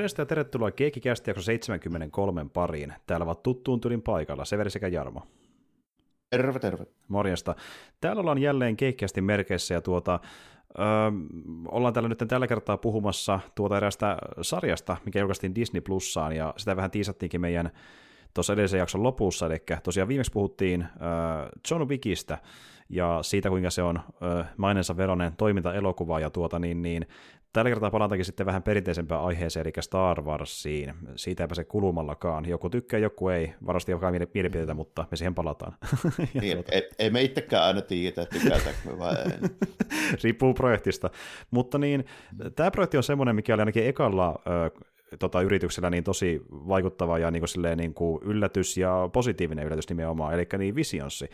Morjesta ja tervetuloa Keekikästi jakso 73 pariin. Täällä ovat tuttuun tylin paikalla Severi sekä Jarmo. Terve, terve. Morjesta. Täällä ollaan jälleen Keekikästi merkeissä ja tuota, öö, ollaan täällä nyt tällä kertaa puhumassa tuota erästä sarjasta, mikä julkaistiin Disney Plussaan ja sitä vähän tiisattiinkin meidän tuossa edellisen jakson lopussa, eli tosiaan viimeksi puhuttiin äh, John Wickistä ja siitä, kuinka se on äh, mainensa veronen toiminta-elokuva, ja tuota, niin, niin, tällä kertaa palataankin sitten vähän perinteisempään aiheeseen, eli Star Warsiin. Siitä ei pääse kulumallakaan. Joku tykkää, joku ei. Varmasti joka mielipiteitä, mutta me siihen palataan. niin, tuota... ei, ei, me itsekään aina tiedä, tykätäänkö me vai ei. Riippuu projektista. Mutta niin, tämä projekti on semmoinen, mikä oli ainakin ekalla tota, yrityksellä niin tosi vaikuttava ja niin kuin, silleen, niin kuin yllätys ja positiivinen yllätys nimenomaan, eli niin Visionssi.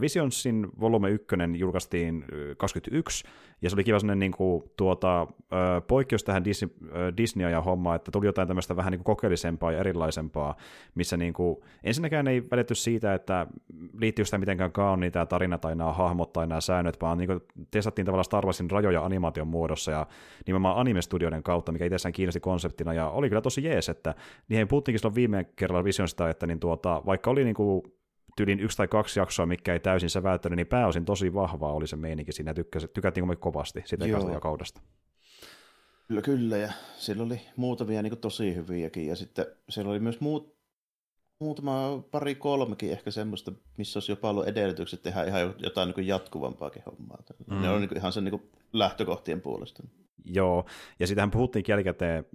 Visionsin volume 1 julkaistiin 21, ja se oli kiva sellainen niin kuin, tuota, poikkeus tähän Disney, Disney ja hommaan, että tuli jotain tämmöistä vähän niin kuin kokeellisempaa ja erilaisempaa, missä niin kuin, ensinnäkään ei väletty siitä, että liittyy sitä mitenkään kauniita tämä tarina tai nämä hahmot tai nämä säännöt, vaan niin kuin, testattiin tavallaan Star Warsin rajoja animaation muodossa ja nimenomaan anime-studioiden kautta, mikä itsessään kiinnosti konseptina, ja oli kyllä tosi jees, että niihin puhuttiinkin silloin viime kerralla Visionsista, että niin tuota, vaikka oli niin kuin tyylin yksi tai kaksi jaksoa, mikä ei täysin säväyttänyt, niin pääosin tosi vahvaa oli se meininki siinä, tykkäsi, tykättiin kovasti sitä ja kaudesta. Kyllä, kyllä, ja siellä oli muutamia niin tosi hyviäkin, ja sitten siellä oli myös muut, muutama pari kolmekin ehkä semmoista, missä olisi jopa ollut edellytykset tehdä ihan jotain niin jatkuvampaakin hommaa. Mm. Ne on niin ihan sen niin lähtökohtien puolesta. Joo, ja sitähän puhuttiin jälkikäteen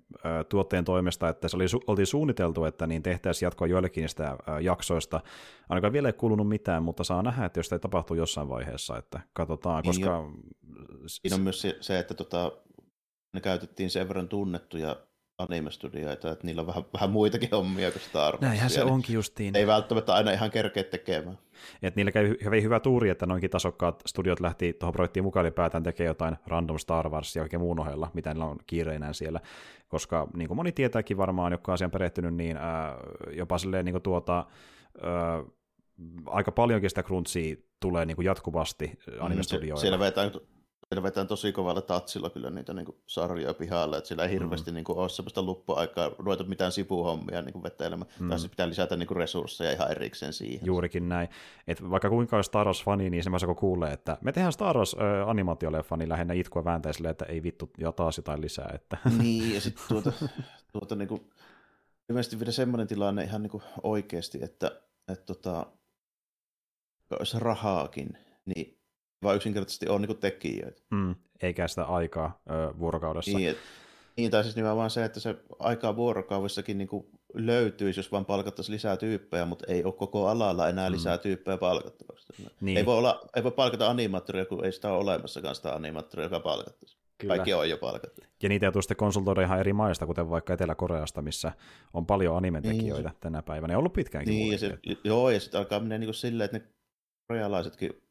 tuotteen toimesta, että se oli, oltiin suunniteltu, että niin tehtäisiin jatkoa joillekin niistä jaksoista. Ainakaan vielä ei kuulunut mitään, mutta saa nähdä, että jos ei tapahtu jossain vaiheessa, että katsotaan, niin koska... Jo. Siinä on myös se, että tota, ne käytettiin sen verran tunnettuja anime-studioita, että niillä on vähän, vähän muitakin hommia kuin Star Wars. Näinhän se onkin justiin. Ei välttämättä aina ihan kerkeä tekemään. Et niillä kävi hyvin hyvä tuuri, että noinkin tasokkaat studiot lähti tuohon projektiin mukaan ylipäätään tekemään jotain random Star Wars ja oikein muun ohella, mitä niillä on kiireinään siellä. Koska niin kuin moni tietääkin varmaan, joka on asian perehtynyt, niin ää, jopa silleen niin kuin tuota, ää, aika paljonkin sitä crunchia tulee niin kuin jatkuvasti anime-studioilla. Mm, siellä vetää siellä vetään tosi kovalla tatsilla kyllä niitä niin kuin sarjoja pihalle, että siellä ei hirveästi mm. niin kuin, ole sellaista luppuaikaa ruveta mitään sivuhommia niin vetelemään, mm. tai pitää lisätä niin kuin resursseja ihan erikseen siihen. Juurikin näin. Et vaikka kuinka olisi Star Wars-fani, niin semmoisen kun kuulee, että me tehdään Star Wars-animaatioleffa, niin lähinnä itkua vääntää silleen, että ei vittu, ja taas jotain lisää. Että. Niin, ja sitten tuota, tuota niin kuin, ilmeisesti vielä semmoinen tilanne ihan niin kuin oikeasti, että, että tota, olisi rahaakin, niin vaan yksinkertaisesti on niin tekijöitä. Mm, eikä sitä aikaa ö, vuorokaudessa. Niin, et, niin, tai siis nimenomaan se, että se aikaa vuorokaudessakin niin löytyisi, jos vaan palkattaisiin lisää tyyppejä, mutta ei ole koko alalla enää mm. lisää tyyppejä palkattavaksi. Niin. Ei, voi olla, ei voi palkata animaattoria, kun ei sitä ole olemassakaan sitä animaattoria, joka palkattaisi. Kyllä. Kaikki on jo palkattu. Ja niitä joutuu sitten konsultoida ihan eri maista, kuten vaikka Etelä-Koreasta, missä on paljon animetekijöitä niin. tänä päivänä. Ne on ollut pitkäänkin. Niin, ja se, joo, ja sitten alkaa mennä niin kuin silleen, että ne korealaisetkin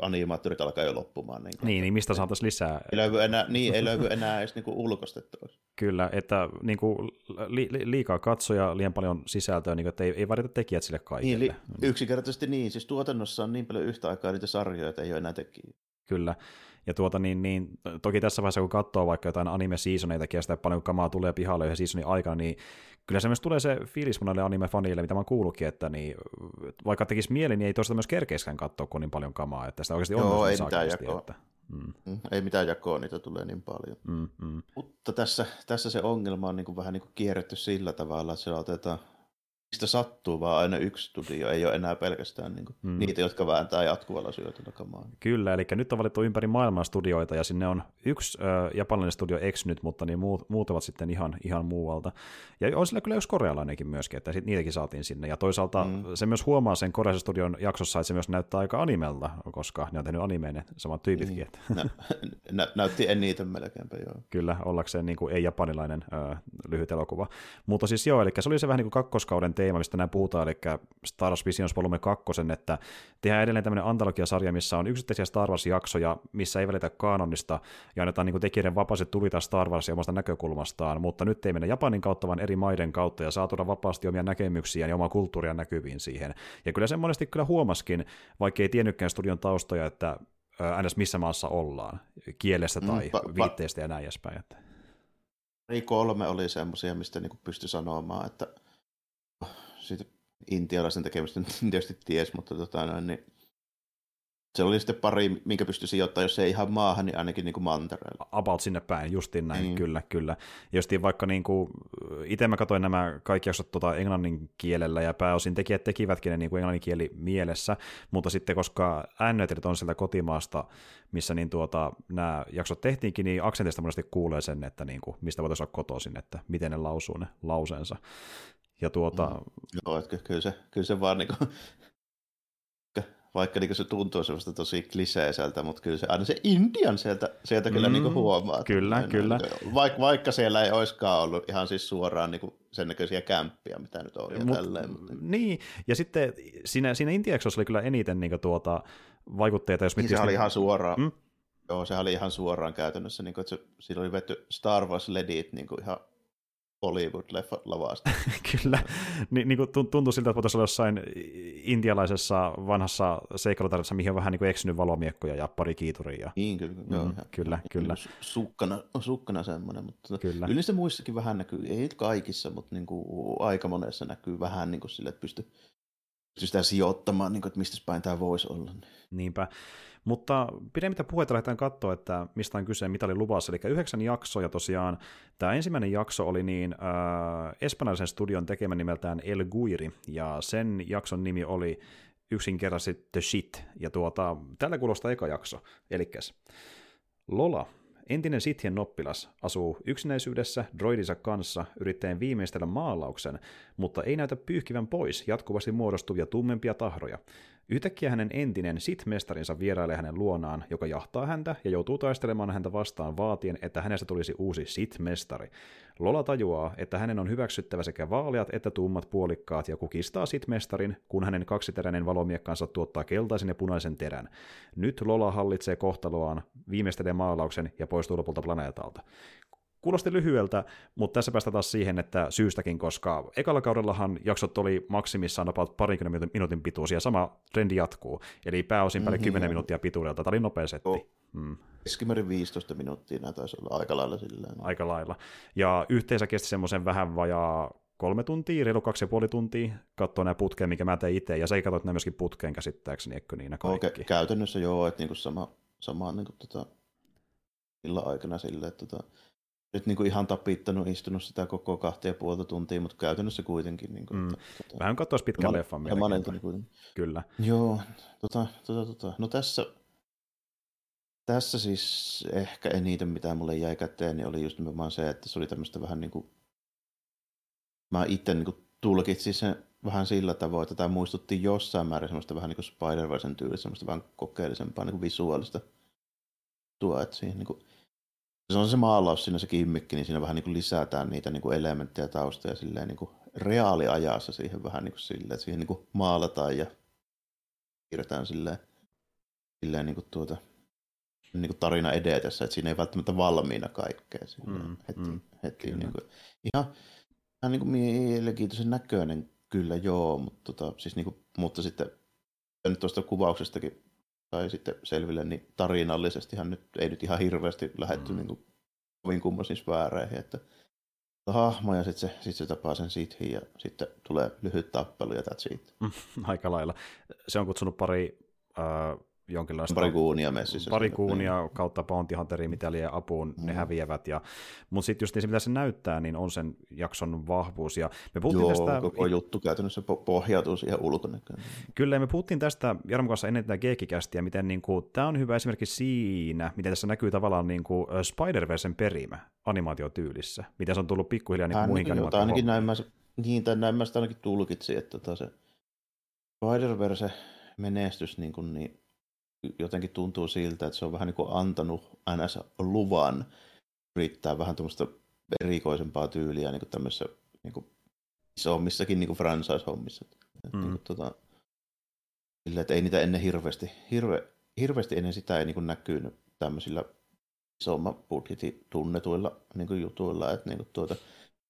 animaattorit alkaa jo loppumaan. Niin, niin, niin mistä saataisiin lisää? Ei löydy enää, niin, ei löydy enää edes niin ulkostettua. Kyllä, että niin kuin, li, li, liikaa katsoja, liian paljon sisältöä, niin kuin, että ei, ei varita tekijät sille kaikille. Niin, li, yksinkertaisesti niin, siis tuotannossa on niin paljon yhtä aikaa niitä sarjoja, että ei ole enää tekijää. Kyllä, ja tuota, niin, niin, toki tässä vaiheessa, kun katsoo vaikka jotain anime-seasoneita, sitä paljon kamaa tulee pihalle yhden seasonin aikana, niin kyllä se myös tulee se fiilis monelle anime-fanille, mitä mä oon kuullutkin, että niin, vaikka tekisi mieli, niin ei toista myös kerkeiskään katsoa, kun niin paljon kamaa, että sitä oikeasti on Joo, ei mitään jakoa. Että, mm. mm. Ei mitään jakoa, niitä tulee niin paljon. Mm, mm. Mutta tässä, tässä se ongelma on niin kuin vähän niin kuin kierretty sillä tavalla, että se otetaan mistä sattuu, vaan aina yksi studio, ei ole enää pelkästään niin kuin, mm. niitä, jotka vääntää jatkuvalla syötöllä kamaa. Kyllä, eli nyt on valittu ympäri maailmaa studioita, ja sinne on yksi äh, japanilainen studio eksynyt, mutta niin muut, muut ovat sitten ihan, ihan muualta. Ja on sillä kyllä yksi korealainenkin myöskin, että sit niitäkin saatiin sinne. Ja toisaalta mm. se myös huomaa sen korealaisen studion jaksossa, että se myös näyttää aika animelta, koska ne on tehnyt animeen ne samat tyypitkin. Mm. Nä, nä, näytti eniten melkeinpä, joo. Kyllä, ollakseen niin kuin ei-japanilainen äh, lyhyt elokuva. Mutta siis joo, eli se oli se vähän niin kuin kakkoskauden teema, mistä näin puhutaan, eli Star Wars Visions Volume 2, että tehdään edelleen tämmöinen antologiasarja, missä on yksittäisiä Star Wars-jaksoja, missä ei välitä kanonista, ja annetaan niin tekijöiden vapaasti tulita Star Warsia omasta näkökulmastaan, mutta nyt ei mennä Japanin kautta, vaan eri maiden kautta, ja saa tuoda vapaasti omia näkemyksiä ja omaa kulttuuria näkyviin siihen. Ja kyllä se monesti kyllä huomaskin, vaikka ei tiennytkään studion taustoja, että ns. missä maassa ollaan, kielestä mm, tai mm, pa- viitteestä ja näin edespäin. Että. kolme oli semmoisia, mistä niin pystyi sanomaan, että intialaisen tekemistä tietysti ties, mutta tota noin, niin se oli sitten pari, minkä pystyi sijoittamaan, jos ei ihan maahan, niin ainakin niin kuin mantereella. About sinne päin, justiin näin, mm. kyllä, kyllä. Justiin vaikka niin kuin, itse mä katsoin nämä kaikki jaksot tota englannin kielellä, ja pääosin tekijät tekivätkin ne niin kuin englannin kieli mielessä, mutta sitten koska äännetit on sieltä kotimaasta, missä niin tuota, nämä jaksot tehtiinkin, niin aksentista monesti kuulee sen, että niin kuin, mistä voitaisiin olla kotoisin, että miten ne lausuu ne lauseensa. Ja tuota... Mm. Joo, että kyllä se, kyllä se vaan niin kuin, vaikka niin se tuntuu semmoista tosi kliseiseltä, mutta kyllä se aina se Indian sieltä, sieltä kyllä niin mm, niin huomaa. Kyllä, että, kyllä. Vaikka, vaikka siellä ei olisikaan ollut ihan siis suoraan niin sen näköisiä kämppiä, mitä nyt on ja Mut, tälleen. Mutta... Niin, ja sitten siinä, siinä Intiaksossa oli kyllä eniten niin tuota, vaikutteita. Jos niin se oli ihan suoraan. Mm? Joo, se oli ihan suoraan käytännössä, niin kuin, että se, siinä oli vetty Star Wars-ledit niin kuin ihan Hollywood-lavasta. Kyllä, Ni, niin kuin tuntuu siltä, että voitaisiin olla jossain intialaisessa vanhassa seikkailutarjassa, mihin on vähän niin kuin eksynyt valomiekkoja ja pari kiituria. Niin, kyllä. Mm, joo, kyllä, kyllä. Sukkana, sukkana semmoinen, mutta kyllä. yleensä muissakin vähän näkyy, ei nyt kaikissa, mutta niin kuin aika monessa näkyy vähän niin kuin sille, että pystyy pystyy sitä sijoittamaan, niin kuin, että mistä päin tämä voisi olla. Niinpä. Mutta pidemmittä puheita lähdetään katsoa, että mistä on kyse, mitä oli luvassa. Eli yhdeksän jaksoa, ja tosiaan tämä ensimmäinen jakso oli niin äh, espanjalaisen studion tekemä nimeltään El Guiri, ja sen jakson nimi oli yksinkertaisesti The Shit, ja tuota, tällä kuulostaa eka jakso. Elikkäs, Lola, Entinen Sithien noppilas asuu yksinäisyydessä droidinsa kanssa yrittäen viimeistellä maalauksen, mutta ei näytä pyyhkivän pois jatkuvasti muodostuvia tummempia tahroja. Yhtäkkiä hänen entinen sit-mestarinsa vierailee hänen luonaan, joka jahtaa häntä ja joutuu taistelemaan häntä vastaan vaatien, että hänestä tulisi uusi sit-mestari. Lola tajuaa, että hänen on hyväksyttävä sekä vaaleat että tummat puolikkaat ja kukistaa sit-mestarin, kun hänen kaksiteräinen valomiekkansa tuottaa keltaisen ja punaisen terän. Nyt Lola hallitsee kohtaloaan, viimeistelee maalauksen ja poistuu lopulta planeetalta kuulosti lyhyeltä, mutta tässä päästään taas siihen, että syystäkin, koska ekalla kaudellahan jaksot oli maksimissaan about parinkymmentä minuutin pituisia, sama trendi jatkuu, eli pääosin päälle mm-hmm. 10 minuuttia pituudelta, tämä oli nopea setti. Oh. Mm. Keskimäärin 15 minuuttia nämä taisi olla aika lailla silleen. Aika lailla. Ja yhteensä kesti semmoisen vähän vajaa kolme tuntia, reilu kaksi ja puoli tuntia, katsoa nämä putkeen, mikä mä tein itse, ja sä katsoit nämä myöskin putkeen käsittääkseni, eikö niin kaikki? Okay, käytännössä joo, että niinku sama, sama niinku tota, illan aikana silleen, että tota, nyt niin kuin ihan tapittanut, istunut sitä koko kahtia ja puolta tuntia, mutta käytännössä kuitenkin. Niin kuin, mm. tota, Vähän katsoisi pitkän man, leffan mielenkiintoinen. Kyllä. Joo, tota, tota, tota. no tässä, tässä siis ehkä eniten, mitä mulle jäi käteen, niin oli just nimenomaan se, että se oli tämmöistä vähän niin kuin, mä itse niin kuin tulkitsin sen vähän sillä tavoin, että tämä muistutti jossain määrin semmoista vähän niin kuin Spider-Versen tyyliä, semmoista vähän kokeellisempaa niin kuin visuaalista tuo, että siihen niin kuin, se on se maalaus siinä se kimmikki, niin siinä vähän niin kuin lisätään niitä niin kuin elementtejä taustoja silleen niin kuin reaaliajassa siihen vähän niin kuin silleen, että siihen niin kuin maalataan ja piirretään silleen, silleen niin kuin tuota, niin kuin tarina edetessä, että siinä ei välttämättä valmiina kaikkea silleen, mm, heti, mm, heti niin kuin, ihan, ihan niin kuin mielenkiintoisen näköinen kyllä joo, mutta, tota, siis niin kuin, mutta sitten nyt tuosta kuvauksestakin tai sitten selville, niin tarinallisestihan nyt ei nyt ihan hirveästi lähetty mm. niin kuin, kovin kummoisiin sfääreihin, että hahmo ja sitten se, sit se tapaa sen sithin ja sitten tulee lyhyt tappelu ja that's it. Aika lailla. Se on kutsunut pari äh, jonkinlaista... Pari kuunia messissä. Pari kuunia niin. kautta Bounty Hunterin mitäliä apuun mm. ne häviävät. Ja, mutta sitten just niin se, mitä se näyttää, niin on sen jakson vahvuus. Ja me puhuttiin Joo, tästä... koko juttu käytännössä pohjautuu siihen ulkonäköön. Kyllä, me puhuttiin tästä Jarmo kanssa ennen tätä Geekikästiä, miten niin kuin, tämä on hyvä esimerkki siinä, miten tässä näkyy tavallaan niin kuin Spider-Versen perimä animaatiotyylissä, miten se on tullut pikkuhiljaa niin muihinkin animaatioihin. Ainakin näin mä, niin, tai näin mä sitä ainakin tulkitsin, että tota se Spider-Verse menestys niin, kuin, niin jotenkin tuntuu siltä, että se on vähän niin kuin antanut ns. luvan yrittää vähän tuommoista erikoisempaa tyyliä niin kuin tämmöisissä niin kuin isommissakin niin kuin franchise-hommissa. Mm. Niin kuin, tota, sillä, että ei niitä ennen hirveästi, hirve, hirveästi ennen sitä ei niin kuin näkynyt tämmöisillä isomman budjetin tunnetuilla niin kuin jutuilla. Että, niin kuin, tuota,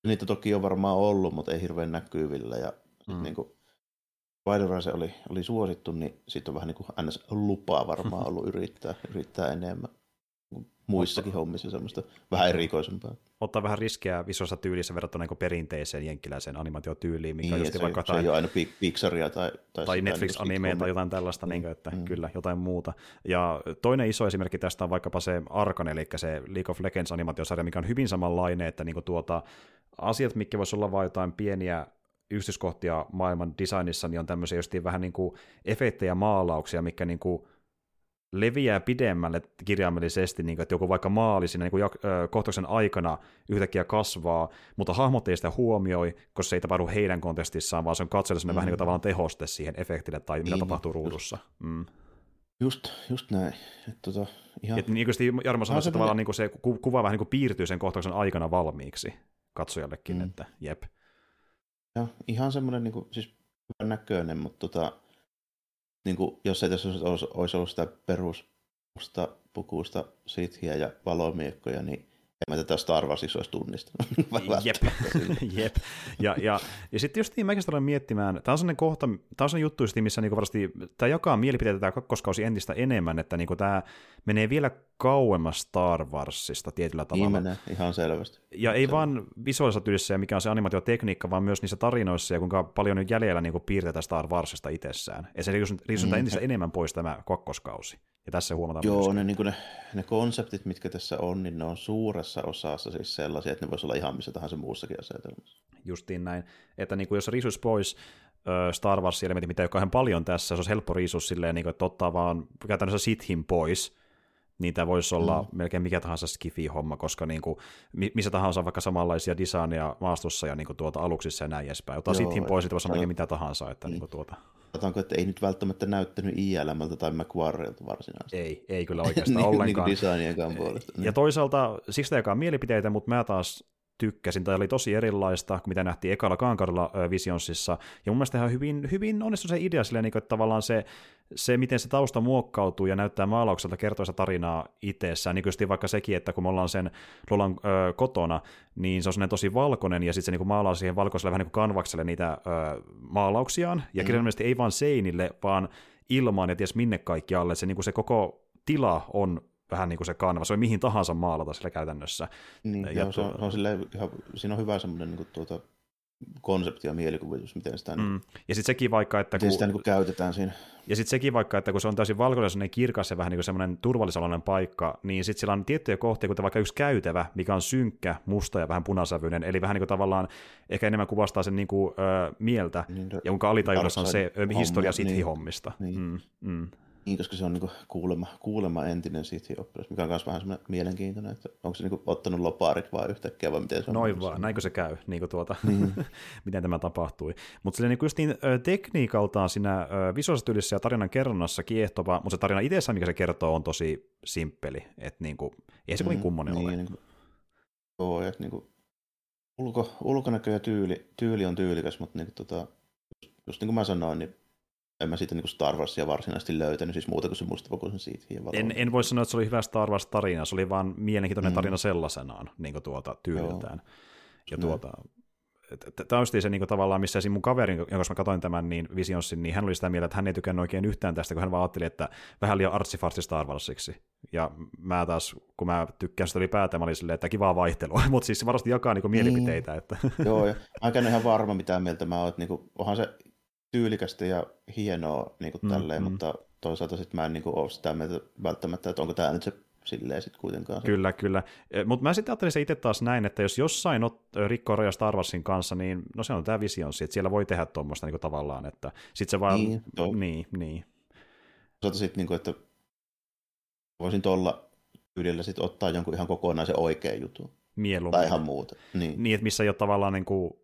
niitä toki on varmaan ollut, mutta ei hirveän näkyvillä. Ja mm. niin kuin, spider oli, oli suosittu, niin siitä on vähän niin kuin ns. lupaa varmaan ollut yrittää, yrittää enemmän muissakin Otta. hommissa semmoista vähän erikoisempaa. Ottaa vähän riskejä visuaalissa tyylissä verrattuna niin perinteiseen jenkkiläiseen animaatiotyyliin, mikä niin, on se, vaikka se ei ole aina Pixaria tai, tai, tai Netflix-animea tai jotain tällaista, mm. niin että mm. kyllä, jotain muuta. Ja toinen iso esimerkki tästä on vaikkapa se Arkan, eli se League of Legends animaatiosarja, mikä on hyvin samanlainen, että niin kuin tuota, asiat, mitkä voisi olla vain jotain pieniä yksityiskohtia maailman designissa, niin on tämmöisiä justiin vähän niin kuin efektejä maalauksia, mikä niin kuin leviää pidemmälle kirjaimellisesti, niin kuin, että joku vaikka maali siinä niin kuin, kohtauksen aikana yhtäkkiä kasvaa, mutta hahmot ei sitä huomioi, koska se ei tapahdu heidän kontekstissaan, vaan se on katsojille mm. vähän niin kuin tavallaan tehoste siihen efektille tai mitä niin, tapahtuu ruudussa. Mm. Just, just näin. Et, tota, ihan... Et, niin kuin Jarmo sanoi, että tavallaan niin kuin se kuva vähän niin kuin piirtyy sen kohtauksen aikana valmiiksi katsojallekin, mm. että jep. Joo, ihan semmoinen niin kuin, siis hyvän näköinen, mutta tota, niin kuin, jos ei tässä olisi, ollut sitä peruspusta pukusta sithiä ja valomiekkoja, niin en mä tätä Star Warsissa olisi tunnistanut. Jep. Jep. Ja, ja, ja sitten just niin mäkin olen miettimään, tämä on sellainen kohta, tämä on sellainen juttu, missä niinku varmasti, tämä jakaa mielipiteitä tämä kakkoskausi entistä enemmän, että niinku tämä menee vielä kauemmas Star Warsista tietyllä niin tavalla. Niin menee, ihan selvästi. Ja ei vaan visuaalisessa tyylissä ja mikä on se animaatiotekniikka, vaan myös niissä tarinoissa ja kuinka paljon nyt jäljellä niinku piirtetään Star Warsista itsessään. Ja se riisutaan mm. entistä enemmän pois tämä kakkoskausi. Ja tässä huomataan Joo, ne, niin ne, ne konseptit, mitkä tässä on, niin ne on suuressa osassa siis sellaisia, että ne voisi olla ihan missä tahansa muussakin asetelmassa. Justiin näin, että niin kuin jos riisuisi pois Star Wars-elementit, mitä ei ole kauhean paljon tässä, se olisi helppo riisua silleen, niin kuin, että ottaa vaan käytännössä Sithin pois, niin tämä voisi olla mm. melkein mikä tahansa skifi-homma, koska niin kuin, missä tahansa vaikka samanlaisia designia maastossa ja niin kuin tuota aluksissa ja näin edespäin. Ottaa Sithin pois, että voisi olla mitä tahansa. Että, niin. Niin kuin tuota. Sanotaanko, että ei nyt välttämättä näyttänyt ILMltä tai McQuarrielta varsinaisesti. Ei, ei kyllä oikeastaan niin, ollenkaan. niin designienkaan puolesta. Ja niin. toisaalta, siksi tämä jakaa mielipiteitä, mutta mä taas tykkäsin. Tämä oli tosi erilaista kuin mitä nähtiin ekalla Kankarilla Visionsissa. Ja mun mielestä ihan hyvin, hyvin onnistui se idea silleen, niin että tavallaan se, se, miten se tausta muokkautuu ja näyttää maalaukselta kertoisa tarinaa itsessään. Niin vaikka sekin, että kun me ollaan sen Lolan ö, kotona, niin se on tosi valkoinen ja sitten se niin maalaa siihen valkoiselle vähän niin kuin kanvakselle niitä ö, maalauksiaan. Ja mm. kirjallisesti ei vaan seinille, vaan ilmaan ja ties minne kaikkialle. Se, niin kuin se koko tila on vähän niin kuin se kanva, se on mihin tahansa maalata sillä käytännössä. Niin, ja joo, se on, se on ihan, siinä on hyvä semmoinen niin kuin tuota, konsepti ja mielikuvitus, miten sitä mm. Ja sitten sekin vaikka, että kun, sitä niin käytetään siinä. Ja sitten sekin vaikka, että kun se on täysin valkoinen, kirkas ja vähän niin kuin semmoinen turvallisaloinen paikka, niin sitten sillä on tiettyjä kohtia, kuten vaikka yksi käytävä, mikä on synkkä, musta ja vähän punasävyinen, eli vähän niin kuin tavallaan ehkä enemmän kuvastaa sen niin kuin, ö, mieltä, niin, ja kuinka alitajuudessa on se ö, historia niin, hommista. Niin. Mm, mm. Niin, koska se on niinku kuulema, kuulema entinen City-oppilas, mikä on myös vähän semmoinen mielenkiintoinen, että onko se niinku ottanut loparit vai yhtäkkiä vai miten se on. Noin vaan, näinkö se käy, niin kuin tuota, niin. miten tämä tapahtui. Mutta niin just niin tekniikaltaan siinä visuaalisessa tyylissä ja tarinan kerronnassa kiehtova, mutta se tarina itsessään, mikä se kertoo, on tosi simppeli, että niinku, ei se mm, kovin kummonen niin, ole. Niin kuin, joo, että niinku, ulko, ulkonäkö ja tyyli, tyyli on tyylikäs, mutta niinku, tota, just, just niin kuin mä sanoin, niin en mä siitä niin Star Warsia varsinaisesti löytänyt, siis muuta kuin se mustavalkoisen siitä. En, en voi sanoa, että se oli hyvä Star Wars-tarina, se oli vaan mielenkiintoinen mm. tarina sellaisenaan niin tuota, tyyliltään. Joo. Ja tuota, tämä on se niin kuin, tavallaan, missä esim. mun kaveri, jonka mä katsoin tämän niin Visionsin, niin hän oli sitä mieltä, että hän ei tykännyt oikein yhtään tästä, kun hän vaan ajatteli, että vähän liian artsifarsi Star Warsiksi. Ja mä taas, kun mä tykkään sitä ylipäätään, mä olin silleen, että kivaa vaihtelua, mutta siis se varmasti jakaa niin kuin, mielipiteitä. Niin. Että... Joo, ja mä en ihan varma, mitä mieltä mä oon, että niin kuin, onhan se tyylikästä ja hienoa niin kuin mm, tälleen, mm. mutta toisaalta sitten mä en niin kuin ole sitä mieltä välttämättä, että onko tämä nyt se silleen sitten kuitenkaan. Se. Kyllä, kyllä. Mutta mä sitten ajattelin se itse taas näin, että jos jossain ot, rikkoo raja Star Warsin kanssa, niin no se on tämä vision, että siellä voi tehdä tuommoista niin tavallaan, että sitten se vaan... Niin, toi. niin, niin. Toisaalta sitten, niin kuin, että voisin tuolla tyylillä sitten ottaa jonkun ihan kokonaisen oikean jutun. Mieluummin. Tai ihan muuta. Niin. niin, että missä ei ole tavallaan niin kuin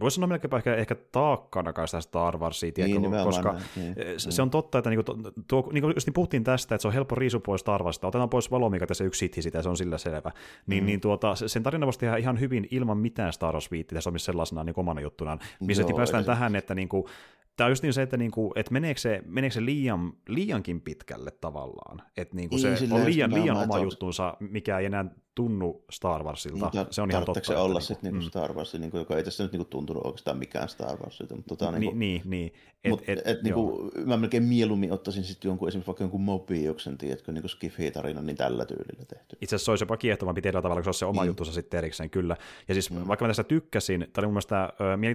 voisi sanoa melkeinpä ehkä, ehkä taakkana sitä Star Warsia, Niin, tiedätkö, koska näin, niin. se, se on totta, että niinku, tuo, niinku just niin puhuttiin tästä, että se on helppo riisu pois Star Warsista, otetaan pois Valomikat ja se yksi hitti sitä, se on sillä selvä. Niin, mm. niin tuota, sen tarina voisi tehdä ihan hyvin ilman mitään Star Wars viittiä, se on sellaisena niin omana juttunaan, missä Joo, päästään se- tähän, että niinku, Tämä on just niin se, että, niinku, että meneekö, se, meneekö se liian, liiankin pitkälle tavallaan. Että niinku se Niin, on liian, liian oma juttunsa, mikä ei enää tunnu Star Warsilta. Ja se on ihan totta. se olla että sitten niinku- niinku Star Wars, niinku, joka ei tässä nyt niinku tuntunut oikeastaan mikään Star Warsilta. Mutta tota, Niin, niinku, niin, niin. Mut, et, et, niinku, mä melkein mieluummin ottaisin sitten jonkun esimerkiksi vaikka jonkun Mobiuksen, tiedätkö, niinku Skifi-tarina, niin tällä tyylillä tehty. Itse asiassa se olisi jopa kiehtovampi tietyllä tavalla, kun se olisi se oma Mm. juttunsa sitten erikseen, kyllä. Ja siis mm. vaikka mä tästä tykkäsin, tämä oli mun mielestä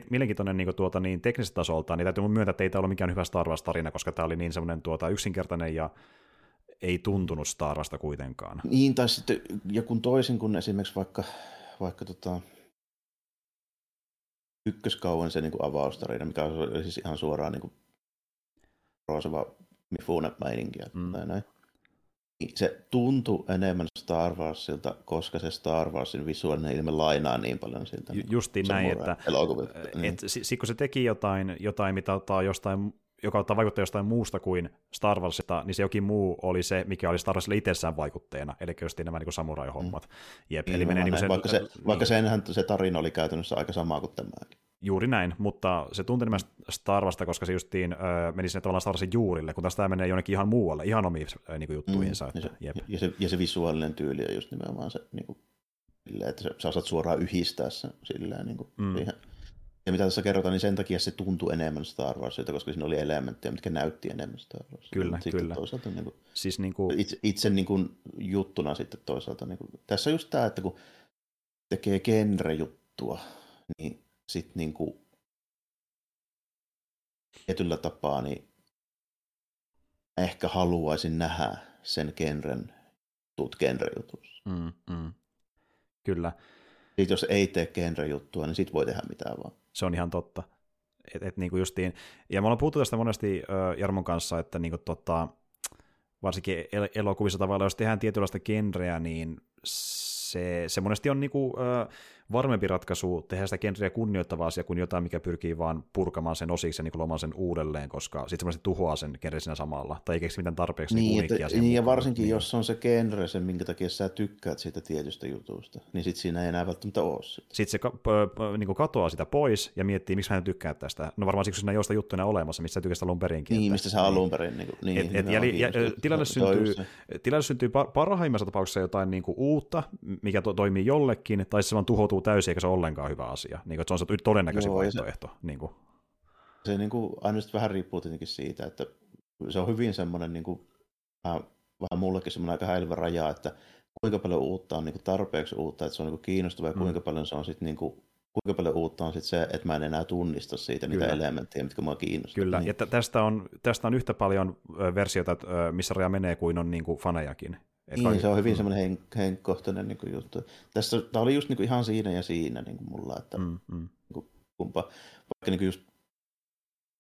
mielenkiintoinen niin tuota, niin teknisestä tasolta, niin täytyy mun myöntää, että ei tämä ollut mikään hyvä Star Wars-tarina, koska tämä oli niin semmoinen tuota, yksinkertainen ja ei tuntunut Star Warsta kuitenkaan. Niin, tai sitten joku toisin kuin esimerkiksi vaikka, vaikka tota, ykköskauan se niin kuin avaustarina, mikä oli siis ihan suoraan niin kuin roosava Mifune meininkiä Mm. tai näin. Se tuntui enemmän Star Warsilta, koska se Star Warsin visuaalinen ilme lainaa niin paljon siltä. Ju- justiin näin, että elokuvilta. Niin. et, si- sit kun se teki jotain, jotain mitä ottaa jostain joka ottaa vaikuttaa jostain muusta kuin Star Warsista, niin se jokin muu oli se, mikä oli Star Warsille itsessään vaikutteena, eli just nämä niin samurai-hommat. Jep, Niin, eli menee niin sen, vaikka, se, niin. vaikka senhän se tarina oli käytännössä aika sama kuin tämäkin. Juuri näin, mutta se tuntui enemmän Star Warsta, koska se justiin öö, meni sinne tavallaan Star Warsin juurille, kun taas tämä menee jonnekin ihan muualle, ihan omiin öö, niin juttuihinsa. ja, Että, se, jep. ja, se, ja se visuaalinen tyyli on just nimenomaan se, niin kuin, että se, sä osaat suoraan yhdistää sen silleen, niin kuin, Mm. mm. siihen. Ja mitä tässä kerrotaan, niin sen takia se tuntui enemmän Star Warsilta, koska siinä oli elementtejä, mitkä näytti enemmän Star Warsilta. Kyllä, sitten kyllä. Toisaalta niin kuin, Siis niin kuin, itse, itse niin kuin, juttuna sitten toisaalta. Niin kuin, tässä on just tämä, että kun tekee genre-juttua, niin sitten niin kuin, tietyllä tapaa niin ehkä haluaisin nähdä sen genren tuut genre-jutussa. mm, mm, kyllä, Sitten jos ei tee genre-juttua, niin sit voi tehdä mitään vaan. Se on ihan totta. Et, et, kuin justiin, ja me ollaan puhuttu tästä monesti ö, Jarmon kanssa, että niin kuin, tota, varsinkin el- elokuvissa tavallaan, jos tehdään tietynlaista genreä, niin se, se monesti on niin kuin, ö, varmempi ratkaisu tehdä sitä genreä kunnioittava asia kuin jotain, mikä pyrkii vaan purkamaan sen osiksi ja niin lomaan sen uudelleen, koska sitten se tuhoaa sen genren siinä samalla, tai ei keksi mitään tarpeeksi niin, Niin, että, niin ja varsinkin niin. jos on se genre, se minkä takia sä tykkäät siitä tietystä jutusta, niin sit siinä ei enää välttämättä ole sitä. Sitten se ka- p- p- niin katoaa sitä pois ja miettii, miksi hän tykkää tästä. No varmaan siksi, kun siinä ei ole sitä juttuja olemassa, mistä sä tykkäsit alun perinkin. Niin, että- mistä sä alun perin. Niin, niin, Et, et, jäli, jä, tilanne, syntyy, tilanne syntyy par- parhaimmassa tapauksessa jotain niin kuin uutta, mikä to, toimii jollekin, tai se vaan tuhoutuu täysin, eikä se ole ollenkaan hyvä asia. Niin kuin, että se on se todennäköisin Joo, ja se- vaihtoehto. Niin kuin. se niin kuin, aina sitten vähän riippuu tietenkin siitä, että se on hyvin semmoinen niin kuin, vähän, vähän mullekin semmoinen aika häilyvä raja, että kuinka paljon uutta on niin kuin tarpeeksi uutta, että se on niin kuin kiinnostavaa ja Mm. kuinka paljon se on sitten niin kuin, kuinka paljon uutta on sitten se, että mä en enää tunnista siitä niitä Kyllä. elementtejä, mitkä mua kiinnostaa. Kyllä, Niin. ja t- tästä, on, tästä on yhtä paljon ö, missä raja menee, kuin on niin kuin fanejakin. Niin, kaikki- se on hyvin mm, semmoinen henk- henkkohtainen niin kuin juttu. Tässä, tämä oli just niin kuin ihan siinä ja siinä niin kuin mulla, että Mm, mm, kumpa, vaikka niin kuin just,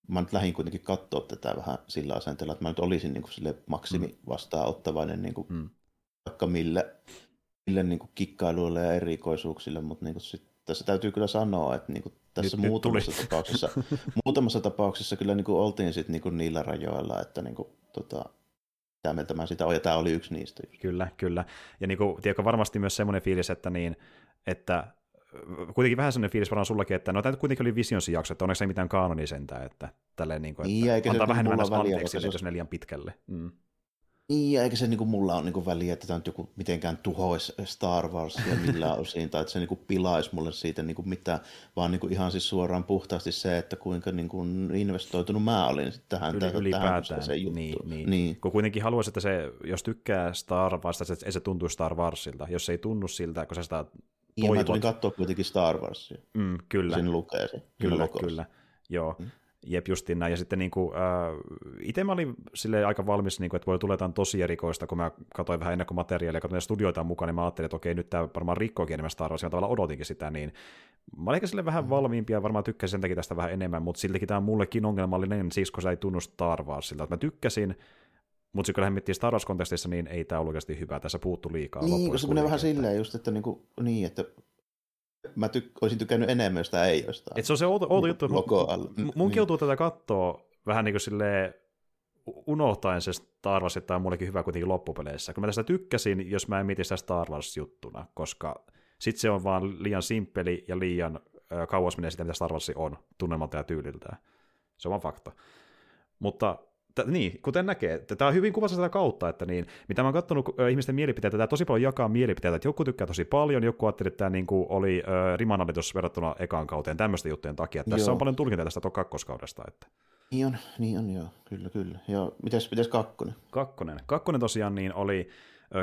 mä nyt lähdin kuitenkin katsoa tätä vähän sillä asenteella, että mä nyt olisin niin kuin sille maksimi vastaanottavainen niin kuin mm. vaikka mille, mille niin kuin kikkailuille ja erikoisuuksille, mutta niin kuin sit, tässä täytyy kyllä sanoa, että niin kuin tässä Nyt- nyt muutamassa, tuli. tapauksessa, muutamassa tapauksessa kyllä niin kuin oltiin sit niin kuin niillä rajoilla, että niin kuin, tota, mitä mieltä mä sitä olen, ja tämä oli yksi niistä. Just. Kyllä, kyllä. Ja niin kuin, tiedätkö, varmasti myös semmoinen fiilis, että, niin, että kuitenkin vähän semmoinen fiilis varmaan sullakin, että no tämä kuitenkin oli Visionsin jakso, että onneksi ei mitään kaanonia sentään, että tälleen niin kuin, että Niin, se antaa niin vähän väliä, anteeksi, se jos ne liian pitkälle. Mm. Niin, ja eikä se niinku mulla ole niinku väliä, että tämä nyt joku mitenkään tuhoisi Star Warsia millään osin, tai että se niinku pilaisi mulle siitä niinku mitään, vaan niinku ihan siis suoraan puhtaasti se, että kuinka niinku investoitunut mä olin tähän, Yli, tähän, ylipäätään. tähän se juttu. Niin, niin. niin. Kun kuitenkin haluaisi, että se, jos tykkää Star Warsista, se, ei se tuntuu Star Warsilta. Jos se ei tunnu siltä, kun sä sitä Ja mä tulin toivot. katsoa kuitenkin Star Warsia. Mm, kyllä, Siinä lukee se. kyllä, kyllä. Joo. Mm. Jep, justiin näin. Ja sitten niin kuin, äh, itse mä olin silleen aika valmis, niin kuin, että voi tulla jotain tosi erikoista, kun mä katsoin vähän ennakkomateriaalia, kun studioita on mukana, niin mä ajattelin, että okei, nyt tämä varmaan rikkookin enemmän Star Warsia, tavallaan odotinkin sitä, niin mä olin ehkä sille vähän mm. valmiimpi ja varmaan tykkäsin sen takia tästä vähän enemmän, mutta siltikin tämä on mullekin ongelmallinen, siis kun se ei tunnu Star Warsilta. Mä tykkäsin, mutta sitten kun lähdettiin Star Wars-kontekstissa, niin ei tämä oikeasti hyvä. Tässä puuttu liikaa. Niin, kun se menee vähän silleen just, että, niinku, niin, että mä tyk- olisin tykännyt enemmän, jos tämä ei olisi. Et se on se outo, outo juttu. Logo alla. Munkin niin. joutuu tätä katsoa vähän niin kuin silleen unohtaen se Star Wars, että tämä on mullekin hyvä kuitenkin loppupeleissä. Kun mä tästä tykkäsin, jos mä en mieti sitä Star Wars-juttuna, koska sit se on vaan liian simppeli ja liian äh, kauas menee sitä, mitä Star Wars on tunnelmalta ja tyyliltään. Se on vaan fakta. Mutta t- niin, kuten näkee, tämä on hyvin kuvassa sitä kautta, että niin, mitä mä oon katsonut ihmisten mielipiteitä, tämä tosi paljon jakaa mielipiteitä, että joku tykkää tosi paljon, joku ajatteli, että tämä niin kuin oli äh, rimanalitus verrattuna ekaan kauteen tämmöisten juttujen takia. Tässä joo. on paljon tulkintaa tästä kakkoskaudesta. Että. Niin on, niin on, joo, kyllä, kyllä. Ja mites, mites kakkonen? Kakkonen. Kakkonen tosiaan niin oli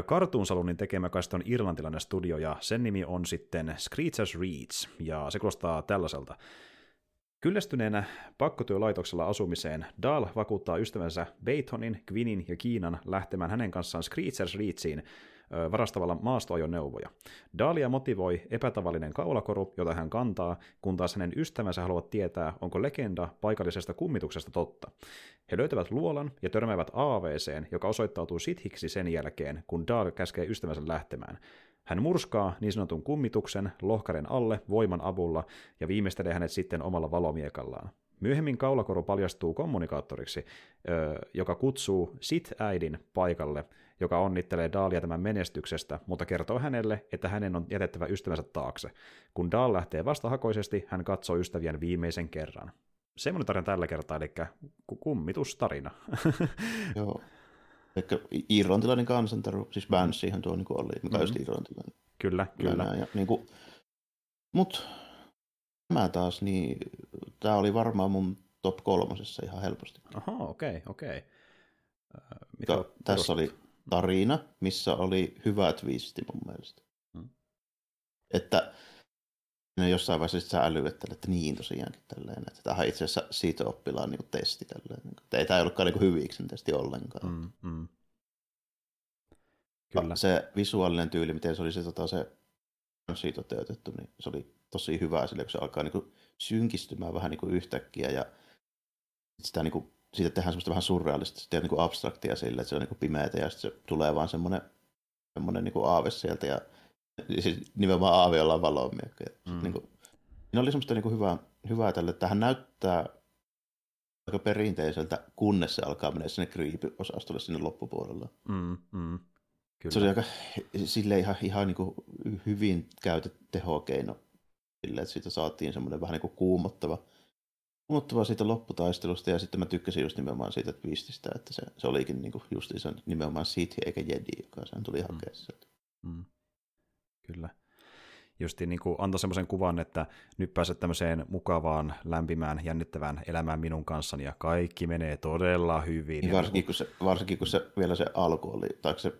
Cartoon Saloonin tekemä, kai on irlantilainen studio, ja sen nimi on sitten Screechers Reads, ja se kuulostaa tällaiselta. Kyllästyneenä pakkotyölaitoksella asumiseen Dahl vakuuttaa ystävänsä Baitonin, Gwinin ja Kiinan lähtemään hänen kanssaan Screechers Reachiin varastavalla maastoajoneuvoja. Daalia motivoi epätavallinen kaulakoru, jota hän kantaa, kun taas hänen ystävänsä haluavat tietää, onko legenda paikallisesta kummituksesta totta. He löytävät luolan ja törmäävät AVCen, joka osoittautuu sithiksi sen jälkeen, kun Daal käskee ystävänsä lähtemään. Hän murskaa niin sanotun kummituksen lohkaren alle voiman avulla ja viimeistelee hänet sitten omalla valomiekallaan. Myöhemmin kaulakoru paljastuu kommunikaattoriksi, joka kutsuu Sit-äidin paikalle, joka onnittelee Daalia tämän menestyksestä, mutta kertoo hänelle, että hänen on jätettävä ystävänsä taakse. Kun Daal lähtee vastahakoisesti, hän katsoo ystävien viimeisen kerran. Semmoinen tarina tällä kertaa, eli kummitustarina. Joo. Ehkä irlantilainen kansantaru, siis Banssihan tuo niin oli, mikä mm-hmm. just irlantilainen. Kyllä, kyllä. Ja, niin kuin, mut mä taas, niin tämä oli varmaan mun top kolmosessa ihan helposti. Aha, okei, okay, okei. Okay. Äh, tässä oli tarina, missä oli hyvä twisti mun mielestä. Hmm. Että no jossain vaiheessa sä älyettelet, että niin tosiaankin tälleen, että tämä on itse asiassa siitä oppilaan niin testi tälleen. Niin ei tämä ei ollutkaan niin hyviksen testi ollenkaan. Mm, mm. Kyllä. Se visuaalinen tyyli, miten se oli se, tota, se siitä toteutettu, niin se oli tosi hyvä sille, kun se alkaa niin kuin, synkistymään vähän niin kuin yhtäkkiä ja sitä niin kuin, siitä tehdään semmoista vähän surrealistista ja niin kuin abstraktia sille, että se on niin kuin pimeätä ja sitten se tulee vaan semmoinen, semmoinen niin kuin aave sieltä ja siis nimenomaan aave ollaan valomiekka. Mm. Niin kuin, ne oli semmoista niin kuin hyvää, hyvää tälle, että tähän näyttää aika perinteiseltä, kunnes se alkaa mennä sinne creepy-osastolle sinne loppupuolella. Mm, mm. Kyllä. Se oli aika sille ihan, ihan niin kuin hyvin käytetty tehokeino sille, että siitä saatiin semmoinen vähän niin kuin kuumottava, kuumottava siitä lopputaistelusta, ja sitten mä tykkäsin just nimenomaan siitä twististä, että se, se olikin niin kuin just se nimenomaan Sith eikä Jedi, joka sen tuli mm. hakea sieltä. Mm. Kyllä. Justi niin kuin antoi semmoisen kuvan, että nyt pääset tämmöiseen mukavaan, lämpimään, jännittävään elämään minun kanssani, ja kaikki menee todella hyvin. Niin varsinkin, kun se, varsinkin kun se vielä se alku oli, tai se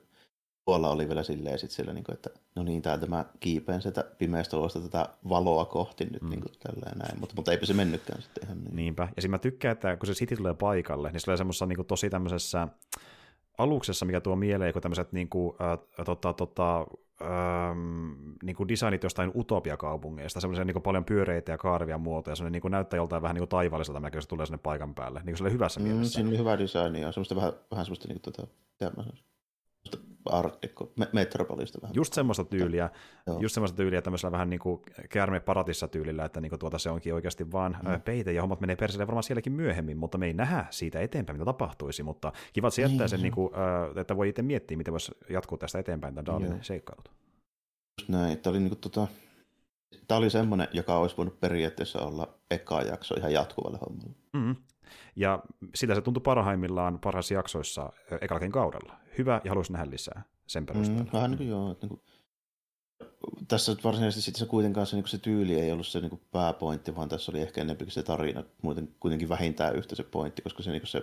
tuolla oli vielä silleen sit sillä, niin kuin, että no niin, täältä mä kiipeen sitä pimeästä luosta tätä valoa kohti nyt mm. niin kuin, tälleen näin, mutta, mutta eipä se mennytkään sitten ihan niin. Niinpä, ja sitten mä tykkään, että kun se City tulee paikalle, niin se tulee semmoisessa niin kuin, tosi tämmöisessä aluksessa, mikä tuo mieleen, kun tämmöiset niin kuin, äh, tota, tota, ähm, niin kuin designit jostain utopiakaupungeista, semmoisia niin paljon pyöreitä ja kaarvia muotoja, se niin kuin näyttää joltain vähän niin kuin taivaalliselta näköistä, se tulee sinne paikan päälle, niin kuin hyvässä mm, mielessä. Siinä oli hyvä design ja semmoista vähän, vähän semmoista niin kuin, tota, Art Metropolista vähän. Just semmoista tyyliä, Joo. just semmoista tyyliä tämmöisellä vähän niin kuin käärme paratissa tyylillä, että niin kuin tuota se onkin oikeasti vaan mm. peite ja hommat menee persille varmaan sielläkin myöhemmin, mutta me ei nähdä siitä eteenpäin, mitä tapahtuisi, mutta kiva, että se jättää niin, sen, niin kuin, että voi itse miettiä, miten voisi jatkuu tästä eteenpäin tämän Daalin seikkailut. Just näin, tämä oli, niin kuin, tota, tämä oli semmoinen, joka olisi voinut periaatteessa olla eka jakso ihan jatkuvalle hommalle. Mm. Ja sitä se tuntui parhaimmillaan parhaissa jaksoissa ekallakin kaudella. Hyvä ja haluaisin nähdä lisää sen perusteella. Mm, vähän niin kuin joo. Että niin kuin, tässä varsinaisesti sitten se kuitenkaan se, niin se tyyli ei ollut se niin kuin pääpointti, vaan tässä oli ehkä enemmänkin se tarina muuten kuitenkin vähintään yhtä se pointti, koska se, niin kuin se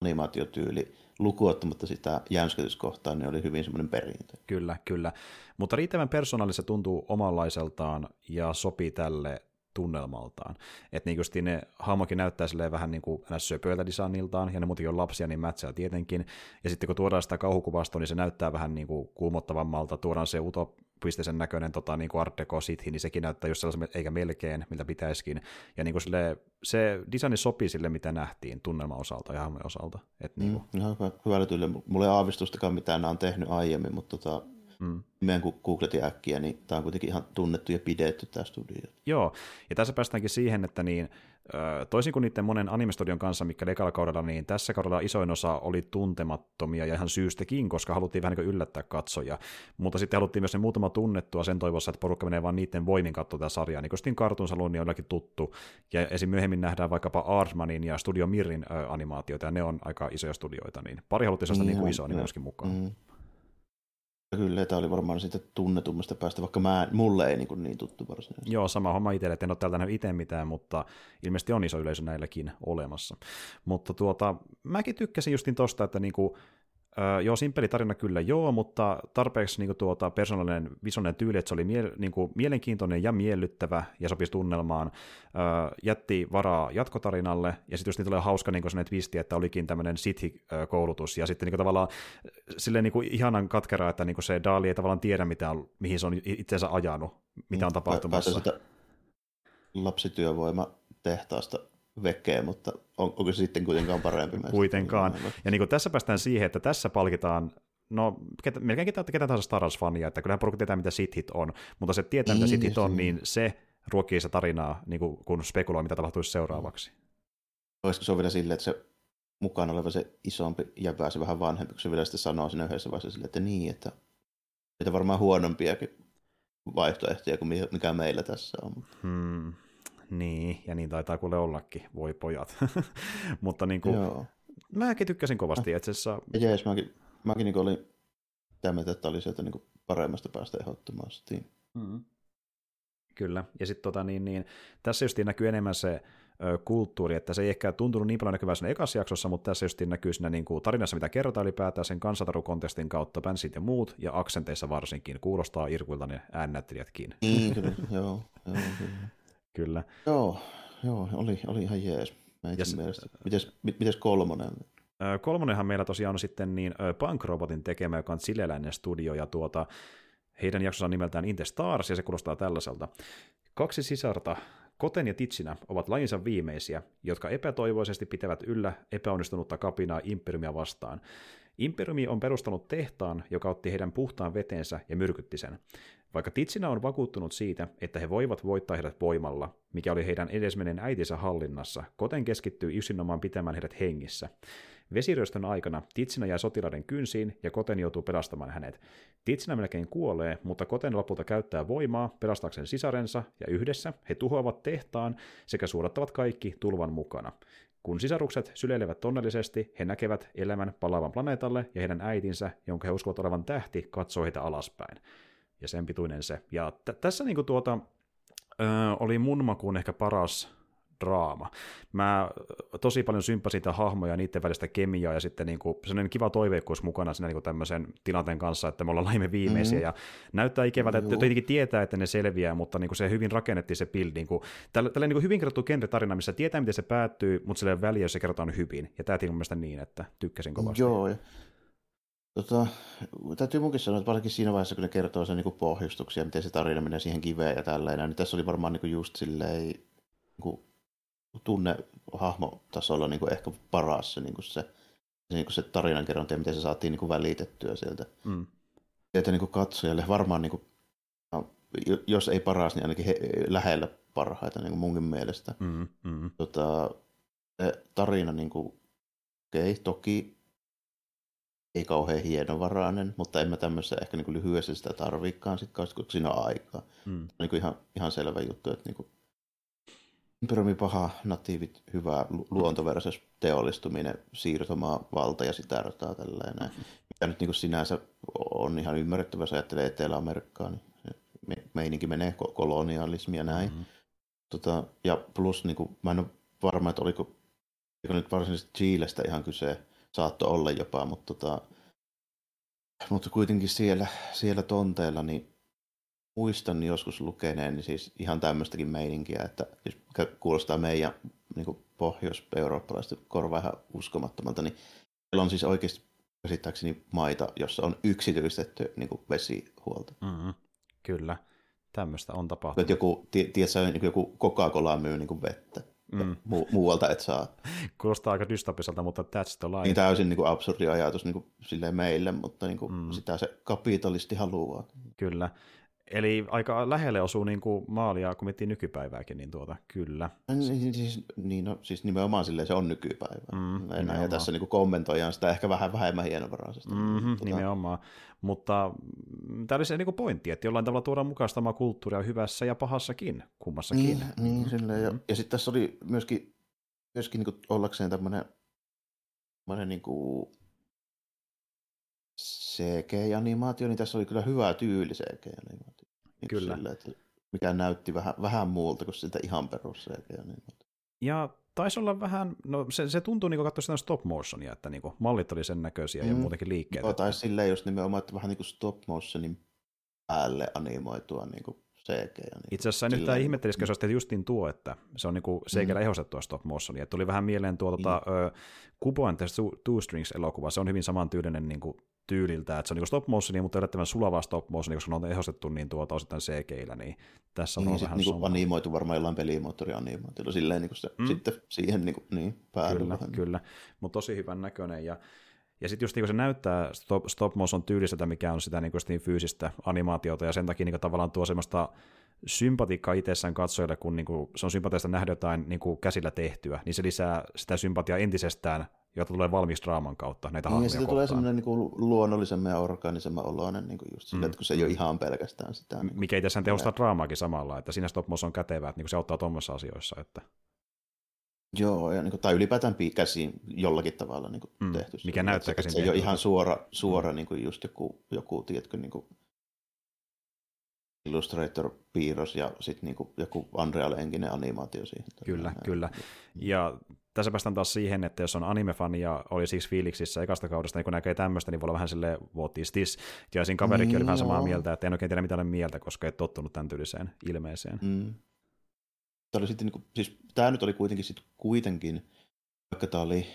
animaatiotyyli lukuottamatta sitä jänskätyskohtaa, niin oli hyvin semmoinen perintö. Kyllä, kyllä. Mutta riittävän persoonallisesti tuntuu omanlaiseltaan ja sopii tälle tunnelmaltaan. Että niin just ne hahmokin näyttää silleen vähän niin kuin söpöiltä designiltaan, ja ne muutenkin on lapsia, niin mätsää tietenkin. Ja sitten kun tuodaan sitä kauhukuvastoa, niin se näyttää vähän niin kuin kuumottavammalta, tuodaan se utopisteisen näköinen tota, niin kuin Art Deco City, niin sekin näyttää just sellaisen, eikä melkein, miltä pitäisikin. Ja niin kuin sille, se designi sopii sille, mitä nähtiin tunnelman osalta ja hahmojen osalta. Et niin kuin... mm, ihan hyvä, hyvällä tyylillä. Mulla ei aavistustakaan mitään nämä on tehnyt aiemmin, mutta tota, mm. meidän kun googletin äkkiä, niin tämä on kuitenkin ihan tunnettu ja pidetty tämä studio. Joo, ja tässä päästäänkin siihen, että niin, toisin kuin niiden monen animestudion kanssa, mikä ekalla kaudella, niin tässä kaudella isoin osa oli tuntemattomia ja ihan syystäkin, koska haluttiin vähän niin yllättää katsoja. Mutta sitten haluttiin myös ne muutama tunnettua sen toivossa, että porukka menee vaan niiden voimin katsoa tätä sarjaa. Niin kuin sitten Cartoon Saloon niin on jollakin tuttu. Ja esim. myöhemmin nähdään vaikkapa Aardmanin ja Studio Mirrin animaatioita, ja ne on aika isoja studioita. Niin pari haluttiin sellaista niin, niin isoa niin myöskin mukaan. Mm. Kyllä, tämä oli varmaan siitä tunnetummasta päästä, vaikka mä, mulle ei niin, kuin niin tuttu varsinaisesti. Joo, sama homma itselle, että en ole täältä nähnyt itse mitään, mutta ilmeisesti on iso yleisö näilläkin olemassa. Mutta tuota, mäkin tykkäsin justin tosta, että niin kuin, Öö, joo, simppeli tarina kyllä joo, mutta tarpeeksi niin kuin, tuota, persoonallinen visuaalinen tyyli, että se oli mie- niin kuin, mielenkiintoinen ja miellyttävä ja sopisi tunnelmaan. Öö, jätti varaa jatkotarinalle, ja sitten just niin tulee hauska niin kuin twisti, että olikin tämmöinen sithi-koulutus, ja sitten niin kuin, tavallaan silleen niin kuin, ihanan katkeraa, että niin kuin, se Daali ei tavallaan tiedä, mitä on, mihin se on itseensä ajanut, mitä on mm, tapahtumassa. Sitä lapsityövoima tehtaasta vekee, mutta on, onko se sitten kuitenkaan parempi? Kuitenkaan. Ja niin kuin tässä päästään siihen, että tässä palkitaan no ketä, melkein ketä, ketä tahansa Star Wars-fania, että kyllähän porukka tietää, mitä Sithit on, mutta se tietää, mitä Sithit on, niin se ruokii sitä tarinaa, niin kuin, kun spekuloi, mitä tapahtuisi seuraavaksi. Olisiko se vielä silleen, että se mukana oleva se isompi jäbä, se vähän vanhempi, kun se vielä sitten sanoo sinne yhdessä vaiheessa silleen, että niin, että niitä varmaan huonompiakin vaihtoehtoja kuin mikä meillä tässä on. Hmm. Niin, ja niin taitaa kuule ollakin, voi pojat. Mutta niin kuin, Joo. mäkin tykkäsin kovasti itse asiassa. Jees, mäkin, mäkin niin olin tämä mieltä, että oli sieltä niin paremmasta päästä ehdottomaan. Mm. Kyllä, ja sitten tota, niin, niin, tässä just näkyy enemmän se ö, kulttuuri, että se ei ehkä tuntunut niin paljon näkyvää siinä ekassa jaksossa, mutta tässä just näkyy siinä niin kuin, tarinassa, mitä kerrotaan ylipäätään sen kansantarukontekstin kautta, bändsit ja muut, ja aksenteissa varsinkin, kuulostaa irkuilta ne äännäyttelijätkin. Niin, kyllä, joo, joo, kyllä. Kyllä. Joo, joo oli, oli ihan jees. Yes. Mites, mites kolmonen? Kolmonenhan meillä tosiaan on sitten niin Punk Robotin tekemä, joka on chileläinen studio, ja tuota, heidän jaksonsa on nimeltään In the Stars, ja se kuulostaa tällaiselta. Kaksi sisarta, Koten ja Titsinä, ovat lajinsa viimeisiä, jotka epätoivoisesti pitävät yllä epäonnistunutta kapinaa Imperiumia vastaan. Imperiumi on perustanut tehtaan, joka otti heidän puhtaan vetensä ja myrkytti sen. Vaikka Titsinä on vakuuttunut siitä, että he voivat voittaa heidät voimalla, mikä oli heidän edesmenen äitinsä hallinnassa, Koten keskittyy yksinomaan pitämään heidät hengissä. Vesiryöstön aikana Titsinä jää sotilaiden kynsiin ja Koten joutuu pelastamaan hänet. Titsinä melkein kuolee, mutta Koten lopulta käyttää voimaa pelastaakseen sisarensa ja yhdessä he tuhoavat tehtaan sekä suodattavat kaikki tulvan mukana. Kun sisarukset syleilevät onnellisesti, he näkevät elämän palaavan planeetalle ja heidän äitinsä, jonka he uskovat olevan tähti, katsoo heitä alaspäin ja sen pituinen se. Ja t- tässä niinku tuota, ö, oli mun makuun ehkä paras draama. Mä tosi paljon sympasin sitä hahmoja, niiden välistä kemiaa ja sitten niinku sellainen kiva toiveikkuus mukana siinä niinku tämmöisen tilanteen kanssa, että me ollaan laimme viimeisiä mm-hmm. ja näyttää ikävältä, että tietenkin tietää, että ne selviää, mutta niinku se hyvin rakennettiin se build. Niinku, tällä, tällä niinku hyvin kerrottu genre-tarina, missä tietää, miten se päättyy, mutta sille väliä, jos se kerrotaan hyvin. Ja tämä mun mielestä niin, että tykkäsin kovasti. Joo, Tota, täytyy munkin sanoa, että varsinkin siinä vaiheessa, kun ne kertoo sen niin pohjustuksia, miten se tarina menee siihen kiveen ja tälleen, niin tässä oli varmaan niin just silleen niin tunne hahmotasolla niin ehkä paras se, niin se, se, niin se tarinankerronta ja miten se saatiin niin välitettyä sieltä. Mm. Sieltä niin katsojalle varmaan, niin kuin, no, jos ei paras, niin ainakin he, lähellä parhaita niin munkin mielestä. Mm, mm. Tota, tarina, niin kuin, okay, toki ei kauhean hienovarainen, mutta en mä tämmöisessä ehkä niin kuin lyhyessä sitä tarviikaan, sit, kun siinä on aikaa. Mm. Niin kuin ihan, ihan selvä juttu, että niin kuin Imperiumi paha, natiivit hyvä, luonto versus teollistuminen, siirtomaa, valta ja sitä rataa tällainen. näin. Mikä nyt niin kuin sinänsä on ihan ymmärrettävä, jos ajattelee Etelä-Amerikkaa, niin meininki menee kolonialismia näin. Mm-hmm. Tota, ja plus, niin kuin, mä en ole varma, että oliko, oliko nyt varsinaisesti Chilestä ihan kyse, saattoi olla jopa, mutta, tota, mutta kuitenkin siellä, siellä tonteilla niin muistan joskus lukeneen niin siis ihan tämmöistäkin meininkiä, että jos kuulostaa meidän niin kuin pohjois-eurooppalaisten korvaa ihan uskomattomalta, niin meillä on siis oikeasti käsittääkseni maita, jossa on yksityistetty niin kuin vesihuolto. Mm-hmm. Kyllä, tämmöistä on tapahtunut. Että joku, tiedätkö, niin joku Coca-Cola myy niin kuin vettä. Mm. Mu- muualta et saa. Kuulostaa aika dystopiselta, mutta that's the life. Niin täysin niin kuin absurdi ajatus niin kuin meille, mutta niin kuin mm. sitä se kapitalisti haluaa. Kyllä. Eli aika lähelle osuu niin kuin maalia, kun miettii nykypäivääkin, niin tuota, kyllä. Niin, siis, niin, no, siis nimenomaan silleen se on nykypäivä. Mm, Enää, ja tässä niin kommentoidaan sitä ehkä vähän vähemmän hienovaraisesti. Mm-hmm, tota... Nimenomaan. Mutta tämä oli se niin pointti, että jollain tavalla tuodaan mukaan samaa kulttuuria hyvässä ja pahassakin, kummassakin. Niin, niin silleen, ja, mm. ja sitten tässä oli myöskin, myöskin niin kuin ollakseen tämmöinen, tämmöinen niin kuin CG-animaatio, niin tässä oli kyllä hyvä tyyli CG-animaatio. Niin kyllä. Sille, että mikä näytti vähän, vähän muulta kuin siltä ihan perus CG-animaatio. Ja taisi olla vähän, no se, se tuntuu niin kuin sitä stop motionia, että niin kuin mallit oli sen näköisiä mm. ja muutenkin liikkeet. Joo, tai silleen just nimenomaan, että vähän niin kuin stop motionin päälle animoitua niin kuin CG. Niin Itse asiassa nyt tämä ihmettelisikö se olisi justiin tuo, että se on niin CG mm. ehostettua stop motionia. Tuli vähän mieleen tuo mm. Kubo and the Two Strings-elokuva, se on hyvin samantyylinen niin kuin tyyliltä, että se on niin stop motionia, mutta yllättävän sulavaa stop motionia, koska ne on ehostettu niin tuota osittain CGillä, niin tässä on niin, vähän niin kuin animoitu varmaan jollain pelimoottorianimaatiolla, silleen niin kuin se, mm. sitten siihen niin, kuin, niin päädyllä. Kyllä, kyllä, mutta tosi hyvän näköinen ja ja sitten just niin se näyttää stop, stop motion tyyliseltä, mikä on sitä niin, niin fyysistä animaatiota, ja sen takia niin tavallaan tuo semmoista sympatiikkaa itsessään katsojille, kun niin kuin, se on sympatiasta nähdä jotain niin kuin käsillä tehtyä, niin se lisää sitä sympatiaa entisestään jota tulee valmis draaman kautta näitä niin, hahmoja sitten tulee semmoinen niin kuin luonnollisemman ja orgaanisemman oloinen, niin kuin just sille, mm. että kun se ei ole ihan pelkästään sitä. Niin Mikä itse asiassa tehostaa draamaakin samalla, että siinä stop on kätevää, että niin se auttaa tuommoisissa asioissa. Että... Joo, ja niin kuin, tai ylipäätään käsiin jollakin tavalla niin kuin mm. tehty. Mikä näyttää käsin Se ei ole ihan suora, suora mm. niin kuin just joku, joku tiedätkö, niin kuin Illustrator-piirros ja sitten niinku joku Unreal-enkinen animaatio siihen. Kyllä, näin. kyllä. Ja tässä päästään taas siihen, että jos on anime-fani ja oli siksi fiiliksissä ekasta kaudesta, niin kun näkee tämmöistä, niin voi olla vähän silleen, what is this? Ja siinä kaverikin niin, oli vähän samaa mieltä, että en oikein tiedä mitä olen mieltä, koska ei tottunut tämän tyyliseen ilmeeseen. Mm. Tämä, oli sitten, niin kuin, siis, tämä nyt oli kuitenkin, sit, kuitenkin, vaikka tämä oli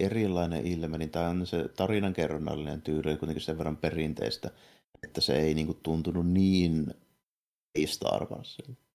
erilainen ilme, niin tämä on se tarinankerronnallinen tyyli oli kuitenkin sen verran perinteistä, että se ei niin kuin, tuntunut niin ei Star Warsilta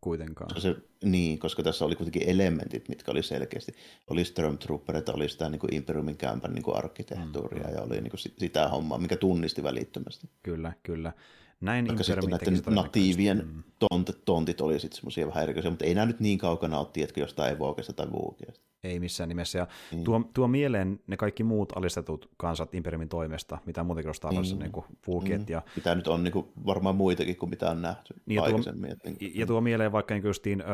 kuitenkaan. Se, niin, koska tässä oli kuitenkin elementit, mitkä oli selkeästi. Oli Stormtroopereita, oli sitä niin kuin Imperiumin kämpän niin kuin arkkitehtuuria mm. ja oli niin kuin sitä hommaa, mikä tunnisti välittömästi. Kyllä, kyllä. Näin Vaikka sitten näiden natiivien mm. tontit, tontit oli sitten semmoisia vähän erikoisia, mutta ei nämä nyt niin kaukana ole, tiedätkö, jostain Evokesta tai Vuokiasta. Ei missään nimessä. Ja niin. tuo, tuo mieleen ne kaikki muut alistetut kansat Imperiumin toimesta, mitä muutenkin on Wars, niin. niin mm. ja... Mitä nyt on niin kuin, varmaan muitakin kuin mitä on nähty niin, ja, tuo, niin, ja tuo mieleen vaikka niin justiin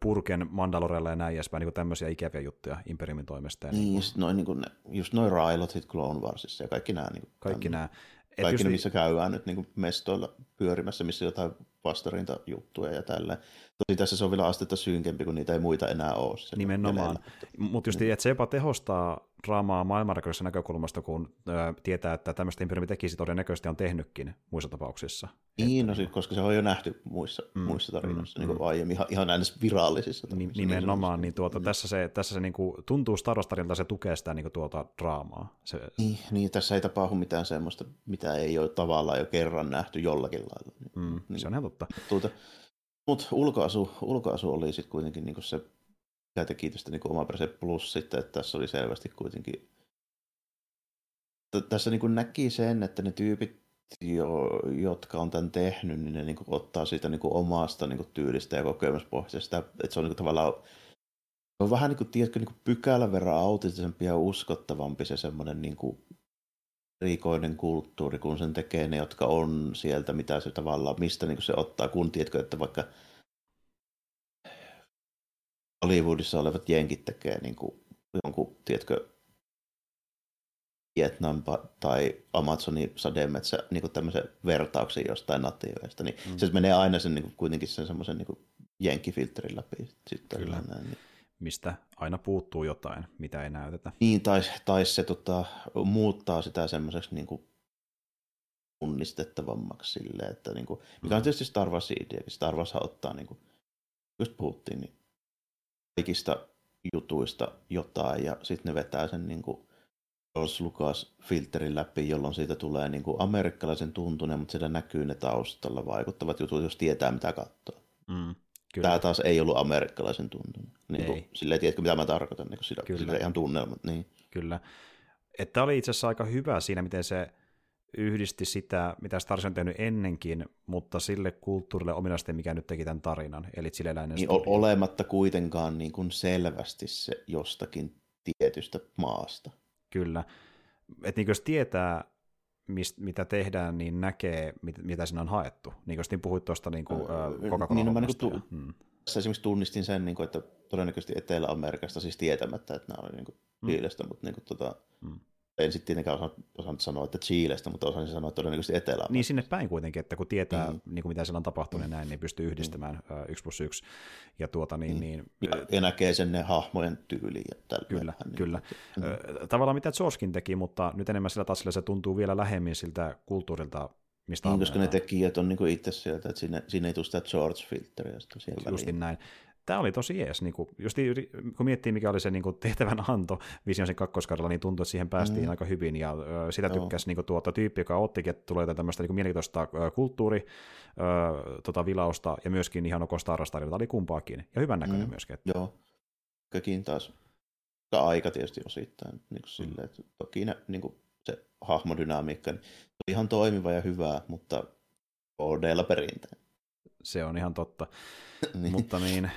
Purken Mandalorella ja näin edespäin, niin tämmöisiä ikäviä juttuja Imperiumin toimesta. Ja niin, niin, just noin, niin kuin ne, just noin railot sit Clone Warsissa ja kaikki nämä. Niin kaikki nämä. Kaikki ne, missä käydään nyt niin kuin mestoilla pyörimässä, missä jotain vastarinta juttuja ja tälleen. Tosi tässä se on vielä astetta synkempi, kun niitä ei muita enää ole. Nimenomaan. Mutta just, niin. että se jopa tehostaa draamaa maailmanrakoisesta näkökulmasta, kun ö, tietää, että tämmöistä imperiumi tekisi todennäköisesti on tehnytkin muissa tapauksissa. Niin, no, koska se on jo nähty muissa, mm, muissa tarinoissa mm, niin mm. aiemmin, ihan, ihan näissä virallisissa tarinoissa. Nimenomaan, niin tuota, mm. tässä se, tässä se niin kuin, tuntuu Star Wars se tukee sitä niin kuin, tuota draamaa. Se, niin, niin, tässä ei tapahdu mitään semmoista, mitä ei ole tavallaan jo kerran nähty jollakin lailla. Mm, niin, se on ihan totta. Tuota, mutta ulkoasu, ulkoasu oli sitten kuitenkin niinku se, mikä teki tästä niinku oma perse plus sitten, että tässä oli selvästi kuitenkin, tässä niinku näki sen, että ne tyypit, jo, jotka on tämän tehnyt, niin ne niinku ottaa siitä niinku omasta niinku tyylistä ja kokemuspohjaisesta, että se on niinku tavallaan on vähän niin kuin, tiedätkö, niin kuin pykälän verran autentisempi ja uskottavampi se semmoinen niin kuin erikoinen kulttuuri, kun sen tekee ne, jotka on sieltä, mitä se tavallaan, mistä niin se ottaa, kun tiedätkö, että vaikka Hollywoodissa olevat jenkit tekee niin kuin, jonkun, tiedätkö, Vietnam tai Amazonin sademetsä niin kuin tämmöisen vertauksen jostain natiiveista, niin mm. se menee aina sen niin kuin, kuitenkin sen semmoisen niin jenkkifilterin läpi. Sitten Kyllä. Näin, niin mistä aina puuttuu jotain, mitä ei näytetä. Niin, tai, tai se tota, muuttaa sitä semmoiseksi niin kuin tunnistettavammaksi silleen, että niin kuin, mikä on tietysti Star Wars idea, Star Wars ottaa, niin kuin, just puhuttiin, niin kaikista jutuista jotain ja sitten ne vetää sen niin kuin George Lucas filterin läpi, jolloin siitä tulee niin kuin amerikkalaisen tuntunen, mutta siellä näkyy ne taustalla vaikuttavat jutut, jos tietää mitä katsoo. Mm, kyllä. Tämä taas ei ollut amerikkalaisen tuntunen. Niin kuin, silleen, tiedätkö mitä mä tarkoitan, niin sillä, Kyllä. sillä ihan tunnelmat. Niin. Kyllä. Että oli itse asiassa aika hyvä siinä, miten se yhdisti sitä, mitä Star Wars on tehnyt ennenkin, mutta sille kulttuurille ominaisesti, mikä nyt teki tämän tarinan, eli chileläinen Niin o- olematta kuitenkaan niin kuin selvästi se jostakin tietystä maasta. Kyllä. Että niin jos tietää, mist, mitä tehdään, niin näkee, mit, mitä siinä on haettu. Niin kuin puhuit tuosta niin kuin, Öö, coca niin, no mä niinku tu- mm. Tässä esimerkiksi tunnistin sen, niin kuin, että todennäköisesti Etelä-Amerikasta, siis tietämättä, että nämä oli niin kuin Mm. Chilestä, mutta niin kuin, tota, Mm. En sitten tietenkään osannut, osannut sanoa, että Chilestä, mutta osasin sanoa, että todennäköisesti etelä Niin sinne päin kuitenkin, että kun tietää, Mm. niin kuin mitä siellä on tapahtunut ja näin, niin pystyy yhdistämään mm. 1 plus 1. Ja tuota niin, Mm. niin ja, ja näkee sen ne hahmojen tyyliin. Ja Kyllä, vähän, kyllä. Niin, Ö, tavallaan mitä Georgekin teki, mutta nyt enemmän sillä tasolla se tuntuu vielä lähemmin siltä kulttuurilta, mistä niin, koska ne tekijät on niin itse sieltä, että siinä, siinä ei tule sitä George-filtteriä Justin väliin. näin. Tämä oli tosi jees. Niin kuin, just kun miettii, mikä oli se niin kuin tehtävän anto Visionsin kakkoskaudella, niin tuntui, että siihen päästiin Mm. aika hyvin. Ja ö, sitä Joo. tykkäsi niin kuin, tuota tyyppi, joka ottikin, että tulee jotain tämmöistä niin kuin mielenkiintoista ö, kulttuuri, ö, tota, vilausta ja myöskin ihan ok Star Wars oli kumpaakin. Ja hyvän näköinen Mm. myöskin. Että, Joo. Kökin taas aika tietysti osittain. Niin Mm. kuin silleen, että toki ne, niin kuin se hahmodynamiikka niin se on ihan toimiva ja hyvää, mutta ODlla perinteen. se on ihan totta. niin. Mutta niin,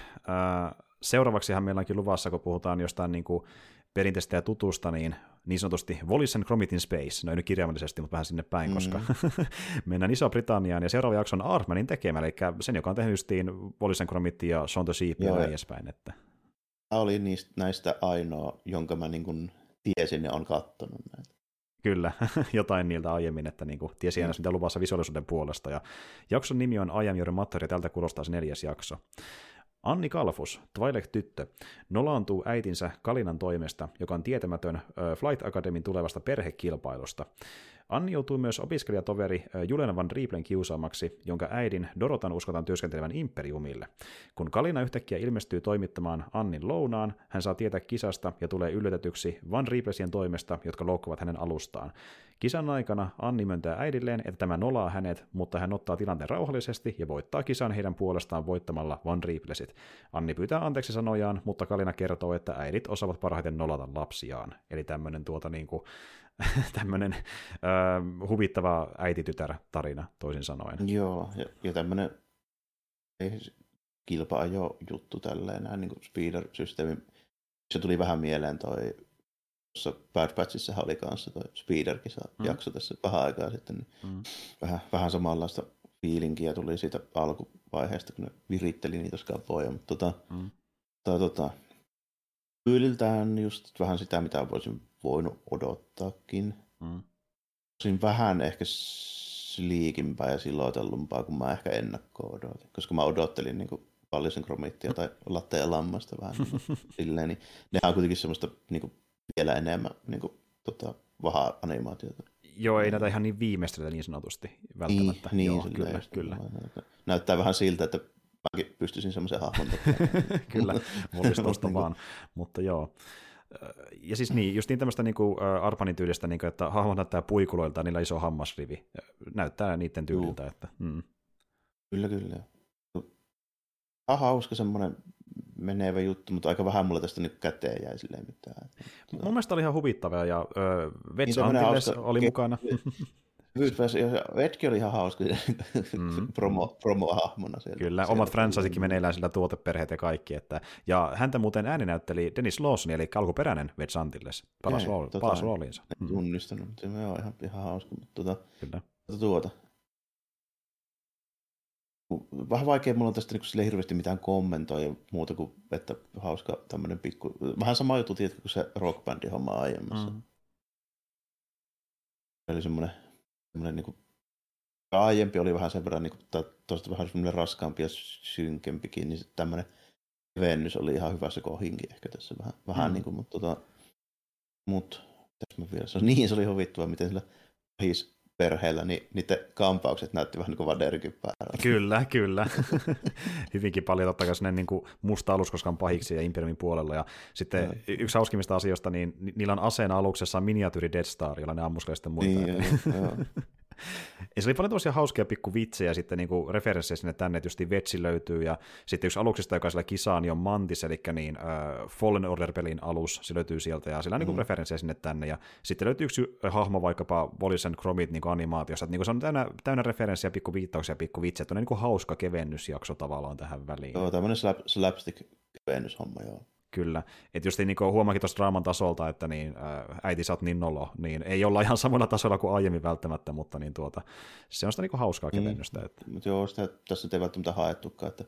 seuraavaksihan meillä onkin luvassa, kun puhutaan jostain niin kuin perinteistä ja tutusta, niin niin sanotusti Wallis and Gromit in Space, no ei nyt kirjaimellisesti, mutta vähän sinne päin, Mm. koska mennään Iso-Britanniaan, ja seuraava jakso on Artmanin tekemä, eli sen, joka on tehnyt justiin Wallis and Gromit ja Shaun the Sheep ja näin ja- edespäin. Että, Tämä oli niistä, näistä ainoa, jonka mä niin kuin tiesin ja on kattonut näitä. kyllä, jotain niiltä aiemmin, että niin kuin, tiesi aina, Mm. mitä luvassa visuaalisuuden puolesta. Ja jakson nimi on I am your ja tältä kuulostaa se neljäs jakso. Anni Kalfus, Twilight-tyttö, nolaantuu äitinsä Kalinan toimesta, joka on tietämätön Flight Academyn tulevasta perhekilpailusta. Anni joutuu myös opiskelijatoveri Julian Van Rieplen kiusaamaksi, jonka äidin Dorotan uskotaan työskentelevän Imperiumille. Kun Kalina yhtäkkiä ilmestyy toimittamaan Annin lounaan, hän saa tietää kisasta ja tulee yllätetyksi Van Rieplesien toimesta, jotka loukkavat hänen alustaan. Kisan aikana Anni myöntää äidilleen, että tämä nolaa hänet, mutta hän ottaa tilanteen rauhallisesti ja voittaa kisan heidän puolestaan voittamalla Van Rieplesit. Anni pyytää anteeksi sanojaan, mutta Kalina kertoo, että äidit osaavat parhaiten nolata lapsiaan. Eli tämmöinen tuota niinku, tämmöinen äh, huvittava äititytär-tarina toisin sanoen. Joo, ja, ja tämmöinen kilpa-ajo juttu tälleen, näin niin speeder-systeemi. Se tuli vähän mieleen toi, tuossa Bad Batchissahan oli kanssa toi speeder-kisa Mm. jakso tässä vähän aikaa sitten, niin Mm. vähän, vähän samanlaista fiilinkiä tuli siitä alkuvaiheesta, kun ne viritteli niitä skapoja, mutta tota, Mm. tota, tota, tyyliltään just vähän sitä, mitä voisin voinut odottaakin. Mm. Tosin vähän ehkä sliikimpää ja siloitellumpaa kuin mä ehkä ennakkoon odotin. Koska mä odottelin niin paljon kromittia tai latte ja lammasta vähän niin silleen, niin nehän on kuitenkin semmoista niin kuin, vielä enemmän niin kuin, tota, vahaa animaatiota. Joo, ei näitä ihan niin viimeistelytä niin sanotusti Niin, välttämättä. niin Joo, silleen kyllä, just, kyllä. Näyttää vähän siltä, että mäkin pystyisin semmoisen hahmon kyllä, olisi tosta vaan, mutta joo. Ja siis niin, just niin tämmöistä niin kuin, Arpanin tyylistä, niin kuin, että hahmot näyttää puikuloilta, niillä iso hammasrivi. Näyttää niiden tyyliltä. Että, mm. Kyllä, kyllä. Ihan hauska semmoinen menevä juttu, mutta aika vähän mulla tästä nyt käteen jäi silleen mitään. Mun mielestä oli ihan huvittavaa, ja ö, Vets Niin Antilles hauska oli ke- mukana. Vetki oli ihan hauska Mm. promo, promo-hahmona siellä. Kyllä, siellä. omat franchiseikin meneillään sillä tuoteperheet ja kaikki. Että, ja häntä muuten ääninäytteli Dennis Lawson, eli alkuperäinen Vets Antilles. Paras, Jee, rooli, tota, paras rooliinsa. En Mm, tunnistanut, mutta se on ihan, ihan hauska. Mutta tuota, kyllä. tuota, tuota. Vähän vaikea mulla on tästä niin sille hirveästi mitään kommentoida muuta kuin, että hauska tämmöinen pikku... Vähän sama juttu, tiedätkö, kuin se rockbändin homma aiemmassa. Mm. Eli semmoinen, semmoinen niin kuin, aiempi oli vähän sen verran, niin kuin, tuosta vähän semmoinen raskaampi ja synkempikin, niin tämmöinen Vennys oli ihan hyvä se kohinki ehkä tässä vähän, vähän Mm. niin kuin, mutta tota, mut, tässä mä vielä, se, niin se oli huvittava, miten sillä his perheellä, niin niiden kampaukset näytti vähän niin kuin Vaderikin päällä. Kyllä, kyllä. Hyvinkin paljon totta kai sinne niin kuin musta aluskoskan pahiksi ja Imperiumin puolella. Ja sitten ja. yksi hauskimmista asioista, niin niillä on aseena aluksessa miniatyyri Dead Star, jolla ne ammuskelee sitten muita. Niin, joo, ja se oli paljon tämmöisiä hauskia pikku vitsejä sitten niin referenssejä sinne tänne, että justiin Vetsi löytyy, ja sitten yksi aluksista, joka siellä kisaa, niin on Mantis, eli niin uh, Fallen Order-pelin alus, se löytyy sieltä, ja sillä on niin mm. referenssejä sinne tänne, ja sitten löytyy yksi hahmo vaikkapa Wallis and Chromit niin animaatiossa, että niin se on täynnä, täynnä referenssiä, pikku viittauksia, pikku vitsejä, että on niin hauska kevennysjakso tavallaan tähän väliin. Joo, tämmöinen slap, slapstick kevennyshomma, joo. Kyllä. Että just niin kuin huomaakin tuosta draaman tasolta, että niin, ää, äiti sä oot niin nolo, niin ei olla ihan samalla tasolla kuin aiemmin välttämättä, mutta niin tuota, se on sitä niin kuin hauskaa mm. kevennystä. Mm, että... Mutta joo, sitä tässä ei välttämättä haettukaan, että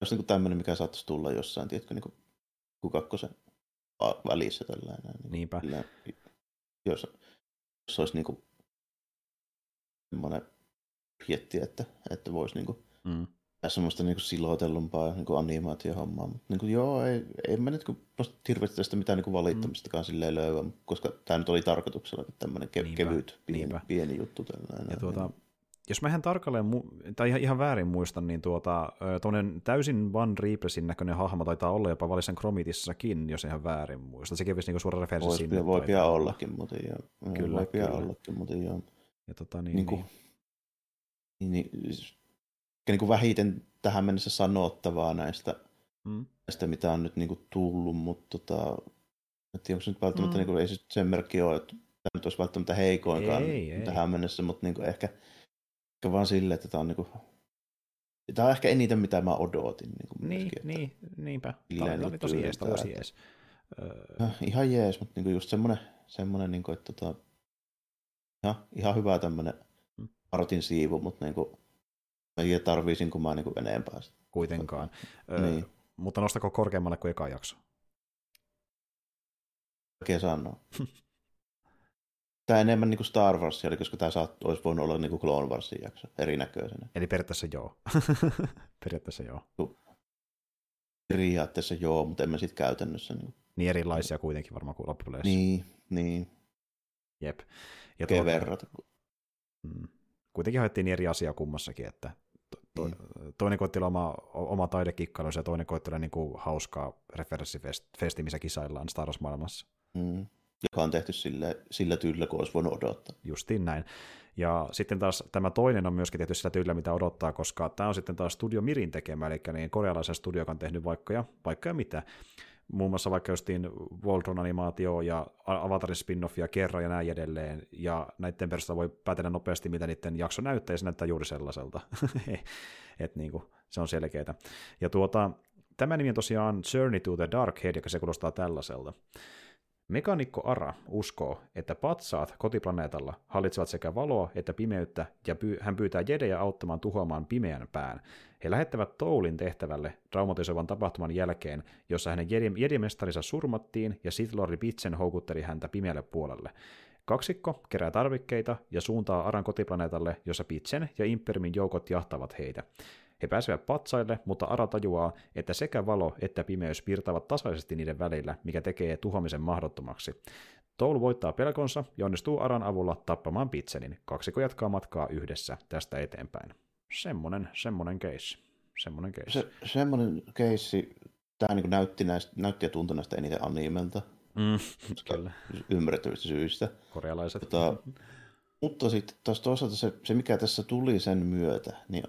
jos niin tämmöinen, mikä saattaisi tulla jossain, tiedätkö, niin kuin kakkosen välissä tällainen. Niin Niinpä. Kyllä, jos, jos olisi niin kuin semmoinen vietti, että, että voisi niin kuin, mm semmoista niin silotellumpaa niin animaatiohommaa. Mutta niin kuin, joo, ei, en mä nyt hirveästi tästä mitään niin valittamistakaan mm. silleen löyä, koska tämä nyt oli tarkoituksella tämmöinen ke- niinpä, kevyt, pieni, pieni juttu. Tällainen. Ja tuota, jos mä ihan tarkalleen, tai ihan, ihan väärin muistan, niin tuota, täysin Van Reaplesin näköinen hahmo taitaa olla jopa Valisen Chromitissakin, jos ihan väärin muistan. Sekin olisi niinku suora referenssi sinne. Voi pian ollakin, mutta joo. Kyllä, voi pian ollakin, mutta joo. Ja tota, niin, niin, kuin, niin. niin, niin niin kuin vähiten tähän mennessä sanottavaa näistä, mm. näistä mitä on nyt niin kuin tullut, mutta tota, en tiedä, onko se nyt välttämättä, mm. niin kuin, ei se sen merkki ole, että tämä nyt olisi välttämättä heikoinkaan ei, ei. tähän mennessä, mutta niin kuin ehkä, ehkä vaan silleen, että tämä on niin kuin, Tämä on ehkä eniten, mitä mä odotin. Niin, kuin niin, myöskin, niin niinpä. Tämä oli, tosi jees, tosi jees. Öö... Ihan jees, mutta niin kuin just semmoinen, semmoinen niin kuin, että tota, ihan, ihan hyvä tämmöinen mm. Martin siivu, mutta niin kuin, en tarviisin, kun mä niin enempää. Kuitenkaan. niin. mutta nostako korkeammalle kuin eka jakso? Oikein sanoa. tämä enemmän niin kuin Star Wars, eli koska tämä saat, olisi voinut olla niin kuin Clone Warsin jakso erinäköisenä. Eli periaatteessa joo. periaatteessa joo. Periaatteessa joo, mutta emme sitten käytännössä. Niin, niin erilaisia kuitenkin varmaan kuin loppupeleissä. Niin, niin. Jep. Ja tuota, verrata. Mm. Kuitenkin haettiin eri asia kummassakin, että to, niin. toinen koitti olla oma, oma taidekikkailunsa ja toinen koitti olla niin kuin hauskaa referenssifesti, missä kisaillaan Star Wars-maailmassa. Mm. Joka on tehty sillä, sillä tyylillä, kun olisi voinut odottaa. Justiin näin. Ja sitten taas tämä toinen on myöskin tehty sillä tyylillä, mitä odottaa, koska tämä on sitten taas Studio Mirin tekemä, eli niin korealaisen studio, joka on tehnyt vaikka ja, vaikka ja mitä muun muassa vaikka justiin Voltron-animaatio ja Avatarin spin-off ja kerran ja näin edelleen, ja näiden perusteella voi päätellä nopeasti, mitä niiden jakso näyttää, ja se näyttää juuri sellaiselta. että niinku, se on selkeää. Ja tuota, tämä nimi on tosiaan Journey to the Dark Head, joka se kuulostaa tällaiselta. Mekanikko Ara uskoo, että patsaat kotiplaneetalla hallitsevat sekä valoa että pimeyttä, ja hän pyytää jedejä auttamaan tuhoamaan pimeän pään. He lähettävät Toulin tehtävälle traumatisoivan tapahtuman jälkeen, jossa hänen jedimestarinsa surmattiin ja Sith Lordi Pitsen houkutteli häntä pimeälle puolelle. Kaksikko kerää tarvikkeita ja suuntaa Aran kotiplaneetalle, jossa Pitsen ja Imperiumin joukot jahtavat heitä. He pääsevät patsaille, mutta Ara tajuaa, että sekä valo että pimeys virtaavat tasaisesti niiden välillä, mikä tekee tuhoamisen mahdottomaksi. Toul voittaa pelkonsa ja onnistuu Aran avulla tappamaan Pitsenin. Kaksiko jatkaa matkaa yhdessä tästä eteenpäin. Semmonen, semmonen case. Semmonen case. Se, semmonen case, tämä niin näytti, näistä, näytti ja tuntui näistä eniten animelta. Mm, kyllä. Ymmärrettävistä syistä. Korealaiset. Tota, mutta sitten taas toisaalta se, se, mikä tässä tuli sen myötä, niin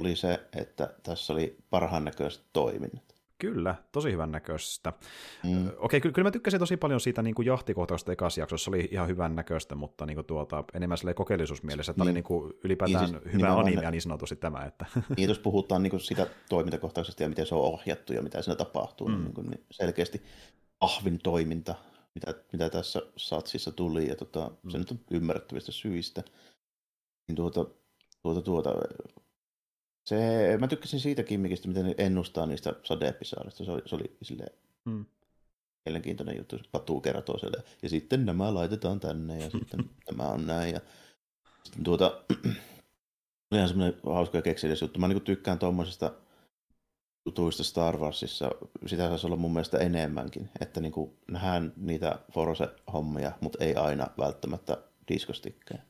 oli se, että tässä oli parhaan näköiset toiminnat. Kyllä, tosi hyvän näköistä. Mm. Okei, kyllä, kyllä mä tykkäsin tosi paljon siitä niin kuin jahtikohtausta ekassa jaksossa, se oli ihan hyvän näköistä, mutta niin kuin tuota, enemmän kokeellisuusmielessä, että niin. oli niin kuin ylipäätään niin, siis, hyvä anime niin sanotusti tämä. Että. Niin, jos puhutaan niin kuin sitä toimintakohtauksesta ja miten se on ohjattu ja mitä siinä tapahtuu, mm. niin, kuin, niin selkeästi ahvin toiminta, mitä, mitä tässä satsissa tuli, ja tota, mm. se nyt on ymmärrettävistä syistä. Niin tuota, tuota, tuota, se, mä tykkäsin siitä kimmikistä, miten ne ennustaa niistä sadeepisaarista. Se oli, se oli silleen mm. mielenkiintoinen juttu. Patuu kerran toiselle. Ja sitten nämä laitetaan tänne ja sitten tämä on näin. Ja sitten tuota, ihan semmoinen hauska ja kekseliäs juttu. Mä niin tykkään tuommoisesta jutuista Star Warsissa. Sitä saisi olla mun mielestä enemmänkin. Että niin nähdään niitä Force-hommia, mutta ei aina välttämättä diskostikkejä.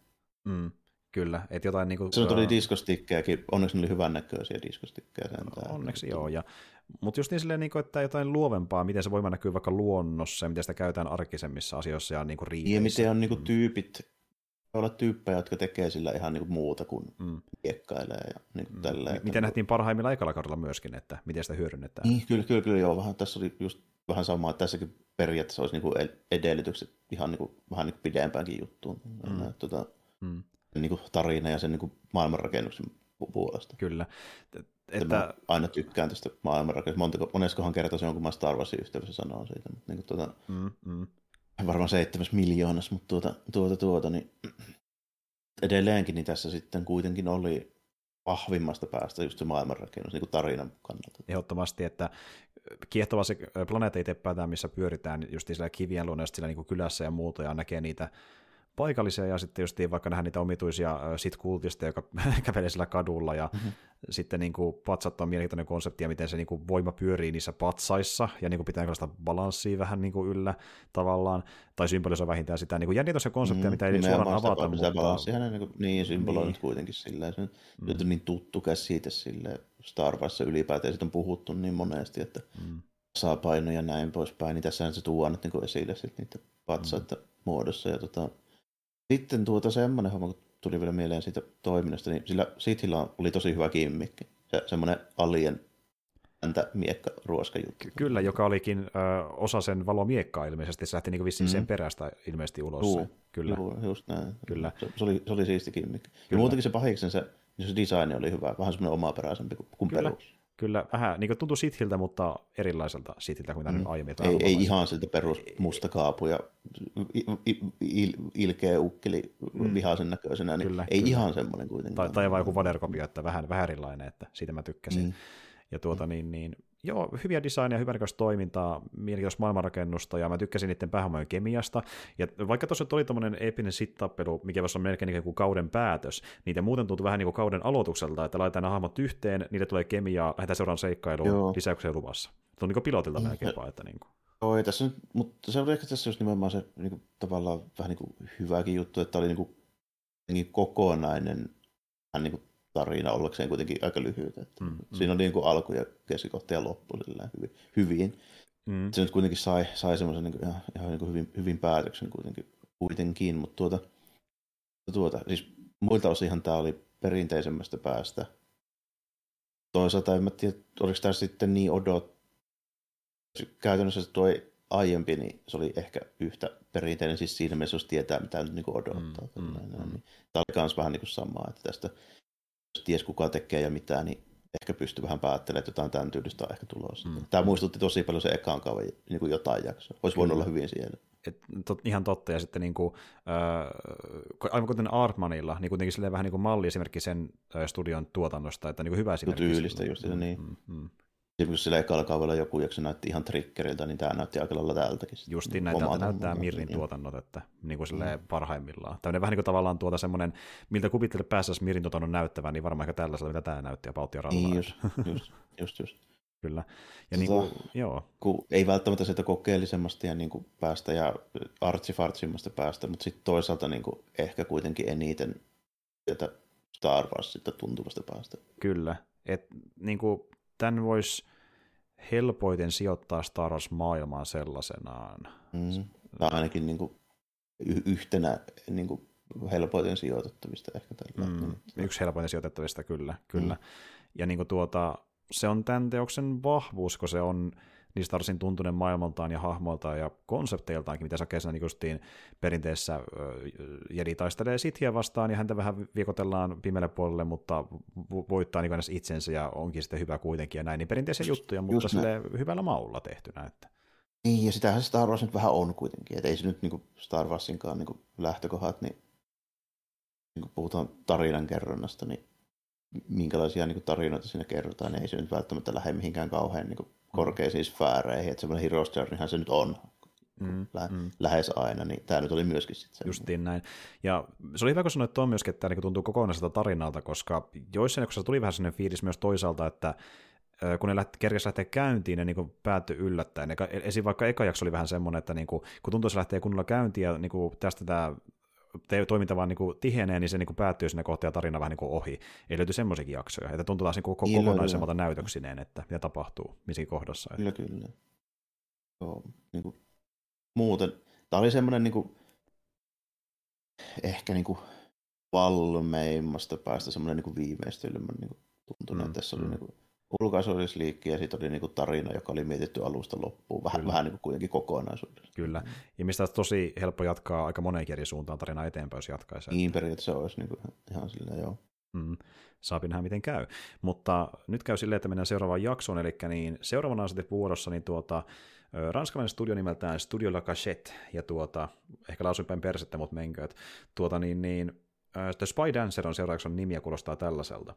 Mm, kyllä, että jotain niin kuin, Se tuli diskostikkejäkin, onneksi ne oli hyvän näköisiä diskostikkejä. Onneksi joo, ja, mutta just niin silleen, niin kuin, että jotain luovempaa, miten se voima näkyy vaikka luonnossa ja miten sitä käytetään arkisemmissa asioissa ja niin kuin riiteissä. Ja miten on niin kuin, tyypit, olla tyyppejä, jotka tekee sillä ihan niin kuin muuta kuin mm. kiekkailee ja niin kuin mm. tälleen. Miten nähtiin parhaimmilla ekalla kaudella myöskin, että miten sitä hyödynnetään. Niin, kyllä, kyllä, kyllä joo. Vähän, tässä oli just vähän sama, että tässäkin periaatteessa olisi niin kuin edellytykset ihan niin kuin, vähän niin kuin pidempäänkin juttuun. Mm. Ja, tuota, mm. Niin kuin tarina ja sen niin kuin maailmanrakennuksen puolesta. Kyllä. Että... Mä aina tykkään tästä maailmanrakennuksesta. Moneskohan kertaa se on, kun mä Star Warsin yhteydessä sanoo siitä. Mutta niin kuin, tuota, mm, mm varmaan seitsemäs miljoonas, mutta tuota, tuota, tuota, niin edelleenkin niin tässä sitten kuitenkin oli vahvimmasta päästä just se maailmanrakennus niin kuin tarinan kannalta. Ehdottomasti, että kiehtova se planeetta itse päätään, missä pyöritään just sillä kivien luonne, sillä niin kuin kylässä ja muuta, ja näkee niitä paikallisia ja sitten just vaikka nähdä niitä omituisia sit-kultista, joka kävelee sillä kadulla ja mm-hmm. sitten niin kuin patsat on mielenkiintoinen konsepti ja miten se niin kuin voima pyörii niissä patsaissa ja niin kuin pitää sitä balanssia vähän niin kuin yllä tavallaan, tai symbolisoi vähintään sitä niin kuin jännitoisia konseptia, mm, mitä ei suoraan avata. Mutta... balanssia niin, kuin, niin symboloi niin. kuitenkin silleen, se mm. on niin tuttu käsite sille Star Warsissa ylipäätään, siitä on puhuttu niin monesti, että mm. saa painoja ja näin poispäin, niin tässähän se tuo niin esille sitten niitä patsaita mm. muodossa ja tota, sitten tuota semmoinen homma, kun tuli vielä mieleen siitä toiminnasta, niin sillä Sithillä oli tosi hyvä kimmikki. Se, semmoinen alien häntä miekka ruoska juttu. Kyllä, joka olikin ö, osa sen valomiekkaa ilmeisesti. Se lähti niin vissiin mm. sen perästä ilmeisesti ulos. Juu, Kyllä. Juu, just näin. Kyllä. Se, se, oli, se oli siisti kimmikki. Ja muutenkin se pahiksen se, se design oli hyvä, vähän semmoinen omaperäisempi kuin, kuin Kyllä. perus. Kyllä, vähän niin kuin tuntui Sithiltä, mutta erilaiselta Sithiltä kuin mm. nyt aiemmin. Ei, ei ihan siltä perus musta kaapu ja il, il, ilkeä ukkeli mm. vihaisen näköisenä, niin kyllä, ei kyllä. ihan semmoinen kuitenkaan. Tai, tai vain joku vaderkopio, että vähän, vähän erilainen, että siitä mä tykkäsin. Mm. Ja tuota, niin, niin, joo, hyviä designia, hyvänäköistä toimintaa, mielenkiintoista maailmanrakennusta, ja mä tykkäsin niiden päähommojen kemiasta. Ja vaikka tuossa oli tommonen eeppinen sittappelu, mikä voisi olla melkein niin kuin kauden päätös, niitä muuten tuntuu vähän niin kuin kauden aloitukselta, että laitetaan nämä hahmot yhteen, niille tulee kemiaa, lähdetään seuraamaan seikkailuun lisäyksen luvassa. Se on niin kuin pilotilta melkein vaan, että niin kuin. Oi, tässä nyt, mutta se oli ehkä tässä just nimenomaan se niin kuin, tavallaan vähän niin kuin hyväkin juttu, että oli niin kuin, kokonainen vähän niin kuin tarina ollakseen kuitenkin aika lyhyt. Että mm, mm. Siinä on niin kuin alku ja keskikohta ja loppu hyvin. hyvin. Mm. Se nyt kuitenkin sai, sai semmoisen niin ihan, ihan niin kuin hyvin, hyvin päätöksen kuitenkin, kuitenkin mutta tuota, tuota, siis muilta osinhan tämä oli perinteisemmästä päästä. Toisaalta en mä tiedä, oliko tämä sitten niin odot... Käytännössä tuo aiempi, niin se oli ehkä yhtä perinteinen siis siinä mielessä, jos tietää, mitä nyt niin odottaa. Mm, mm, mm. Tämä oli myös vähän niin kuin samaa, että tästä ties kuka tekee ja mitä, niin ehkä pystyy vähän päättelemään, että jotain tämän tyylistä on ehkä tulossa. Mm. Tämä muistutti tosi paljon se ekaan kauan niin kuin jotain jaksoa. Olisi voinut olla hyvin siellä. Et, tot, ihan totta, ja sitten niin kuin, äh, aivan kuten Artmanilla, niin kuitenkin vähän niin kuin malli esimerkki sen äh, studion tuotannosta, että niin kuin hyvä esimerkki. Tyylistä just mm, niin. Mm, mm. Kun sillä ekalla kaudella joku jakso näytti ihan triggeriltä, niin tämä näytti aika lailla tältäkin. Justiin näitä näyttää Mirrin niin. tuotannot, että niin kuin mm. parhaimmillaan. Tämmöinen vähän niin kuin tavallaan tuota semmoinen, miltä kuvittele päästäisiin Mirrin tuotannon näyttävän, niin varmaan ehkä tällaisella, mitä tämä näytti, ja Pautti ja Niin, just, just, just, just. Kyllä. Ja tota, niin kuin, joo. Kun ei välttämättä sieltä kokeellisemmasta ja niin kuin päästä ja artsifartsimmasta päästä, mutta sitten toisaalta niin kuin ehkä kuitenkin eniten sieltä Star Warsista tuntuvasta päästä. Kyllä. Et, niin kuin, tämän voisi helpoiten sijoittaa Star Wars-maailmaan sellaisenaan. Mm. Tai ainakin niin kuin yhtenä niin kuin helpoiten sijoitettavista ehkä tällä. Mm. Yksi helpoiten sijoitettavista, kyllä. kyllä. Mm. Ja niin kuin tuota, se on tämän teoksen vahvuus, kun se on niin Starsin tuntunen maailmaltaan ja hahmoiltaan ja konsepteiltaankin, mitä Sakesena niin justiin perinteessä Jedi taistelee Sithiä vastaan ja häntä vähän viekotellaan pimeälle puolelle, mutta voittaa niin itsensä ja onkin sitten hyvä kuitenkin ja näin, niin perinteisiä juttuja, mutta sille hyvällä maulla tehtynä. Että. Niin, ja sitähän Star Wars nyt vähän on kuitenkin, että ei se nyt niin kuin Star Warsinkaan niin kuin lähtökohdat, niin, niin kuin puhutaan tarinan kerronnasta, niin minkälaisia niin kuin, tarinoita siinä kerrotaan, niin ei se nyt välttämättä lähde mihinkään kauhean niin kuin, korkeisiin sfääreihin, että semmoinen Heroes Journeyhan se nyt on mm, lä- mm. lähes aina, niin tämä nyt oli myöskin sitten Justiin näin. Ja se oli hyvä, kun sanoit tuon myöskin, että tämä niin tuntuu kokonaiselta tarinalta, koska joissain se tuli vähän sellainen fiilis myös toisaalta, että kun ne lähti, kerkesi lähteä käyntiin, ne niin päättyi yllättäen. Esim. vaikka eka jakso oli vähän semmoinen, että niin kuin, kun tuntuu, että se lähtee kunnolla käyntiin ja niin kuin tästä tämä toiminta vaan niin kuin tihenee, niin se niin kuin päättyy sinne kohtaan ja tarina vähän niin kuin ohi. Ei löyty semmoisiakin jaksoja, että tuntuu taas niin kuin kokonaisemmalta näytöksineen, että mitä tapahtuu missäkin kohdassa. Kyllä, kyllä. Joo, niin kuin, muuten. Tämä oli semmoinen niin kuin, ehkä niin kuin, valmeimmasta päästä semmoinen niin kuin viimeistelmän niin kuin, tuntunut, Mm, että tässä oli mm. niin kuin, ulkaisu oli sleekki ja sitten oli niin kuin, tarina, joka oli mietitty alusta loppuun, vähän, Kyllä. vähän niin kuin kuitenkin kokonaisuudessa. Kyllä. Ja mistä tosi helppo jatkaa aika moneenkin eri suuntaan tarinaa eteenpäin, jos jatkaisi. Niin periaatteessa olisi niin kuin, ihan sillä joo. Mm, saapi nähdä, miten käy. Mutta nyt käy silleen, että mennään seuraavaan jaksoon, eli niin seuraavana on sitten vuorossa niin tuota, ranskalainen studio nimeltään Studio La Cachette, ja tuota, ehkä lausuin päin persettä, mutta menkööt. Tuota, niin, niin, The Spy Dancer on seuraavaksi nimi ja kuulostaa tällaiselta.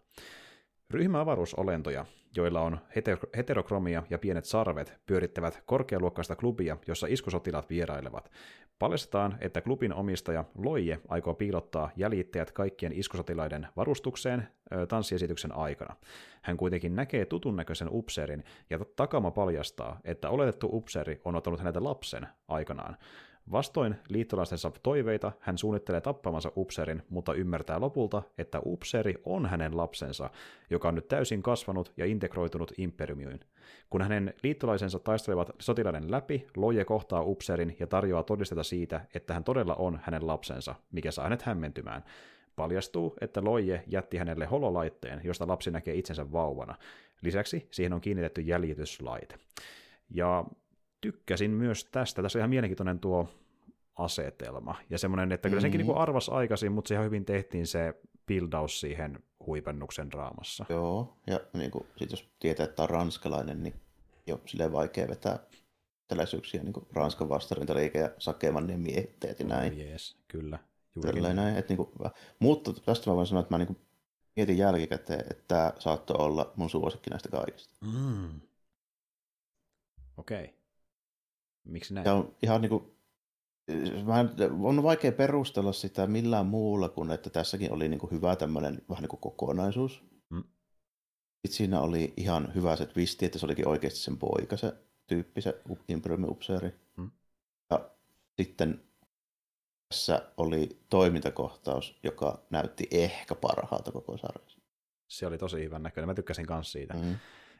Ryhmä avaruusolentoja, joilla on heter- heterokromia ja pienet sarvet, pyörittävät korkealuokkaista klubia, jossa iskusotilaat vierailevat. Paljastetaan, että klubin omistaja Loije aikoo piilottaa jäljittäjät kaikkien iskusotilaiden varustukseen ö, tanssiesityksen aikana. Hän kuitenkin näkee tutun näköisen upseerin ja takama paljastaa, että oletettu upseeri on ottanut häneltä lapsen aikanaan. Vastoin liittolaistensa toiveita hän suunnittelee tappamansa upseerin, mutta ymmärtää lopulta, että upseeri on hänen lapsensa, joka on nyt täysin kasvanut ja integroitunut imperiumiin. Kun hänen liittolaisensa taistelevat sotilaiden läpi, Loje kohtaa upseerin ja tarjoaa todisteita siitä, että hän todella on hänen lapsensa, mikä saa hänet hämmentymään. Paljastuu, että Loje jätti hänelle hololaitteen, josta lapsi näkee itsensä vauvana. Lisäksi siihen on kiinnitetty jäljityslaite. Ja tykkäsin myös tästä. Tässä on ihan mielenkiintoinen tuo asetelma. Ja semmoinen, että kyllä senkin Mhm. niin arvas aikaisin, mutta se ihan hyvin tehtiin se buildaus siihen huipennuksen draamassa. Joo, ja niin kuin, sit jos tietää, että on ranskalainen, niin jo silleen vaikea vetää tällaisuuksia niin kuin Ranskan vastarintaliike ja Sakemannien miehittäjät ja näin. Oh, jees, kyllä. Juurikin näin että, niin kuin, mutta tästä mä voin sanoa, että mä niin kuin, mietin jälkikäteen, että tämä saattoi olla mun suosikki näistä kaikista. Mm. Okei. Okay. Miksi näin? Ja on ihan niin kuin, vähän, on vaikea perustella sitä millään muulla kuin, että tässäkin oli niin kuin hyvä tämmöinen vähän niin kuin kokonaisuus. Mm. Sitten siinä oli ihan hyvä se twisti, että se olikin oikeasti sen poika, se tyyppi, se Imperiumin upseeri. Mm. Ja sitten tässä oli toimintakohtaus, joka näytti ehkä parhaalta koko sarjassa. Se oli tosi hyvän näköinen. Mä tykkäsin myös siitä. Mm.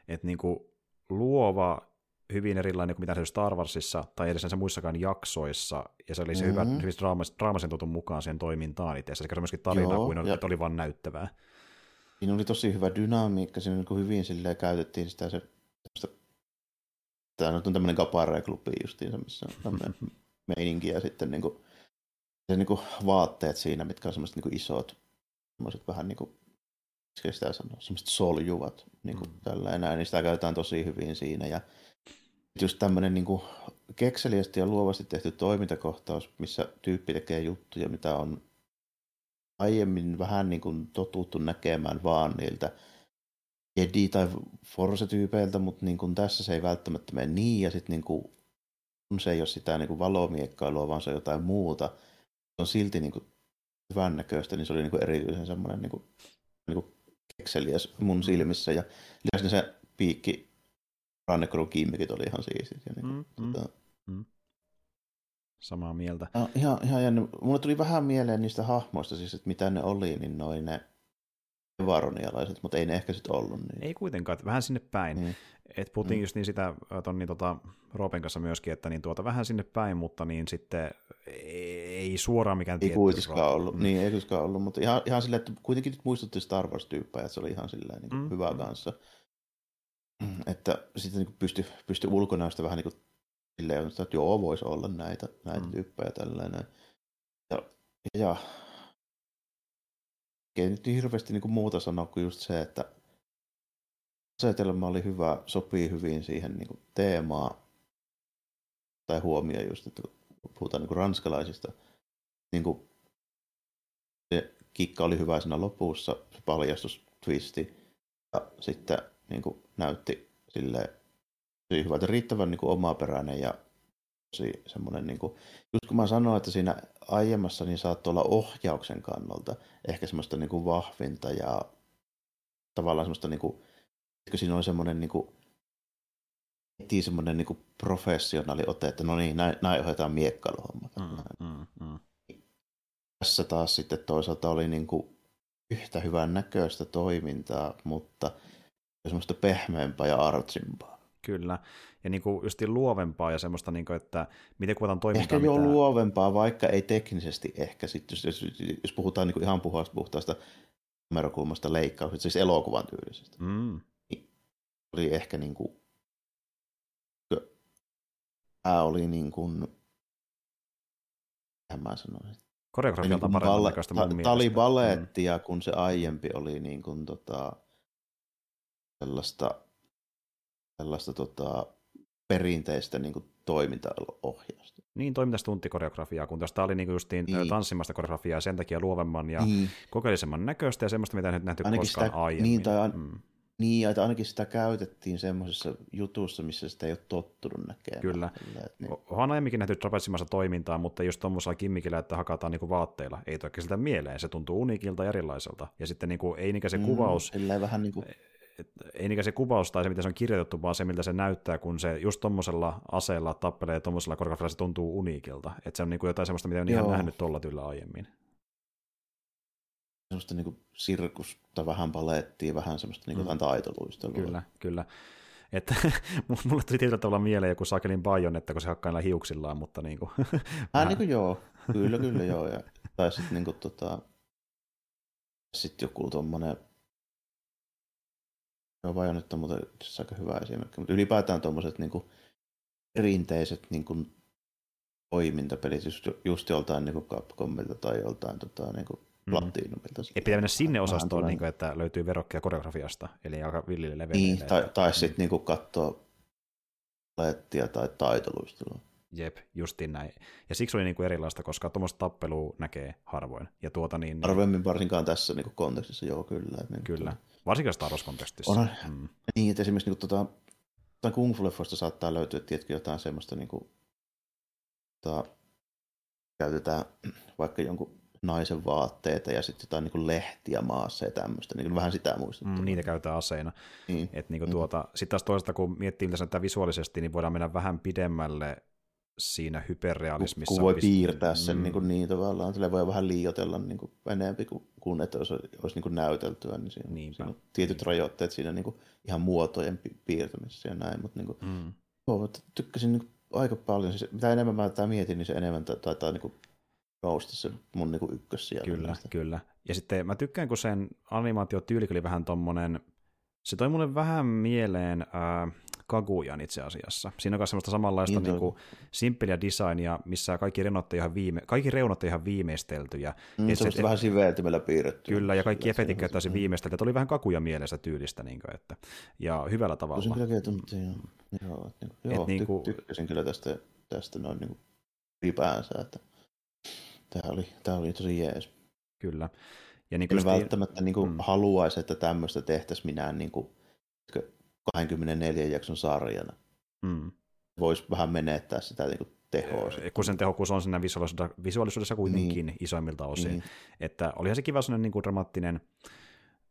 Että niinku luova, hyvin erilainen kuin mitä se oli Star Warsissa tai edes näissä muissakaan jaksoissa. Ja se oli se hyvä, Mhm. hyvin draamas, draamasen tutun mukaan siihen toimintaan itse asiassa. Se myöskin tarinaa kuin oli, ja- että oli vaan näyttävää. Siinä oli tosi hyvä dynamiikka, siinä niin kuin hyvin silleen käytettiin sitä se, tämä on tämmöinen kapare-klubi justiinsa, missä on tämmöinen meininki ja sitten niin kuin, se niin kuin vaatteet siinä, mitkä on semmoiset niin kuin isot, semmoiset vähän niin kuin, sitä sanoo, semmoiset soljuvat, niin kuin Mm. tällä näin, niin sitä käytetään tosi hyvin siinä ja just tämmöinen niin kekseliästi ja luovasti tehty toimintakohtaus, missä tyyppi tekee juttuja, mitä on aiemmin vähän niin kuin totuttu näkemään vaan niiltä Jedi- tai Force-tyypeiltä, mutta niin kuin tässä se ei välttämättä mene niin, ja sitten niin kun se ei ole sitä niin kuin valomiekkailua, vaan se on jotain muuta, se on silti niin kuin hyvän näköistä, niin se oli niin kuin erityisen semmoinen niin kuin, niin kuin kekseliäs mun silmissä, ja lisäksi se piikki rannekodun kimmikit oli ihan siistit. Ja niin Mm, mm. tota, Samaa mieltä. No, ihan, ihan jännä. Mulle tuli vähän mieleen niistä hahmoista, siis, että mitä ne oli, niin noin ne varonialaiset, mutta ei ne ehkä sitten ollut niin. Ei kuitenkaan, vähän sinne päin. Niin. Et puhuttiin Mm. just niin sitä ton, niin tota, Roopen kanssa myöskin, että niin tuota, vähän sinne päin, mutta niin sitten ei, suoraan mikään Ei tietty kuitenkaan ollut, Mm. niin ei kuitenkaan ollut, mutta ihan, ihan silleen, että kuitenkin nyt muistutti Star Wars-tyyppejä, että se oli ihan silleen niin Mm, mm, hyvä mm. kanssa. Mm, Että sitten niin pystyi pysty ulkonäöstä vähän niin kuin silleen, että joo, voisi olla näitä, näitä Mm. mm. tyyppejä tällainen. Ja, ja ei nyt niin hirveästi niin kuin muuta sanoa kuin just se, että asetelma oli hyvä, sopii hyvin siihen niin kuin teemaan tai huomioon just, että kun puhutaan niin kuin ranskalaisista, niin kuin se kikka oli hyvä siinä lopussa, se paljastus, twisti, ja sitten niin kuin näytti silleen tosi hyvältä, riittävän niin kuin omaperäinen ja tosi semmoinen, niin kuin, just kun mä sanoin, että siinä aiemmassa niin saattoi olla ohjauksen kannalta ehkä semmoista niin kuin vahvinta ja tavallaan semmoista, niin kuin, kun siinä oli semmoinen niin kuin, heti semmoinen niin kuin professionaali ote, että no niin, näin, näin ohjataan miekkailuhommat. Mm, mm, mm. tässä taas sitten toisaalta oli niin kuin yhtä hyvän näköistä toimintaa, mutta semmoista pehmeämpää ja artsimpaa. Kyllä, ja niin kuin just luovempaa ja semmoista, niin kuin, että miten kuvataan toimintaa. Ehkä jo mitä... luovempaa, vaikka ei teknisesti ehkä sitten, jos, jos, jos puhutaan niin kuin ihan puhtaasta numerokulmasta leikkauksesta, siis elokuvan tyylisestä. Mm. Niin oli ehkä niin kuin, tämä oli niin kuin, mä sanoisin, Koreografialta niin paremmin Tämä oli balettia, mm. kun se aiempi oli niin kuin, tota, sellaista, sellaista tota, perinteistä niin kuin toimintaohjausta. Niin, toimintastunttikoreografiaa, kun tämä oli niinku justiin niin. tanssimasta koreografiaa sen takia luovemman ja niin. kokeellisemman näköistä ja semmoista, mitä ei nyt nähty ainakin koskaan sitä, aiemmin. Niin, tai mm. Niin, että ainakin sitä käytettiin semmoisessa jutussa, missä sitä ei ole tottunut näkemään. Kyllä. Niin. Onhan aiemminkin nähty trapezimassa toimintaa, mutta just tuommoisella kimmikillä, että hakataan niinku vaatteilla, ei toki sitä mieleen. Se tuntuu uniikilta ja erilaiselta. Ja sitten niinku, ei niinkään se mm, kuvaus... vähän niin kuin... Ei niinkään se kuvaus tai se, mitä se on kirjoitettu, vaan se, miltä se näyttää, kun se just tuommoisella aseella tappelee tuommoisella koreografialla, se tuntuu uniikilta. Että se on niinku jotain semmoista, mitä on ihan nähnyt tuolla tyllä aiemmin semmoista niin sirkusta, vähän palettia, vähän semmoista niin mm. taitoluistelua. Kyllä, kyllä. Että mulle tuli tietyllä tavalla mieleen joku Sakelin Bajon, että kun se hakkaa hiuksillaan, mutta niin kuin, Äh, niin kuin joo, kyllä, kyllä joo. Ja, tai sitten niin kuin, tota, sit joku tuommoinen, joo Bajon nyt on muuten aika hyvä esimerkki, mutta ylipäätään tuommoiset niin perinteiset niin kuin, toimintapelit, just, just joltain niin kuin Capcomilta tai joltain tota, niin kuin, Platinumilta. Ei pitää mennä sinne osastoon, niin kuin, että löytyy verokkia koreografiasta, eli aika villille levelle. Niin, tai, tai sitten niin katsoa palettia tai taitoluistelua. Jep, justiin näin. Ja siksi oli niin kuin erilaista, koska tuommoista tappelua näkee harvoin. Ja tuota niin, niin... Harvemmin varsinkaan tässä niin kuin kontekstissa, joo kyllä. Niin, kyllä, varsinkaan Star Wars-kontekstissa. On, mm. Niin, että esimerkiksi niin kuin, tuota, Kung fu saattaa löytyä tietenkin jotain semmoista, niin kuin, tuota, käytetään vaikka jonkun naisen vaatteita ja sitten jotain niin lehtiä maassa ja tämmöistä. Niin vähän sitä muistuttaa. Mm, niitä käytetään aseina. Niin. Et niin mm. tuota, sitten taas toisaalta, kun miettii sanotaan visuaalisesti, niin voidaan mennä vähän pidemmälle siinä hyperrealismissa. Kun voi piirtää sen mm. niin, kuin niin tavallaan, sille voi vähän liioitella niin kuin enemmän kuin, kuin että olisi, olisi niin kuin näyteltyä, niin siinä, siinä on tietyt rajoitteet siinä niin kuin ihan muotojen piirtämisessä ja näin, mutta niin kuin, mm. joo, tykkäsin niin aika paljon, siis mitä enemmän mä tätä mietin, niin se enemmän taitaa niin kuin nousta se mun niinku ykkössijalle. Kyllä, näistä. kyllä. Ja sitten mä tykkään, kun sen animaatiotyyli oli vähän tommonen, se toi mulle vähän mieleen äh, Kagujan itse asiassa. Siinä on myös semmoista samanlaista niin, niinku, simppeliä designia, missä kaikki reunat on ihan, viime, kaikki reunat on ihan viimeistelty. Ja, mm, ja se, et, vähän siveeltimellä piirretty. Kyllä, ja kaikki efektit täysin mm. viimeistelty. Että oli vähän Kaguja mielessä tyylistä, niin kuin, että, ja hyvällä tavalla. Tosin kyllä tuntuu, joo. Joo, et, niin, joo, et, niin kuin, tykkäsin kyllä tästä, tästä noin niin ylipäänsä, että Tämä oli, tämä oli tosi jees. Kyllä. Ja niin Kyllä välttämättä niin kuin mm. haluaisi, että tämmöistä tehtäisiin minä niin kuin 24 jakson sarjana. Mm. Voisi vähän menettää sitä niin kuin tehoa. Kun sen tehokkuus on siinä visuaalisuudessa, visuaalisuudessa kuitenkin niin. isoimmilta osin. Niin. Että olihan se kiva sellainen niin kuin dramaattinen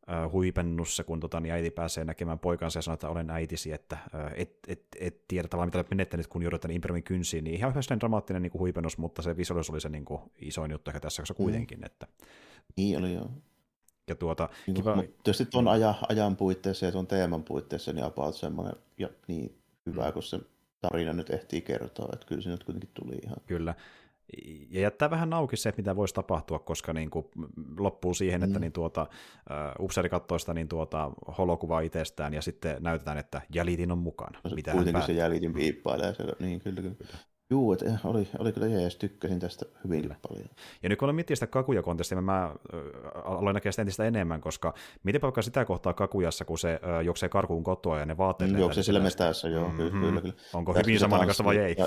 äh, huipennussa, kun tota, niin äiti pääsee näkemään poikansa ja sanoo, että olen äitisi, että äh, et, et, et tiedä tavallaan, mitä olet menettänyt, kun joudut tänne Imperiumin kynsiin, niin ihan hyvä dramaattinen niin kuin huipennus, mutta se visuaalisuus oli se niin kuin, isoin juttu ehkä tässä koska kuitenkin. Mm. Että... Niin oli joo. Ja tuota, niin, kiva... Mutta tietysti tuon ajan, ajan puitteissa ja tuon teeman puitteissa niin about semmoinen ja niin hyvä, mm. kun se tarina nyt ehtii kertoa, että kyllä se nyt kuitenkin tuli ihan. Kyllä, ja jättää vähän auki se, mitä voisi tapahtua, koska niin kuin loppuu siihen, mm. että niin tuota, uh, upseeri katsoo sitä niin tuota, holokuvaa itsestään ja sitten näytetään, että jäljitin on mukana. No, mitä kuitenkin se jäljitin piippailee. Se, niin kyllä, kyllä. Juu, että eh, oli, oli kyllä jees, tykkäsin tästä hyvin kyllä. paljon. Ja nyt kun olen miettinyt sitä kakuja-kontestia, mä äh, aloin näkeä sitä entistä enemmän, koska miten vaikka sitä kohtaa kakujassa, kun se äh, juoksee karkuun kotoa ja ne vaatteet... Mm, juoksee sillä mestässä, joo, mm-hmm. kyllä, kyllä, kyllä. Onko hyvin samanaikaista vai ei? Ja,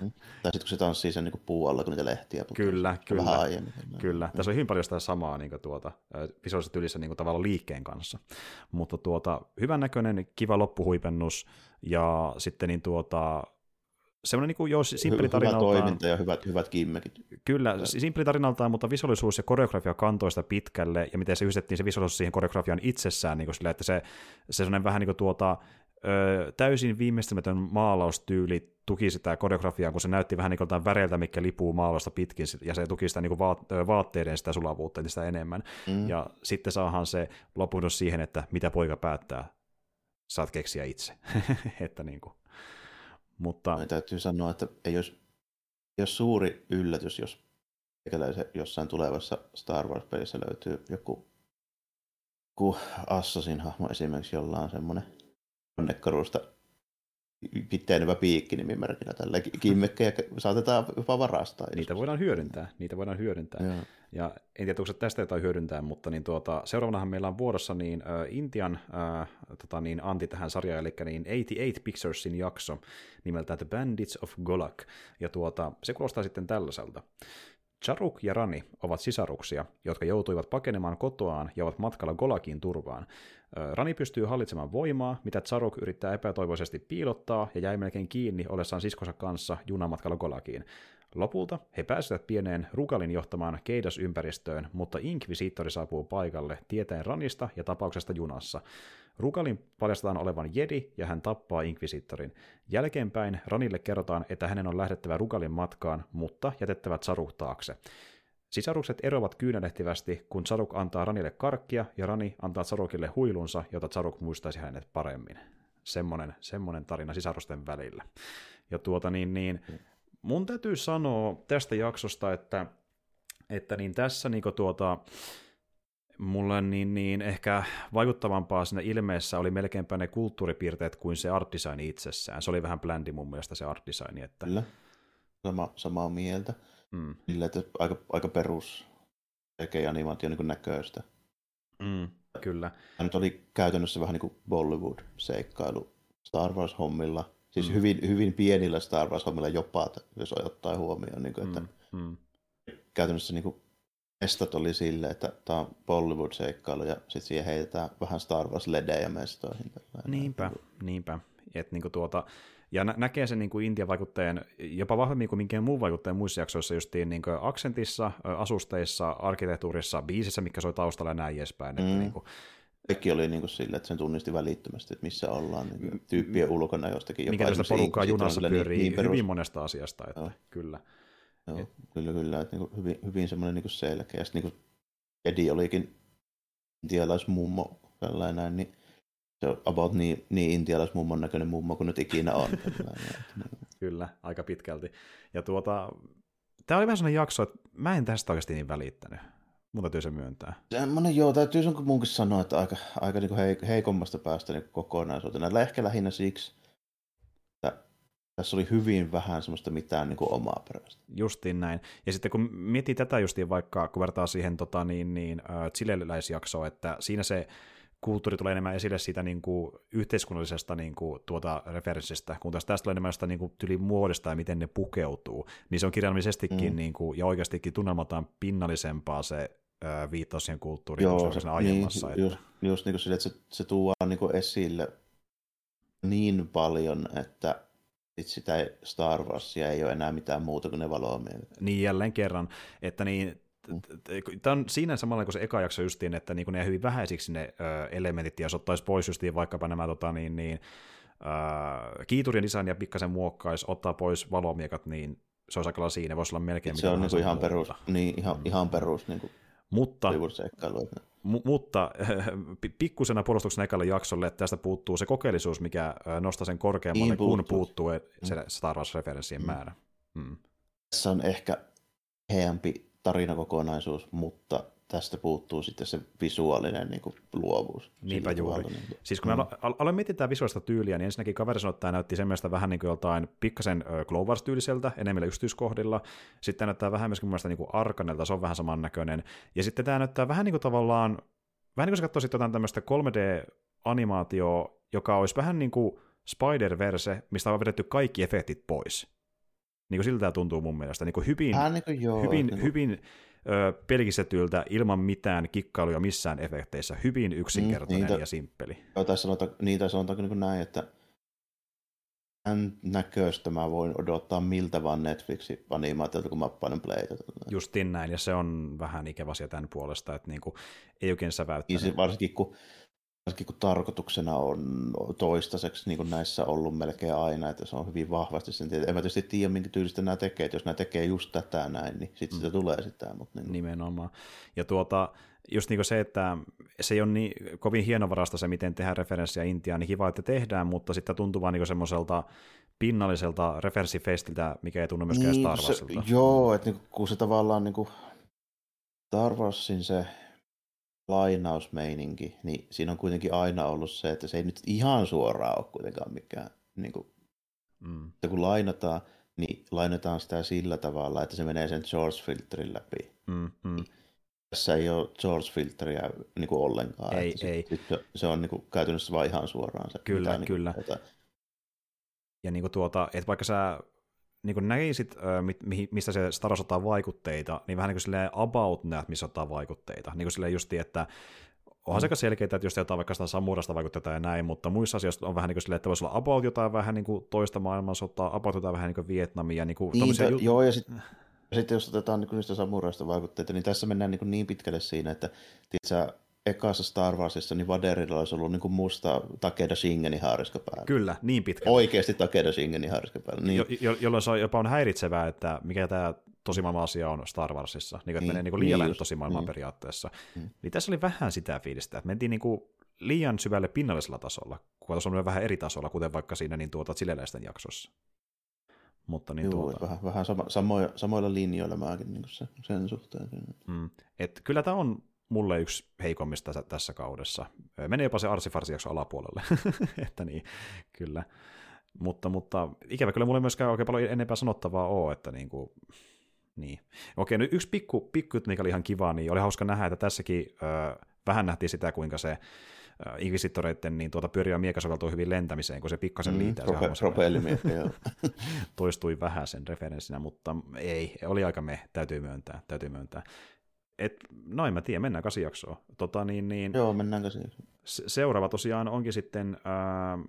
mm. tai sitten kun se tanssii sen niin puu alla, kun niitä lehtiä putoaa. Kyllä, kyllä. Vähän aiemmin. Kyllä, mm. tässä on hyvin paljon sitä samaa niin tuota, visuaalisessa tyylissä niin tavallaan liikkeen kanssa. Mutta tuota, hyvän näköinen, kiva loppuhuipennus, ja sitten niin tuota, semmoinen niin joo, simppeli tarinaltaan. Hyvä toiminta ja hyvät, hyvät kimmekit. Kyllä, simppeli tarinaltaan, mutta visuaalisuus ja koreografia kantoi sitä pitkälle, ja miten se yhdistettiin se visuaalisuus siihen koreografian itsessään, niin kuin sillä, että se, se semmoinen vähän niin kuin tuota, ö, täysin viimeistelmätön maalaustyyli tuki sitä koreografiaa, kun se näytti vähän niin kuin väreiltä, mikä lipuu maalasta pitkin, ja se tuki sitä niin kuin vaatteiden sitä sulavuutta sitä enemmän. Mm. Ja sitten saahan se loputus siihen, että mitä poika päättää, saat keksiä itse. että niin kuin. Mutta... No, täytyy sanoa, että ei olisi, ei olisi suuri yllätys, jos jossain tulevassa Star Wars-pelissä löytyy joku, joku Assassin hahmo esimerkiksi, jolla on semmoinen onnekkaruusta piteenevä piikki nimimerkillä tällä kimmekkejä saatetaan jopa varastaa. Niitä voidaan hyödyntää, niitä voidaan hyödyntää. Joo. Ja en tiedä, onko tästä jotain hyödyntää, mutta niin tuota, seuraavanahan meillä on vuorossa niin, uh, Intian uh, tota, niin, anti tähän sarjaan, eli niin 88 Picturesin jakso nimeltään The Bandits of Golak. Ja tuota, se kuulostaa sitten tällaiselta. Charuk ja Rani ovat sisaruksia, jotka joutuivat pakenemaan kotoaan ja ovat matkalla Golakin turvaan. Rani pystyy hallitsemaan voimaa, mitä Charuk yrittää epätoivoisesti piilottaa ja jäi melkein kiinni ollessaan siskonsa kanssa junamatkalla Golakiin. Lopulta he pääsevät pieneen Rukalin johtamaan Keidas-ympäristöön, mutta Inkvisiittori saapuu paikalle tietäen Ranista ja tapauksesta junassa. Rukalin paljastetaan olevan Jedi ja hän tappaa Inkvisiittorin. Jälkeenpäin Ranille kerrotaan, että hänen on lähdettävä Rukalin matkaan, mutta jätettävät Saruk taakse. Sisarukset eroavat kyynelehtivästi, kun Saruk antaa Ranille karkkia ja Rani antaa Sarukille huilunsa, jota Saruk muistaisi hänet paremmin. Semmonen, semmonen tarina sisarusten välillä. Ja tuota niin, niin mun täytyy sanoa tästä jaksosta, että, että niin tässä niin tuota, mulle niin, niin ehkä vaikuttavampaa siinä ilmeessä oli melkeinpä ne kulttuuripiirteet kuin se art design itsessään. Se oli vähän bländi mun mielestä se art design. Että... Kyllä, Sama, samaa mieltä. Mm. Sillä, että aika, aika perus animaatio niin näköistä. Mm, kyllä. Ja nyt oli käytännössä vähän niin kuin Bollywood-seikkailu Star Wars-hommilla. Siis mm. hyvin, hyvin pienillä Star Wars-hommilla jopa, jos ottaa huomioon. Niin kuin, että mm. Mm. Käytännössä niin kuin mestat oli silleen, että tämä on Bollywood-seikkailu ja sitten siihen heitetään vähän Star Wars-ledejä mestoihin. Niinpä, niinpä. Et niinku tuota, ja nä- näkee sen niin kuin Intian vaikutteen jopa vahvemmin kuin minkään muun vaikutteen muissa jaksoissa, justiin niin kuin aksentissa, asusteissa, arkkitehtuurissa, biisissä, mikä soi taustalla ja näin edespäin. Mm. Että niin kuin, Kaikki oli niin kuin sille, että sen tunnisti välittömästi, että missä ollaan niin tyyppien ulkona jostakin. Mikä tästä porukkaa junassa pyörii niin, niin hyvin monesta asiasta, että Joo. kyllä. Joo, Et... kyllä, kyllä. Että niin kuin hyvin, hyvin semmoinen niin kuin selkeä. Sitten niin kuin Eddie olikin intialaismummo tällainen, niin se on about niin, niin intialaismummon näköinen mummo kuin nyt ikinä on. kyllä, aika pitkälti. Ja tuota, tämä oli vähän sellainen jakso, että mä en tästä oikeasti niin välittänyt. Mun täytyy se myöntää. Semmoinen joo, täytyy sun munkin sanoa, että aika, aika niin heik- heikommasta päästä niin kokonaisuutena. Ehkä lähinnä siksi, tässä oli hyvin vähän semmoista mitään niin kuin omaa perästä. Justiin näin. Ja sitten kun miettii tätä justiin vaikka, kun vertaa siihen tota, niin, niin, äh, että siinä se kulttuuri tulee enemmän esille siitä niin kuin, yhteiskunnallisesta niin kuin, tuota, referenssistä, kun taas tästä tulee enemmän sitä niin kuin, tyli muodosta ja miten ne pukeutuu, niin se on kirjallisestikin mm. niin kuin, ja oikeastikin tunnelmataan pinnallisempaa se ää, viittaus siihen kulttuuriin, Joo, se aiemmassa. Niin, että... Just, just niin kuin sille, että se, se tuodaan niin kuin esille niin paljon, että sitä Star Warsia ei ole enää mitään muuta kuin ne valoa Niin jälleen kerran, että niin, Tämä on siinä samalla kuin se eka jakso justiin, että niin ne hyvin vähäisiksi ne elementit, ja jos ottaisi pois justiin vaikkapa nämä tota, niin, niin, design ja pikkasen muokkaisi, ottaa pois valomiekat, niin se olisi aika siinä, voisi olla melkein Se on niin ihan perus, niin, ihan, mm. ihan perus niin kuin mutta, mu- mutta pikkusena puolustuksen ekalle jaksolle että tästä puuttuu se kokeellisuus, mikä nostaa sen korkeammalle, niin kun puuttuu se mm. Star Wars-referenssien mm. määrä. Mm. Tässä on ehkä heämpi tarinakokonaisuus, mutta tästä puuttuu sitten se visuaalinen niin kuin, luovuus. Niinpä juuri. niin kuin. Siis kun mm. mä aloin miettiä tätä visuaalista tyyliä, niin ensinnäkin kaveri sanoi, että tämä näytti semmoista vähän niin kuin joltain pikkasen Clone tyyliseltä enemmillä yksityiskohdilla. Sitten tämä näyttää vähän myöskin mun mielestä niin kuin Arkanelta, se on vähän samannäköinen. Ja sitten tämä näyttää vähän niin kuin tavallaan, vähän niin kuin se katsoisit jotain tämmöistä 3D-animaatioa, joka olisi vähän niin kuin Spider-Verse, mistä on vedetty kaikki efektit pois. Niin kuin siltä tämä tuntuu mun mielestä. Niin kuin hyvin, niin kuin joo, hyvin, niin kuin... hyvin pelkistetyltä ilman mitään kikkailuja missään efekteissä. Hyvin yksinkertainen mm, niitä, ja simppeli. Joo, tai sanotaan, niitä sanotaanko niin kuin näin, että tämän näköistä mä voin odottaa miltä vaan Netflixin animaatiolta, kun mä panen playtä. Justin näin, ja se on vähän ikävä asia tämän puolesta, että niin kuin, ei oikein säväyttänyt. Niin varsinkin kun kun tarkoituksena on toistaiseksi niin kuin näissä ollut melkein aina, että se on hyvin vahvasti sen tietää. En mä tietysti tiedä, minkä tyylistä nämä tekee, että jos nämä tekee just tätä näin, niin sitten mm. sitä tulee sitä. Mutta niin Nimenomaan. Ja tuota, just niin se, että se ei ole niin kovin hienovarasta se, miten tehdään referenssiä Intiaan, niin kiva, että tehdään, mutta sitten tuntuu vaan niin semmoiselta pinnalliselta referenssifestiltä, mikä ei tunnu myöskään niin, Star Warsilta. Se, joo, että niin, kun se tavallaan niin kuin Star Warsin se lainausmeininki, niin siinä on kuitenkin aina ollut se, että se ei nyt ihan suoraan ole kuitenkaan mikään, niin kuin, mm. että kun lainataan, niin lainataan sitä sillä tavalla, että se menee sen George-filterin läpi. Mm, mm. Tässä ei ole George-filteriä niin kuin ollenkaan. Ei, että ei. Se, se on niin kuin, käytännössä vain ihan suoraan se. Kyllä, mitä, kyllä. Niin kuin, ja niin kuin tuota, että vaikka sä niin kuin näkisit, mistä se Star Wars ottaa vaikutteita, niin vähän niin kuin silleen about näet, missä ottaa vaikutteita. Niin kuin silleen justi, että onhan mm. se selkeää, että jos jotain vaikka sitä samurasta vaikutteita ja näin, mutta muissa asioissa on vähän niin kuin silleen, että voisi olla about jotain vähän niin kuin toista maailmansotaa, about jotain vähän niin kuin Vietnamia. Niin, kuin niin jut- joo, ja sitten sit jos otetaan niin niistä samuraista vaikutteita, niin tässä mennään niin, niin pitkälle siinä, että tiedätkö, ekassa Star Warsissa, niin Vaderilla olisi ollut niin kuin musta Takeda Shingenin haariska päällä. Kyllä, niin pitkä. Oikeasti Takeda Shingenin haariska päällä. Niin. Jo, jo, jolloin se on jopa on häiritsevää, että mikä tämä tosimaailman asia on Star Warsissa. Niin, että niin, menee niin kuin liian niin tosimaailmaan niin. periaatteessa. Mm. Niin tässä oli vähän sitä fiilistä, että mentiin niin kuin liian syvälle pinnallisella tasolla, kun tässä on vähän eri tasolla, kuten vaikka siinä niin tuota Sileläisten jaksossa. Mutta niin Joo, tuota... vähän, vähän sama, samoilla, samoilla linjoilla mäkin niin sen, sen suhteen. Mm. Et kyllä tämä on mulle yksi heikommista tässä kaudessa. Menee jopa se arsifarsiaksi alapuolelle, että niin, kyllä. Mutta, mutta ikävä kyllä mulle myöskään oikein paljon enempää sanottavaa ole, että niin kuin, niin. Okei, nyt yksi pikku, pikku mikä oli ihan kiva, niin oli hauska nähdä, että tässäkin ö, vähän nähtiin sitä, kuinka se Inquisitoreiden niin tuota pyöriä miekka soveltuu hyvin lentämiseen, kun se pikkasen mm, liitää. Prope- Toistui vähän sen referenssinä, mutta ei, oli aika me, täytyy myöntää, täytyy myöntää et, no en mä tiedä, mennään kasi jaksoon. Tota, niin, niin, Joo, mennään kasi Seuraava tosiaan onkin sitten äh,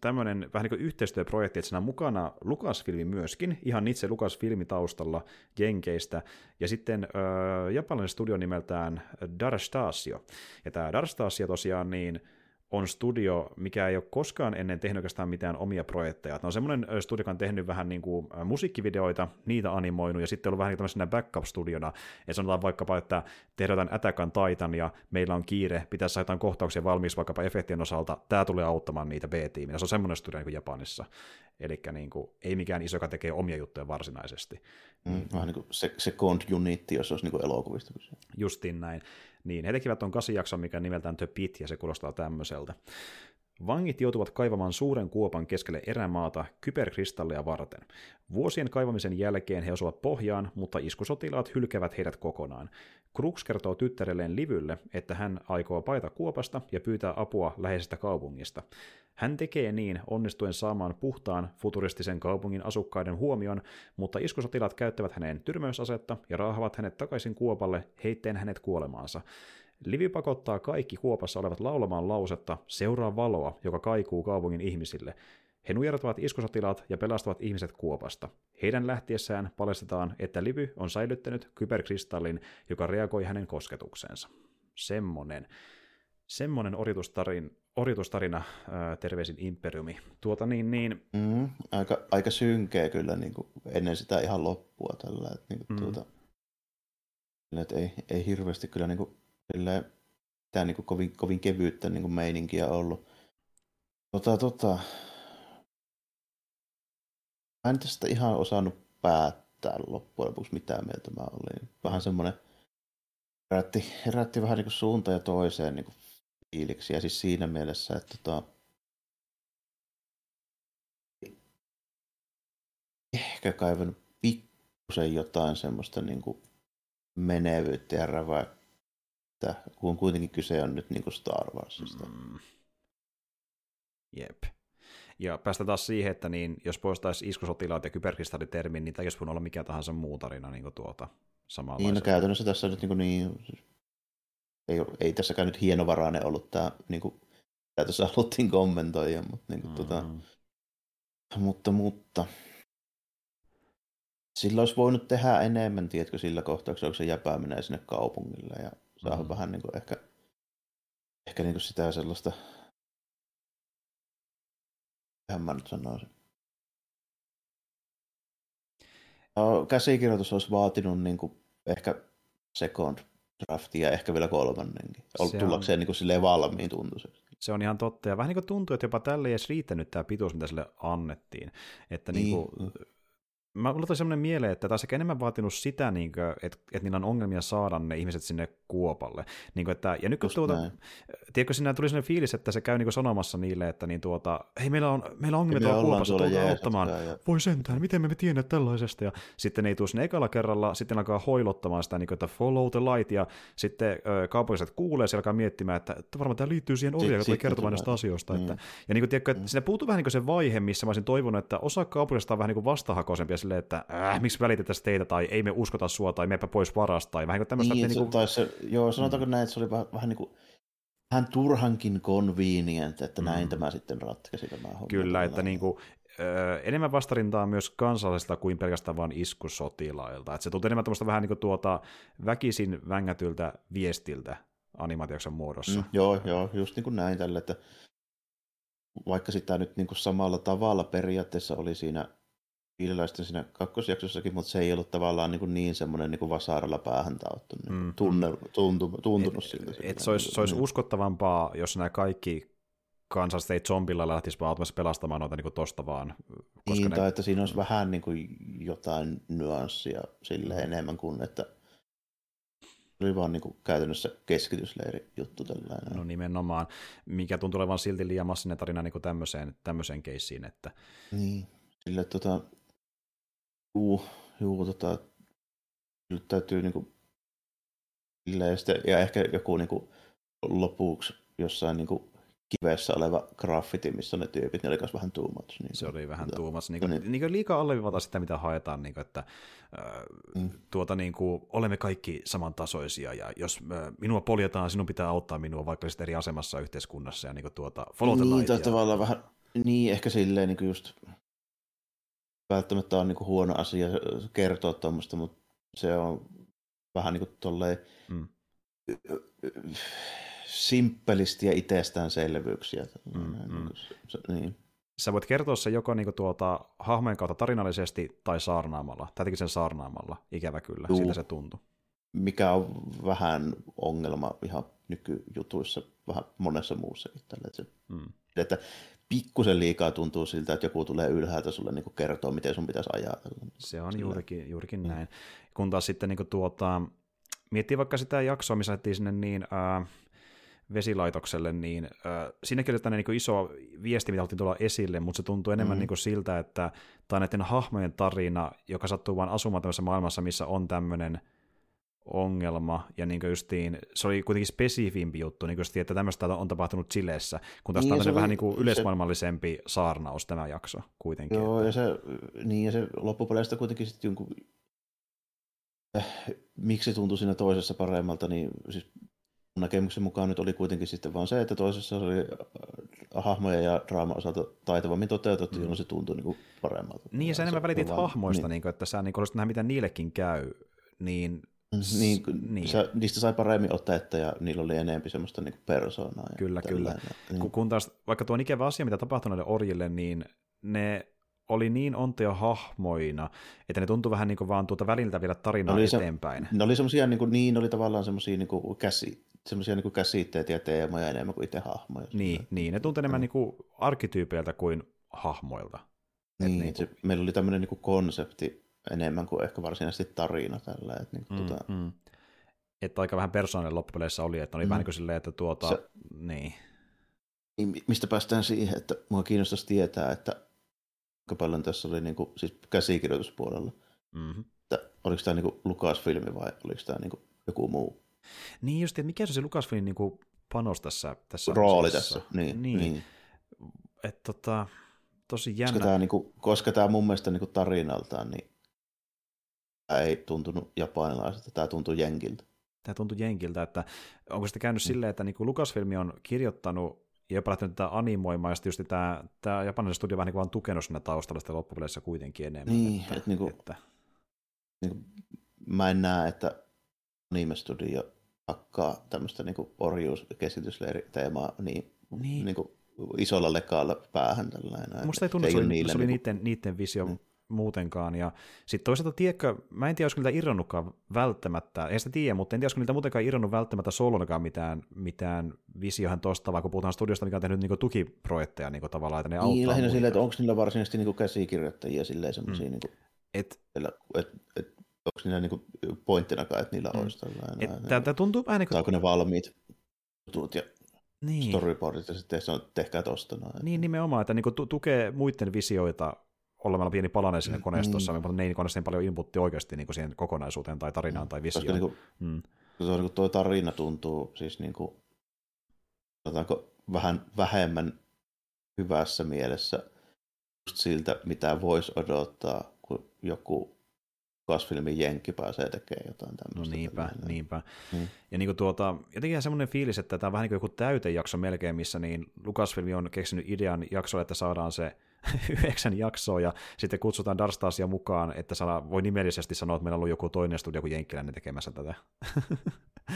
tämmöinen vähän niin kuin yhteistyöprojekti, että siinä on mukana Lucasfilmi myöskin, ihan itse Lucasfilmi taustalla Jenkeistä, ja sitten äh, japanilainen studio nimeltään Darstasio. Ja tämä Darstasio tosiaan niin on studio, mikä ei ole koskaan ennen tehnyt oikeastaan mitään omia projekteja. Ne on semmoinen studio, joka on tehnyt vähän niin kuin musiikkivideoita, niitä animoinut, ja sitten ollut vähän niin kuin backup-studiona. Ja sanotaan vaikkapa, että tehdään Attack Titan, ja meillä on kiire, pitäisi saada jotain kohtauksia valmiiksi vaikkapa efektien osalta, tämä tulee auttamaan niitä B-tiimiä. Se on semmoinen studio niin kuin Japanissa. Eli niin kuin, ei mikään iso, joka tekee omia juttuja varsinaisesti. Mm, vähän niin kuin se, second unit, jos olisi niin kuin elokuvista kyse. Justiin näin. Niin, he tekivät on kasijakson, mikä nimeltään The Pit, ja se kuulostaa tämmöiseltä. Vangit joutuvat kaivamaan suuren kuopan keskelle erämaata kyberkristalleja varten. Vuosien kaivamisen jälkeen he osuvat pohjaan, mutta iskusotilaat hylkevät heidät kokonaan. Crux kertoo tyttärelleen Livylle, että hän aikoo paita kuopasta ja pyytää apua läheisestä kaupungista. Hän tekee niin onnistuen saamaan puhtaan futuristisen kaupungin asukkaiden huomion, mutta iskusotilaat käyttävät hänen tyrmäysasetta ja raahavat hänet takaisin kuopalle heitteen hänet kuolemaansa. Livi pakottaa kaikki kuopassa olevat laulamaan lausetta Seuraa valoa, joka kaikuu kaupungin ihmisille. He nujertavat iskusotilaat ja pelastavat ihmiset kuopasta. Heidän lähtiessään paljastetaan, että Livy on säilyttänyt kyberkristallin, joka reagoi hänen kosketukseensa. Semmonen, semmonen oritustarin, oritustarina, ää, terveisin Imperiumi. Tuota niin, niin... Mm, aika, aika synkeä kyllä niin kuin ennen sitä ihan loppua tällä. Että, niin kuin, mm. tuota, että ei, ei hirveästi kyllä niin kuin, tämä niin kuin kovin, kovin kevyyttä niin kuin meininkiä ollut. Tota, tota, mä en tästä ihan osannut päättää loppujen lopuksi mitä mieltä mä olin. Vähän semmoinen herätti, herätti vähän niin kuin suuntaan ja toiseen niin kuin fiiliksiä siis siinä mielessä, että tota, ehkä kaivannut pikkusen jotain semmoista niin kuin menevyyttä ja räväyttä, kun kuitenkin kyse on nyt niin kuin Star Warsista. Mm. Jep. Ja päästä taas siihen, että niin, jos poistaisi iskusotilaat ja kyberkristallitermin, niin tämä olisi voinut olla mikä tahansa muu tarina niin kuin tuota, samanlaista. Niin, no käytännössä tässä nyt niin, niin ei, ei tässäkään nyt hienovarainen ollut tämä, niin kuin, tämä tässä haluttiin kommentoida, mutta, niin kuin, tuota, mm-hmm. tota, mutta, mutta sillä olisi voinut tehdä enemmän, tiedätkö, sillä kohtauksella, kun se jäpää menee sinne kaupungille ja saa mm-hmm. vähän niin kuin ehkä, ehkä niin kuin sitä sellaista, ihan mä nyt sanoisin. No, käsikirjoitus olisi vaatinut niin kuin ehkä second draftia ehkä vielä kolmannenkin. Se Tullakseen niin kuin silleen valmiin tuntuiseksi. Se on ihan totta, ja vähän niin kuin tuntuu, että jopa tälle ei edes riittänyt tämä pituus, mitä sille annettiin. Että niin. Niin kuin, mä mulla tuli sellainen mieleen, että ehkä enemmän vaatinut sitä, niin kuin, että, että niillä on ongelmia saada ne ihmiset sinne kuopalle. Niin kuin, että, ja nyt kun tuota, tiedätkö, siinä tuli sellainen fiilis, että se käy niin kuin sanomassa niille, että niin tuota, hei, meillä on, meillä on ongelmia tuolla kuopassa, tulkaa auttamaan. Ja... Voi sentään, miten me me tiedä tällaisesta. Ja sitten ne ei tule sinne ekalla kerralla, sitten alkaa hoilottamaan sitä, niin kuin, että follow the light, ja sitten kaupalliset kuulee, se alkaa miettimään, että, että varmaan tämä liittyy siihen orjaan, joka tulee kertomaan näistä asioista. Mm. Että, ja niin kuin, tiedätkö, että mm. sinne puuttuu vähän niin kuin se vaihe, missä mä olisin toivonut, että osa kaupallisista on vähän niin kuin vastahakoisempia silleen, että äh, miksi välitetään teitä, tai ei me uskota sua, tai meepä pois varasta, tai vähän kuin tämmöistä. Niin, että niin kuin... se, joo, sanotaanko mm. näin, että se oli vähän, vähän niin kuin vähän turhankin convenient, että näin mm. tämä sitten ratkaisi tämä homma. Kyllä, että niin kuin, ö, enemmän vastarintaa myös kansallisilta kuin pelkästään vain iskusotilailta. Että se tuntuu enemmän tämmöistä vähän niin kuin tuota väkisin vängätyltä viestiltä animaatioksen muodossa. Mm, joo, joo, just niin kuin näin tällä, että vaikka sitä nyt niin kuin samalla tavalla periaatteessa oli siinä Viililäisten siinä kakkosjaksossakin, mutta se ei ollut tavallaan niin, kuin niin semmoinen niin kuin vasaralla päähän tauttunut, niin mm. tunne, tuntu, tuntunut et, siltä. Et se olisi, se olisi niin. uskottavampaa, jos nämä kaikki kansalliset ei zombilla lähtisi vaan pelastamaan noita niin tosta vaan. Koska niin, ne... tai että siinä olisi vähän niin kuin jotain nyanssia sille enemmän kuin, että oli vaan niin kuin käytännössä keskitysleiri juttu tällainen. No nimenomaan, mikä tuntuu olevan silti liian massinen tarina niin kuin tämmöiseen, tämmöiseen keissiin. Että... Niin, sille tota, Juu, juu tota, nyt täytyy niinku, ja, sitten, ja ehkä joku niinku, lopuksi jossain niinku, kivessä oleva graffiti, missä ne tyypit, ne oli myös vähän too much. Niin se oli vähän tota, too much. Niin kuin, niin. Niin kuin liikaa alleviivata sitä, mitä haetaan, niin kuin, että äh, mm. tuota, niin kuin, olemme kaikki samantasoisia, ja jos äh, minua poljetaan, sinun pitää auttaa minua, vaikka olisit eri asemassa yhteiskunnassa, ja niin kuin, tuota, follow the niin, tai tavallaan vähän, niin, ehkä silleen niin kuin just välttämättä on niin kuin huono asia kertoa tuommoista, mutta se on vähän niin kuin tolleen mm. simppelisti ja itsestäänselvyyksiä. Mm, mm. Niin se, niin. Sä voit kertoa se joko niinku tuota, hahmojen kautta tarinallisesti tai saarnaamalla. Tätäkin sen saarnaamalla, ikävä kyllä, Juu. siltä se tuntuu. Mikä on vähän ongelma ihan nykyjutuissa, vähän monessa muussakin. Tällä, että, se, mm. että pikkusen liikaa tuntuu siltä, että joku tulee ylhäältä sulle niin kertoa, miten sun pitäisi ajatella. Se on juurikin, juurikin näin. Kun taas sitten niin tuota, miettii vaikka sitä jaksoa, missä lähdettiin sinne niin, äh, vesilaitokselle, niin äh, siinäkin oli niin iso viesti, mitä haluttiin tulla esille, mutta se tuntuu enemmän mm. niin siltä, että tämä on näiden hahmojen tarina, joka sattuu vain asumaan tämmöisessä maailmassa, missä on tämmöinen ongelma, ja niin justiin, se oli kuitenkin spesifimpi juttu, niin justiin, että tämmöistä on tapahtunut Chileessä, kun taas niin, tämmöinen vähän niin kuin yleismaailmallisempi se... saarnaus tämä jakso kuitenkin. Joo, että... ja se, niin, ja se loppupeleistä kuitenkin sitten jonkun, äh, miksi tuntui siinä toisessa paremmalta, niin siis näkemyksen mukaan nyt oli kuitenkin sitten vaan se, että toisessa oli äh, hahmoja ja draama osalta taitavammin toteutettu, mm. jolloin se tuntui niin kuin paremmalta. Niin, ja sä enemmän välitit hahmoista, niin. Niin kuin, että sä niin haluaisit nähdä, mitä niillekin käy, niin niin, niin. Se, niistä sai paremmin otetta ja niillä oli enemmän semmoista niin persoonaa. Ja kyllä, kyllä. Niin. Kun taas, vaikka tuo on ikävä asia, mitä tapahtui näille orjille, niin ne oli niin ontoja hahmoina, että ne tuntui vähän niin kuin vaan tuota väliltä vielä tarinaa oli eteenpäin. Se, ne oli semmoisia, niin, kuin, niin oli tavallaan semmoisia niin kuin käsi, semmoisia niin kuin käsitteitä ja teemoja enemmän kuin itse hahmoja. Niin, niin ne tuntui enemmän mm. niin kuin arkkityypeiltä kuin hahmoilta. Niin, niin kuin... se, meillä oli tämmöinen niin kuin konsepti, enemmän kuin ehkä varsinaisesti tarina tällä. Että, niin, mm, tuota... mm. että aika vähän persoonallinen loppupeleissä oli, että oli mm. vähän niin kuin silleen, että tuota, Se, niin. niin. Mistä päästään siihen, että mua kiinnostaisi tietää, että kuinka paljon tässä oli niin kuin, siis käsikirjoituspuolella. Mm-hmm. Että oliko tämä niin Lukas-filmi vai oliko tämä niin joku muu? Niin just, että mikä se on se Lukas-filmin niin panos tässä, tässä Rooli tässä, niin. niin. niin. Että tota, tosi jännä. Koska tämä, niin kuin, koska tämä mun mielestä niin kuin tarinaltaan, niin ei tuntunut japanilaiselta, tämä tuntui jenkiltä. Tämä tuntui jenkiltä, että onko sitä käynyt mm. silleen, että niin Lukasfilmi on kirjoittanut ja jopa lähtenyt tätä animoimaan, ja sitten just tämä, tämä japanilainen studio vähän niin vaan tukenut siinä taustalla sitä loppupeleissä kuitenkin enemmän. Niin, että, että, niin kuin, että... Niin kuin, mä en näe, että anime-studio hakkaa tämmöistä niin orjuuskäsitysleiriteemaa niin, Niin. niin. niin kuin isolla lekalla päähän tällainen. Musta ei tunnu, että se oli, se oli niiden, niiden visio mm. Muutenkaan. Ja sitten toisaalta, tiedätkö, mä en tiedä, olisiko niiltä irronnutkaan välttämättä, en sitä tiedä, mutta en tiedä, olisiko niiltä muutenkaan irronnut välttämättä solonakaan mitään, mitään visiohan tosta, vaikka puhutaan studiosta, mikä on tehnyt niin tukiprojekteja niin tavallaan, että ne auttaa Niin, lähinnä muita. silleen, että onko niillä varsinaisesti niin käsikirjoittajia silleen semmoisia, mm. niin kuin, Et, et, et, et, onko niillä niin pointtinakaan, että niillä Mm. olisi tällainen. tää tuntuu vähän niin kuin... Saako ne valmiit jutut ja Niin. storyboardit ja sitten se on, tehkää tosta noin. Niin nimenomaan, että niinku tu- tukee muiden visioita olemalla pieni palanen siinä Mm, koneistossa, mutta ne ei anna sen paljon inputti oikeasti niinku siihen kokonaisuuteen tai tarinaan tai Koska visioon. niin kuin, Mm. se on, niin kuin tuo tarina tuntuu siis niin kuin, sanotaanko, vähän vähemmän hyvässä mielessä just siltä, mitä voisi odottaa, kun joku kasfilmin jenkki pääsee tekemään jotain No tämmöistä. niinpä, tällainen. niinpä. Mm. Ja niinku tuota, jotenkin semmoinen fiilis, että tämä on vähän niin kuin joku täytejakso melkein, missä niin Lucasfilm on keksinyt idean jaksolle, että saadaan se yhdeksän jaksoa ja sitten kutsutaan Darstasia mukaan, että sana, voi nimellisesti sanoa, että meillä on ollut joku toinen studio kuin Jenkkiläinen tekemässä tätä.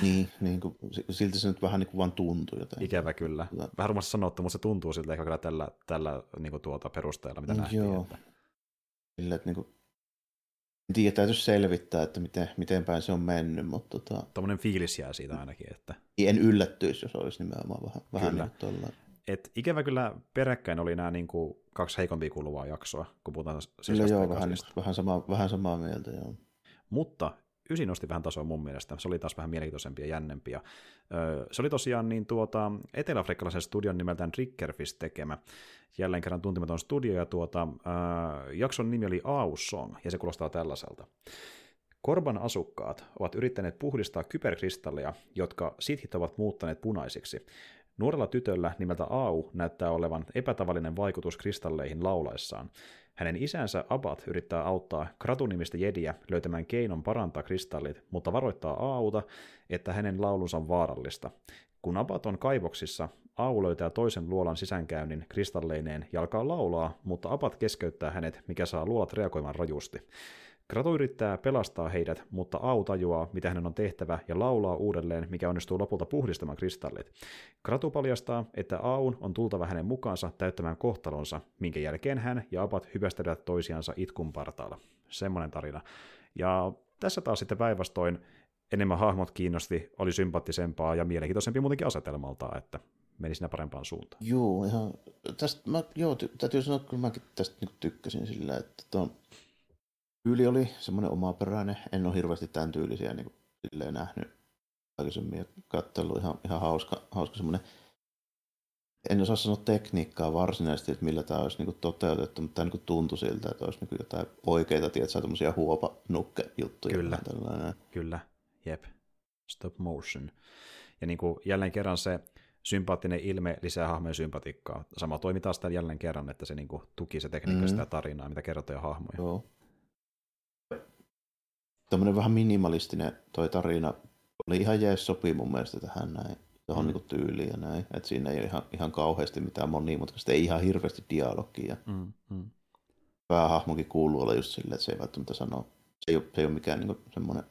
Niin, niin kuin, siltä se nyt vähän niin kuin vaan tuntuu jotenkin. Ikävä kyllä. Vähän rumasti sanottu, mutta se tuntuu siltä ehkä kyllä tällä, tällä niin kuin tuota perusteella, mitä Mm, nähtiin. joo. Että. Sillä, että niin kuin, en tiedä, täytyisi selvittää, että miten, miten päin se on mennyt, mutta tota, Tuommoinen fiilis jää siitä ainakin, että en yllättyisi, jos olisi nimenomaan vähän, vähän Kyllä. niin tollainen. Et ikävä kyllä peräkkäin oli nämä niin kuin kaksi heikompia kuluvaa jaksoa, kun puhutaan Kyllä sisästä joo, vähän, kasvista. vähän, samaa, vähän samaa mieltä, joo. Mutta ysi nosti vähän tasoa mun mielestä. Se oli taas vähän mielenkiintoisempi ja jännempi. Ja, öö, se oli tosiaan niin tuota, eteläafrikkalaisen studion nimeltään Triggerfish tekemä. Jälleen kerran tuntematon studio, ja tuota, öö, jakson nimi oli Aus Song, ja se kuulostaa tällaiselta. Korban asukkaat ovat yrittäneet puhdistaa kyberkristalleja, jotka sithit ovat muuttaneet punaisiksi. Nuorella tytöllä nimeltä Au näyttää olevan epätavallinen vaikutus kristalleihin laulaessaan. Hänen isänsä Abat yrittää auttaa Kratunimistä jediä löytämään keinon parantaa kristallit, mutta varoittaa Auta, että hänen laulunsa on vaarallista. Kun Abat on kaivoksissa, Au löytää toisen luolan sisäänkäynnin kristalleineen ja alkaa laulaa, mutta Abat keskeyttää hänet, mikä saa luolat reagoimaan rajusti. Kratu yrittää pelastaa heidät, mutta Au tajuaa, mitä hänen on tehtävä, ja laulaa uudelleen, mikä onnistuu lopulta puhdistamaan kristallit. Kratu paljastaa, että Aun on tultava hänen mukaansa täyttämään kohtalonsa, minkä jälkeen hän ja Abat hyvästelevät toisiansa itkun partaalla. Semmoinen tarina. Ja tässä taas sitten päinvastoin enemmän hahmot kiinnosti, oli sympaattisempaa ja mielenkiintoisempi muutenkin asetelmaltaan, että meni siinä parempaan suuntaan. Joo, ihan, tästä, mä, joo, ty, täytyy sanoa, että kyllä mäkin tästä tykkäsin sillä, että tuon tyyli oli semmoinen omaperäinen. En ole hirveästi tämän tyylisiä niin kuin, silleen nähnyt aikaisemmin ja katsellut ihan, ihan hauska, hauska semmoinen. En osaa sanoa tekniikkaa varsinaisesti, että millä tämä olisi niin kuin, toteutettu, mutta tämä niin kuin, tuntui siltä, että olisi niin kuin, jotain oikeita, tiedätkö, tämmöisiä huopanukke-juttuja. Kyllä. Tällainen. Kyllä, jep, stop motion. Ja niin kuin jälleen kerran se sympaattinen ilme lisää hahmojen sympatiikkaa. Sama toimi taas jälleen kerran, että se niin kuin tuki se tekniikka Mhm. sitä tarinaa, mitä ja hahmoja. Joo. Tuommoinen vähän minimalistinen toi tarina oli ihan jees sopii mun mielestä tähän näin, tuohon Mm. niinku tyyliin ja näin. Että siinä ei ole ihan, ihan kauheasti mitään monimutkaista, ei ihan hirveästi dialogia. Mm, mm. Päähahmokin kuuluu olla just silleen, että se ei välttämättä sano, se ei ole, se ei ole mikään niinku semmoinen,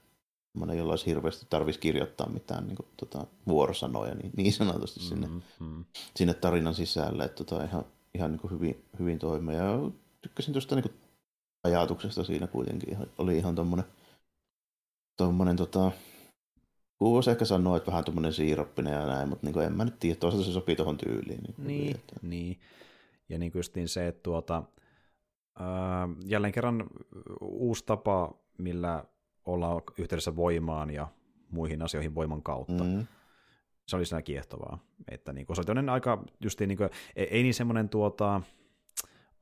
semmoinen, jolla olisi hirveästi tarvitsisi kirjoittaa mitään niinku, tota, vuorosanoja niin, niin sanotusti mm. sinne, Mm, mm. sinne tarinan sisälle, että tota, ihan, ihan niin kuin hyvin, hyvin toimii. Ja tykkäsin tuosta niin ajatuksesta siinä kuitenkin. Oli ihan tommonen, tommonen tota, voisi ehkä sanoa, että vähän tommonen siirappinen ja näin, mutta niin kuin en mä nyt tiedä, toisaalta se sopii tuohon tyyliin. Niin, Niin, että- niin. Ja niin kuin justiin se, että tuota, ää, jälleen kerran uusi tapa, millä ollaan yhteydessä voimaan ja muihin asioihin voiman kautta. Mm, se oli siinä kiehtovaa. Että niin kuin, se oli aika, justiin niin kuin, ei, ei niin semmoinen tuota,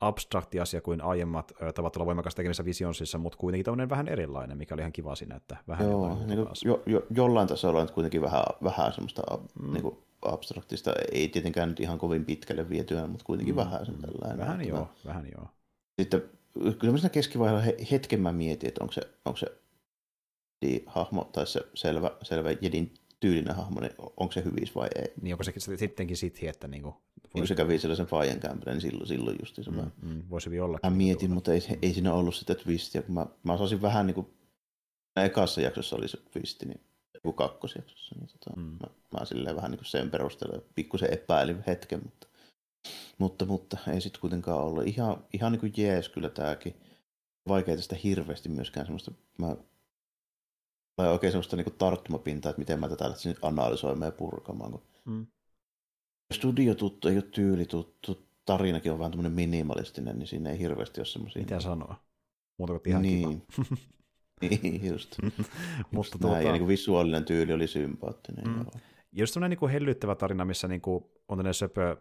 abstrakti asia kuin aiemmat tavat olla voimakas tekemisessä visionsissa, mutta kuitenkin tämmöinen vähän erilainen, mikä oli ihan kiva siinä, että vähän joo, niin kuin, jo, jo, jollain tasolla nyt kuitenkin vähän, vähän semmoista Mm. niin kuin abstraktista, ei tietenkään nyt ihan kovin pitkälle vietyä, mutta kuitenkin Mm, vähän sen tällainen. Vähän joo, vähän joo. Sitten kyllä siinä keskivaiheella he- hetken mä mietin, että onko se, onko se hahmo tai se selvä, selvä jedin tyylinen hahmo, niin onko se hyvis vai ei. Niin onko se sittenkin sithi, että niin kuin, Niin kun se kävi sellaisen faijan kämpänä, niin silloin, silloin just se mm, mä, mm, voisi hyvin olla. mä mietin, mutta ei, ei siinä ollut sitä twistiä, kun mä, mä osasin vähän niin kuin, ekassa jaksossa oli se twisti, niin joku kakkosjaksossa. Niin tota, mm. mä, mä silleen vähän niin kuin sen perusteella pikkusen epäilin hetken, mutta, mutta, mutta ei sitten kuitenkaan ollut. Ihan, ihan niin kuin jees kyllä tämäkin. Vaikea tästä hirveästi myöskään semmoista, mä tai oikein semmoista niin tarttumapintaa, että miten mä tätä lähtisin analysoimaan ja purkamaan. Kun mm. Studio tuttu, ei ole tyyli tuttu, tarinakin on vähän tämmöinen minimalistinen, niin siinä ei hirveästi ole semmoisia. Mitä sanoa? Muuta kuin ihan niin. kiva. niin, just. Mutta tuota... ja niin visuaalinen tyyli oli sympaattinen. Mm. Just semmoinen niin hellyttävä tarina, missä niin kuin on tämmöinen söpö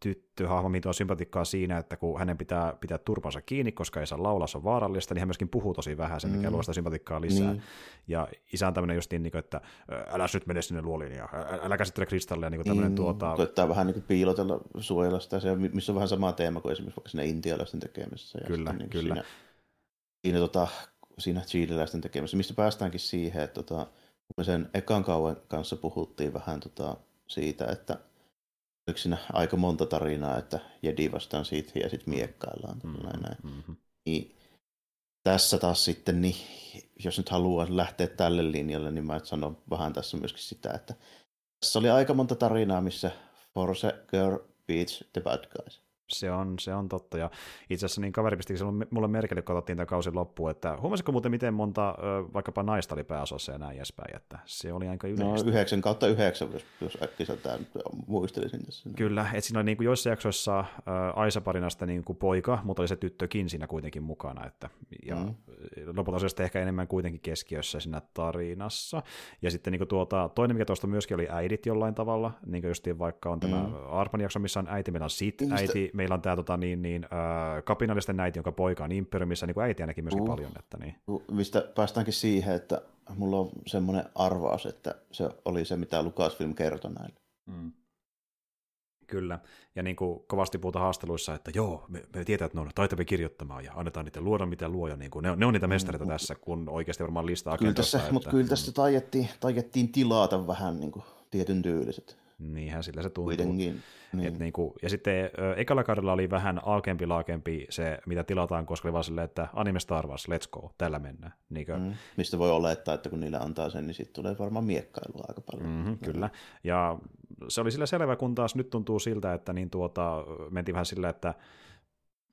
tyttöhahmo, mitä on sympatikkaa siinä, että kun hänen pitää pitää turpansa kiinni, koska ei saa laulaa, se on vaarallista, niin hän myöskin puhuu tosi vähän sen, mikä mm. luo sitä sympatikkaa lisää. Niin. Ja isä on tämmöinen just niin, että älä nyt mene sinne luoliin ja älä käsittele kristallia. Niin tämmöinen, niin, tuota... Koittaa vähän niin kuin piilotella, suojella sitä, se, missä on vähän sama teema kuin esimerkiksi vaikka siinä intialaisten tekemisessä. Ja kyllä, niin kyllä. Siinä, siinä, tota, siinä chiililäisten tekemisessä, mistä päästäänkin siihen, että tota, me sen ekan kauan kanssa puhuttiin vähän tota, siitä, että siinä aika monta tarinaa, että Jedi vastaan siitä ja sitten miekkaillaan. Mm-hmm. Näin. Mm-hmm. Niin, tässä taas sitten, niin, jos nyt haluaa lähteä tälle linjalle, niin mä sanon vähän tässä myöskin sitä, että tässä oli aika monta tarinaa, missä Force Girl beats the bad guys. Se on, se on totta. Ja itse asiassa niin kaveri pisti mulle merkille, kun katsottiin tämän kausin loppuun, että huomasitko muuten, miten monta vaikkapa naista oli pääosassa ja näin edespäin, että se oli aika yleistä. No 9 kautta 9, jos, jos äkkiseltään muistelisin tässä. Kyllä, että siinä oli niin kuin joissain jaksoissa äh, Aisa Parinasta niin kuin poika, mutta oli se tyttökin siinä kuitenkin mukana, että, ja mm. lopulta se ehkä enemmän kuitenkin keskiössä siinä tarinassa. Ja sitten niin kuin tuota, toinen, mikä tuosta myöskin oli äidit jollain tavalla, niin kuin justiin vaikka on tämä mm. Arpan jakso, missä on äiti, meillä on sit äiti, meillä on tämä tota, niin, niin, äh, kapinallisten äiti, jonka poika on Imperiumissa, niin kuin äiti ainakin myöskin uh, paljon. Että, niin. uh, mistä päästäänkin siihen, että mulla on semmoinen arvaus, että se oli se, mitä Lucasfilm kertoi näille. Mm. Kyllä, ja niin kuin kovasti puhutaan haasteluissa, että joo, me, me tietää, että ne on taitavia kirjoittamaan ja annetaan niitä luoda mitä luo, ja niin kuin, ne, ne on niitä mm, mestareita mm, tässä, kun oikeasti varmaan listaa kyllä tässä, että, Mutta kyllä tässä taiettiin, taiettiin tilata vähän niin kuin, tietyn tyyliset. Niinhän sillä se tuntuu. Kuitenkin. Niin. Et niinku, ja sitten ekalla kaudella oli vähän alkempi laakempi se, mitä tilataan, koska oli vaan silleen, että anime Star Wars, let's go, tällä mennään. Niinkö? Mm. Mistä voi olettaa, että kun niillä antaa sen, niin sitten tulee varmaan miekkailua aika paljon. Mm-hmm, kyllä, ja se oli sillä selvä, kun taas nyt tuntuu siltä, että niin tuota, mentiin vähän sillä, että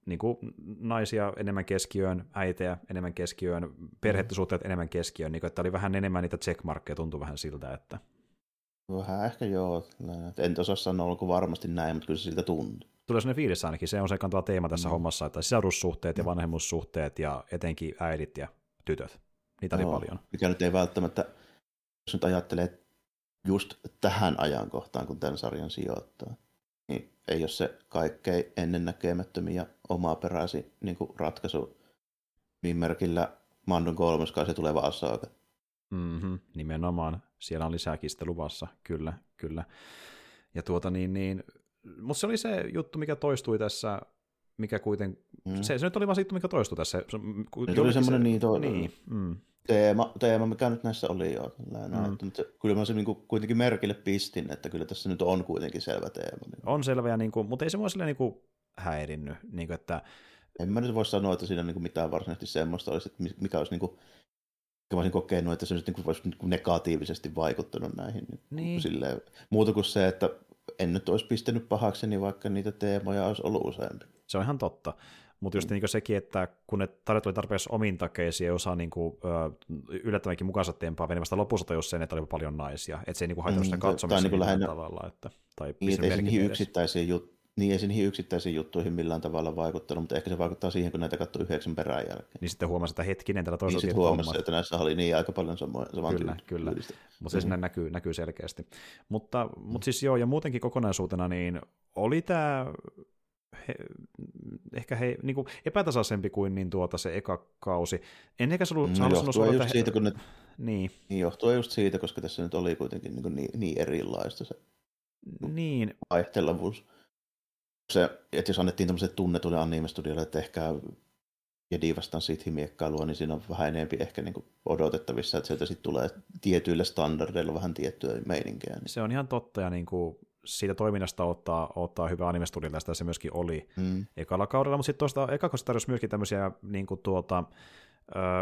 niin kuin naisia enemmän keskiöön, äitejä enemmän keskiöön, perheettosuhteet enemmän keskiöön, niin kuin, että oli vähän enemmän niitä checkmarkkeja, tuntui vähän siltä, että Vähän ehkä joo. En osaa sanoa, onko varmasti näin, mutta kyllä se siltä tuntuu. Tulee sellainen fiilis ainakin, se on se kantava teema tässä no. hommassa, että sisarussuhteet ja mm. vanhemmussuhteet ja etenkin äidit ja tytöt. Niitä no, oli paljon. Mikä nyt ei välttämättä, jos nyt ajattelee just tähän ajankohtaan, kun tämän sarjan sijoittaa, niin ei ole se kaikkein ennennäkemättömin ja omaperäisin niin ratkaisu, niin merkillä Mandon se tuleva Asaka. Mm-hmm, nimenomaan. Siellä on lisää luvassa, kyllä, kyllä. Ja tuota niin, niin mutta se oli se juttu, mikä toistui tässä, mikä kuiten, mm. se, se nyt oli vaan se juttu, mikä toistui tässä. Se, nyt oli semmoinen niin, to, niin mm. teema, teema, mikä nyt näissä oli jo. Mm. Mutta kyllä mä se niin kuin, kuitenkin merkille pistin, että kyllä tässä nyt on kuitenkin selvä teema. Niin. On selvä, ja niin kuin, mutta ei se mua silleen niin kuin häirinnyt, niin kuin, että en mä nyt voi sanoa, että siinä niin mitään varsinaisesti semmoista olisi, että mikä olisi niin kuin mä olisin kokenut, että se olisi niin kuin, niin kuin negatiivisesti vaikuttanut näihin. Niin. niin. Silleen, muuta kuin se, että en nyt olisi pistänyt pahakseni, vaikka niitä teemoja olisi ollut useampi. Se on ihan totta. Mutta just mm. niin sekin, että kun ne tarjot oli tarpeeksi omintakeisia ja osaa niin kuin, yllättävänkin mukaansa tempaa, niin vasta lopussa tajus sen, että oli paljon naisia. Että se ei niin haitannut sitä mm, katsomista niin lähinnä, tavalla. Että, tai niin, ei niihin yksittäisiin jut, niin ei se niihin yksittäisiin juttuihin millään tavalla vaikuttanut, mutta ehkä se vaikuttaa siihen, kun näitä katsoi yhdeksän perään jälkeen. Niin sitten huomasi, että hetkinen, tällä toisella niin huomasi, että näissä oli niin aika paljon samoja, saman Kyllä, tyylistä. kyllä. Mutta se mm. sinne näkyy, näkyy selkeästi. Mutta, mm. mutta siis joo, ja muutenkin kokonaisuutena, niin oli tämä he, ehkä he, niin kuin epätasaisempi kuin niin tuota se eka kausi. En ehkä ollut, no, johtuu sanoa, just he... siitä, kun ne... niin. niin. johtuu just siitä, koska tässä nyt oli kuitenkin niin, niin, niin erilaista se niin. vaihtelevuus se, että jos annettiin tämmöiselle tunnetulle anime-studiolle, että ehkä Jedi vastaan Sith-miekkailua, niin siinä on vähän enemmän ehkä niin odotettavissa, että sieltä sitten tulee tietyillä standardeilla vähän tiettyä meininkiä. Niin. Se on ihan totta, ja niin kuin siitä toiminnasta ottaa, ottaa hyvä anime sitä se myöskin oli mm. ekalla kaudella, mutta sitten tuosta ekalla tarjosi myöskin tämmöisiä niin kuin tuota,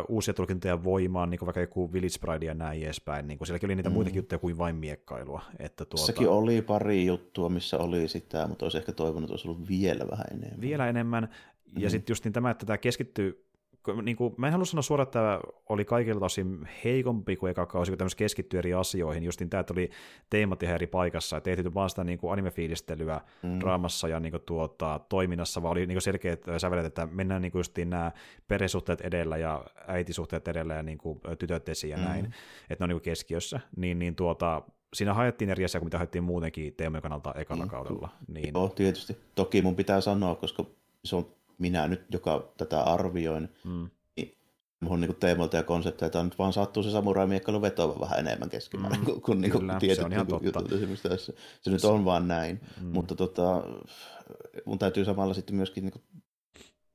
uusia tulkintoja voimaan, niin kuin vaikka joku Village Pride ja näin edespäin. Niin kuin sielläkin oli niitä mm. muitakin juttuja kuin vain miekkailua. Että tuota... Sekin oli pari juttua, missä oli sitä, mutta olisi ehkä toivonut, että olisi ollut vielä vähän enemmän. Vielä enemmän. Ja mm. sitten just niin tämä, että tämä keskittyy niin kuin, mä en halua sanoa suoraan, että tämä oli kaikilta osin heikompi kuin eka kausi, kun tämmöistä keskittyy eri asioihin. Justin tämä, että oli teemat ihan eri paikassa, että ei tehty vaan sitä niin kuin anime-fiilistelyä mm. draamassa ja niin kuin, tuota, toiminnassa, vaan oli niin kuin selkeät sävelet, että mennään niin kuin justiin nämä perhesuhteet edellä ja äitisuhteet edellä ja niin kuin, tytöt esiin ja mm. näin, että ne on niin kuin keskiössä. Niin, niin tuota, siinä haettiin eri asiaa kuin mitä haettiin muutenkin teemojen kannalta ekalla mm. kaudella. Niin... Joo, tietysti. Toki mun pitää sanoa, koska se on minä nyt, joka tätä arvioin, mm. niin mun niin teemoilta ja konsepteilta nyt vaan sattuu se samurai-miekkailu vetoa vähän enemmän keskimäärin mm, kuin niin kuin tietyt niin jutut. Se, se nyt on vaan näin, mm. mutta tota, mun täytyy samalla sitten myöskin niin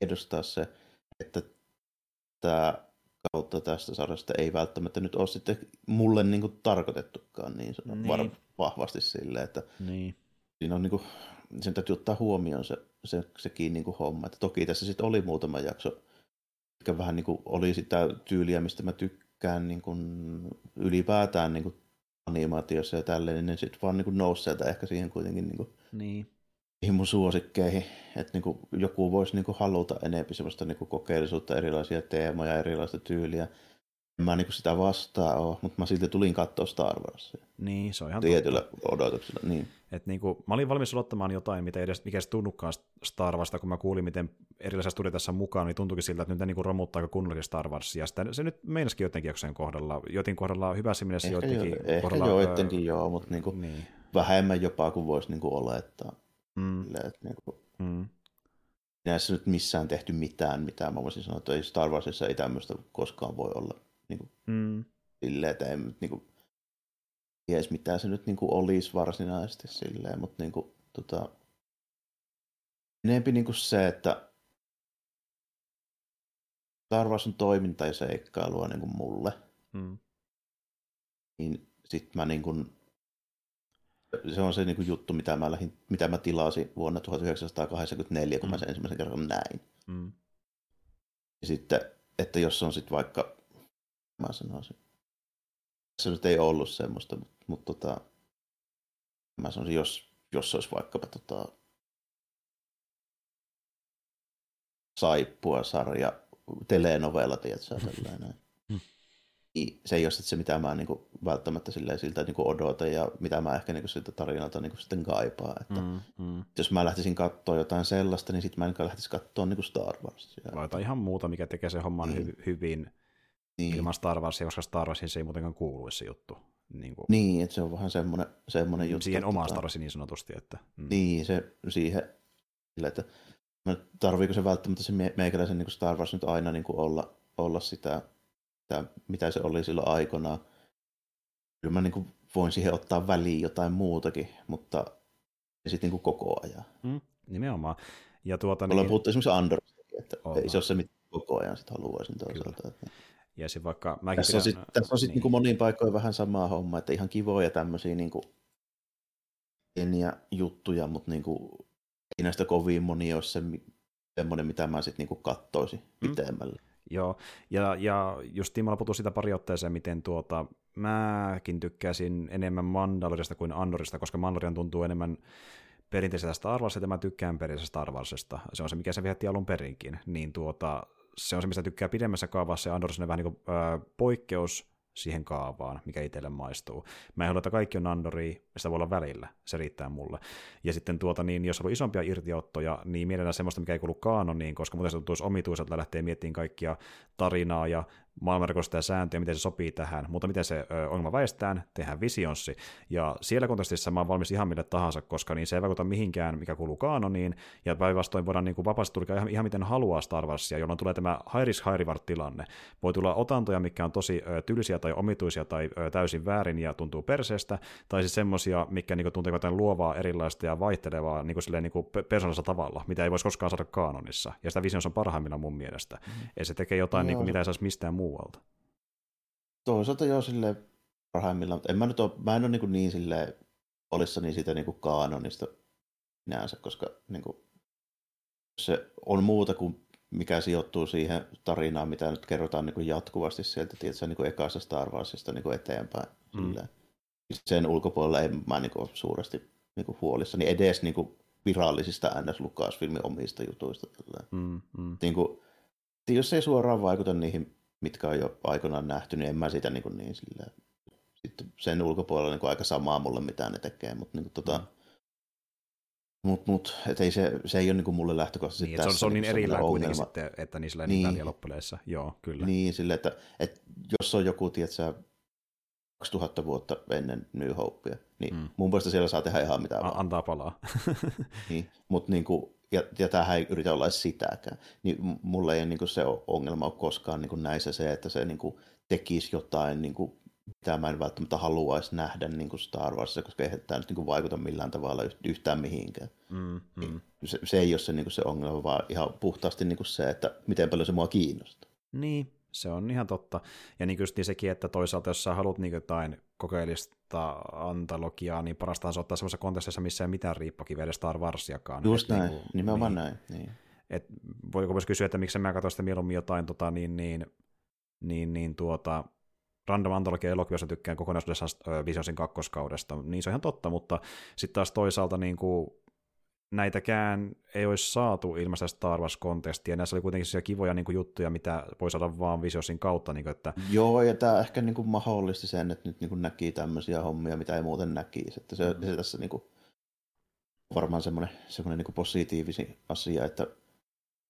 edustaa se, että tämä kautta tästä sarjasta ei välttämättä nyt ole sitten mulle niin kuin tarkoitettukaan niin, niin. Var- vahvasti silleen, että niin. siinä on niin kuin, sen täytyy ottaa huomioon se se, sekin niin kuin homma. Että toki tässä sitten oli muutama jakso, mikä vähän niin kuin oli sitä tyyliä, mistä mä tykkään niin kuin ylipäätään niin kuin animaatiossa ja tälleen, niin ne sitten vaan niin kuin nousi sieltä ehkä siihen kuitenkin niin kuin niin. mun suosikkeihin, että niin kuin joku voisi niin kuin haluta enemmän sellaista niin kuin kokeellisuutta, erilaisia teemoja, erilaista tyyliä, en mä niinku sitä vastaa ole, mutta mä silti tulin katsoa Star Warsia. Niin, se on ihan Tietyllä totta. odotuksella, niin. Et niinku, mä olin valmis odottamaan jotain, mitä edes, mikä edes tunnukaan Star Warsta, kun mä kuulin, miten erilaisia studioita tässä mukaan, niin tuntuikin siltä, että nyt ne niinku romuttaa kunnollisesti Star Warsia. Sitä, se nyt meinasikin jotenkin jaksojen kohdalla. Jotin kohdalla hyvässä mielessä, ehkä joidenkin jo, kohdalla... Ehkä joidenkin joo, mutta niinku niin. vähemmän jopa kuin voisi niinku olettaa. Mm. Silleen, että niinku... mm näissä nyt missään tehty mitään, mitä mä voisin sanoa, että ei Star Warsissa ei tämmöistä koskaan voi olla niin kuin, mm. silleen, että en niin kuin, ties mitä se nyt niin kuin olisi varsinaisesti silleen, mutta niin kuin, tota, enempi niin kuin se, että Star Wars on toiminta ja seikkailua niin kuin mulle, mm. niin sit mä niin kuin, se on se niin kuin juttu, mitä mä, lähdin, mitä mä tilasin vuonna 1984, kun mm. mä sen ensimmäisen kerran näin. Mm. Ja sitten, että jos on sitten vaikka mä sanoisin. Se nyt ei ollut semmoista, mutta, mutta tota, mä sanoisin, jos, jos olisi vaikkapa tota, saippua sarja, telenovella, tiedätkö, tällainen. Hmm. Niin, se ei ole se, mitä mä niinku välttämättä siltä niinku odotan ja mitä mä ehkä niinku siltä tarinalta niinku sitten kaipaan. Että mm, mm. Jos mä lähtisin katsoa jotain sellaista, niin sitten mä en lähtisi katsoa niinku Star Warsia. Vai ihan muuta, mikä tekee sen homman mm. hy- hyvin niin. ilman Star Warsia, koska Star Warsin se ei muutenkaan kuuluisi se juttu. Niin, kuin, niin että se on vähän semmoinen, semmoinen juttu. Siihen omaan Star Warsin niin sanotusti. Että, mm. Niin, se siihen, että tarviiko se välttämättä se meikäläisen niin Star Wars nyt aina niin kuin olla, olla sitä, sitä, mitä se oli silloin aikanaan. Kyllä mä niin kuin voin siihen ottaa väliin jotain muutakin, mutta sitten niin koko ajan. Mm, nimenomaan. Ja tuota, Ollaan niin... puhuttu esimerkiksi Andorista, että Ollaan. ei se ole se, mitä koko ajan sitten haluaisin toisaalta. Että... Ja se vaikka mäkin tässä on sitten sit, sit niin. niin moniin paikoin vähän samaa homma, että ihan kivoja tämmöisiä niin kuin, pieniä juttuja, mutta niin kuin, ei näistä kovin moni ole se, semmoinen, mitä mä sitten niin kattoisin mm. pitemmälle. Joo, ja, ja just Timalla puhui sitä pari otteeseen, miten tuota, mäkin tykkäsin enemmän Mandalorista kuin Andorista, koska Mandalorian tuntuu enemmän perinteisestä Star Warsista, ja mä tykkään perinteisestä Star Warsista. Se on se, mikä se vihatti alun perinkin. Niin tuota, se on se, mistä tykkää pidemmässä kaavassa, ja Andor on vähän niin kuin, ää, poikkeus siihen kaavaan, mikä itselle maistuu. Mä en halua, että kaikki on Andori, sitä voi olla välillä, se riittää mulle. Ja sitten tuota, niin, jos on ollut isompia irtiottoja, niin mielellään semmoista, mikä ei kuulu kaanoniin, koska muuten se tuntuisi omituiselta lähteä miettimään kaikkia tarinaa ja maailmanrekosta ja sääntöjä, miten se sopii tähän, mutta miten se ongelma väestään, tehdään visionssi. Ja siellä kontekstissa mä oon valmis ihan mille tahansa, koska niin se ei vaikuta mihinkään, mikä kuuluu kaanoniin, ja päinvastoin voidaan niin kuin vapaasti tulkaa ihan, ihan, miten haluaa Star Warsia, jolloin tulee tämä high risk, high reward tilanne. Voi tulla otantoja, mikä on tosi ö, tylsiä tai omituisia tai ö, täysin väärin ja tuntuu perseestä, tai siis semmoisia, mikä niin tuntuu jotain luovaa, erilaista ja vaihtelevaa niin kuin, silleen, niin kuin persoonallisella tavalla, mitä ei voisi koskaan saada kaanonissa. Ja sitä visions on parhaimmillaan mun mielestä. Mm. Ja se tekee jotain, niin kuin, mitä ei saisi mistään muualta. Toisaalta jo sille parhaimmillaan, mutta en mä nyt ole, mä en ole niin, niin sille olissani siitä niin kaanonista sinänsä, koska niin kuin, se on muuta kuin mikä sijoittuu siihen tarinaan, mitä nyt kerrotaan niin kuin jatkuvasti sieltä, tietysti niin kuin ekasta Star Warsista niin kuin eteenpäin. Mm. Sen ulkopuolella en mä niin kuin suuresti niin kuin huolissani edes niin kuin virallisista ns. Lucasfilmin omista jutuista. Mm, mm. Niin kuin, jos ei suoraan vaikuta niihin, mitkä on jo aikoinaan nähty, niin en mä sitä niin, kuin niin silleen, sitten sen ulkopuolella niin kuin aika samaa mulle, mitä ne tekee, mutta niin kuin, tota, mm mutta mut, et ei se, se ei ole niinku mulle lähtökohtaisesti niin, tässä. Se on, se on niin erillään kuitenkin sitten, että niillä niin, niin väliä loppupeleissä. Joo, kyllä. Niin, sille, että, että jos on joku, tiedätkö, 2000 vuotta ennen New Hopea, niin mm. mun mielestä siellä saa tehdä ihan mitä vaan. Antaa palaa. niin, mutta niinku, ja, ja tämähän ei yritä olla edes sitäkään. Niin mulle ei niinku se ongelma ole koskaan niinku näissä se, että se niinku tekisi jotain niinku mitä mä en välttämättä haluaisi nähdä niin kuin Star Warsissa, koska eihän tämä nyt niin kuin vaikuta millään tavalla yhtään mihinkään. Mm, mm. Se, se ei ole se, niin kuin se ongelma, vaan ihan puhtaasti niin kuin se, että miten paljon se mua kiinnostaa. Niin, se on ihan totta. Ja niin just niin sekin, että toisaalta jos sä haluat niin jotain kokeellista antologiaa, niin parastahan se ottaa semmoisessa kontekstissa, missä ei mitään riippakiveä edes Star Warsiakaan. Just et näin, niin kuin, nimenomaan niin. näin. Niin. Et voiko myös kysyä, että miksi mä katsoin sitä mieluummin jotain tota, niin, niin, niin, niin tuota, random antologia elokuvassa tykkään kokonaisuudessaan Visionsin kakkoskaudesta, niin se on ihan totta, mutta sitten taas toisaalta niin kuin, näitäkään ei olisi saatu ilman sitä Star Wars-kontestia. Näissä oli kuitenkin sellaisia kivoja niin kuin, juttuja, mitä voi saada vaan Visionsin kautta. Niin kuin, että... Joo, ja tämä ehkä niin kuin, mahdollisti sen, että nyt niin kuin, näki tämmöisiä hommia, mitä ei muuten näkisi. Että se, mm. se tässä niin kuin, varmaan semmoinen, semmoinen niin kuin positiivisin asia, että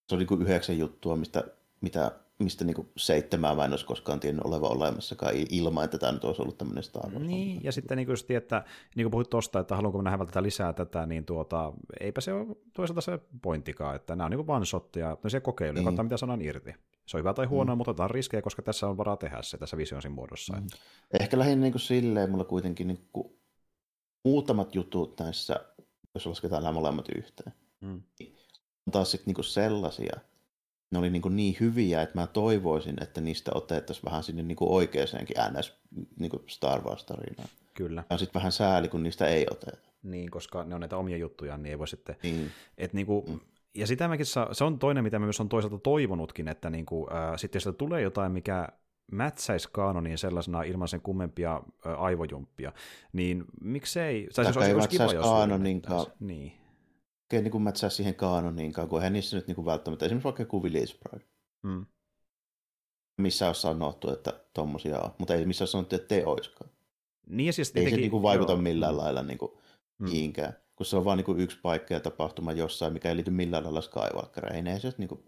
se on niin kuin yhdeksän juttua, mistä, mitä mistä niin seitsemää mä en olisi koskaan tiennyt olevan olemassakaan ilman, että tämä nyt olisi ollut tämmöinen Star Wars. Niin, ja sitten niin kuin, että niin kuin puhuit tuosta, että haluanko nähdä tätä lisää tätä, niin tuota, eipä se ole toisaalta se pointtikaan, että nämä on niin one shottia, se kokeilu, niin. katsotaan mitä sanan irti. Se on hyvä tai huono, mm. mutta otetaan riskejä, koska tässä on varaa tehdä se tässä visionsin muodossa. Mm. Ehkä lähinnä niin kuin silleen mulla kuitenkin niin kuin muutamat jutut näissä, jos lasketaan nämä molemmat yhteen, mm. on taas sitten niin sellaisia, ne oli niin, niin hyviä, että mä toivoisin, että niistä otettaisiin vähän sinne niin oikeaankin NS niin Star Wars-tarinaan. Kyllä. Ja sitten vähän sääli, kun niistä ei oteta. Niin, koska ne on näitä omia juttuja, niin ei voi sitten... Niin. Et niin kuin, mm. Ja sitä mäkin saa, se on toinen, mitä mä myös on toisaalta toivonutkin, että niin kuin, äh, sitten jos tulee jotain, mikä mätsäisi kaanoniin sellaisena ilman sen kummempia äh, aivojumppia, niin miksei... Tai siis olisi, olisi kiva, jos Niin oikein niin mätsää siihen kaanoniinkaan, kun eihän niissä nyt niin kuin välttämättä, esimerkiksi vaikka joku Village Pride. Mm. Missä on sanottu, että tommosia on, mutta ei missä on sanottu, että te oiskaan. Niin ja siis ei se niin kuin vaikuta joo. millään lailla niin kuin mm. mihinkään, kun se on vain niin kuin yksi paikka ja tapahtuma jossain, mikä ei liity millään lailla Skywalkereihin. Ei se niin kuin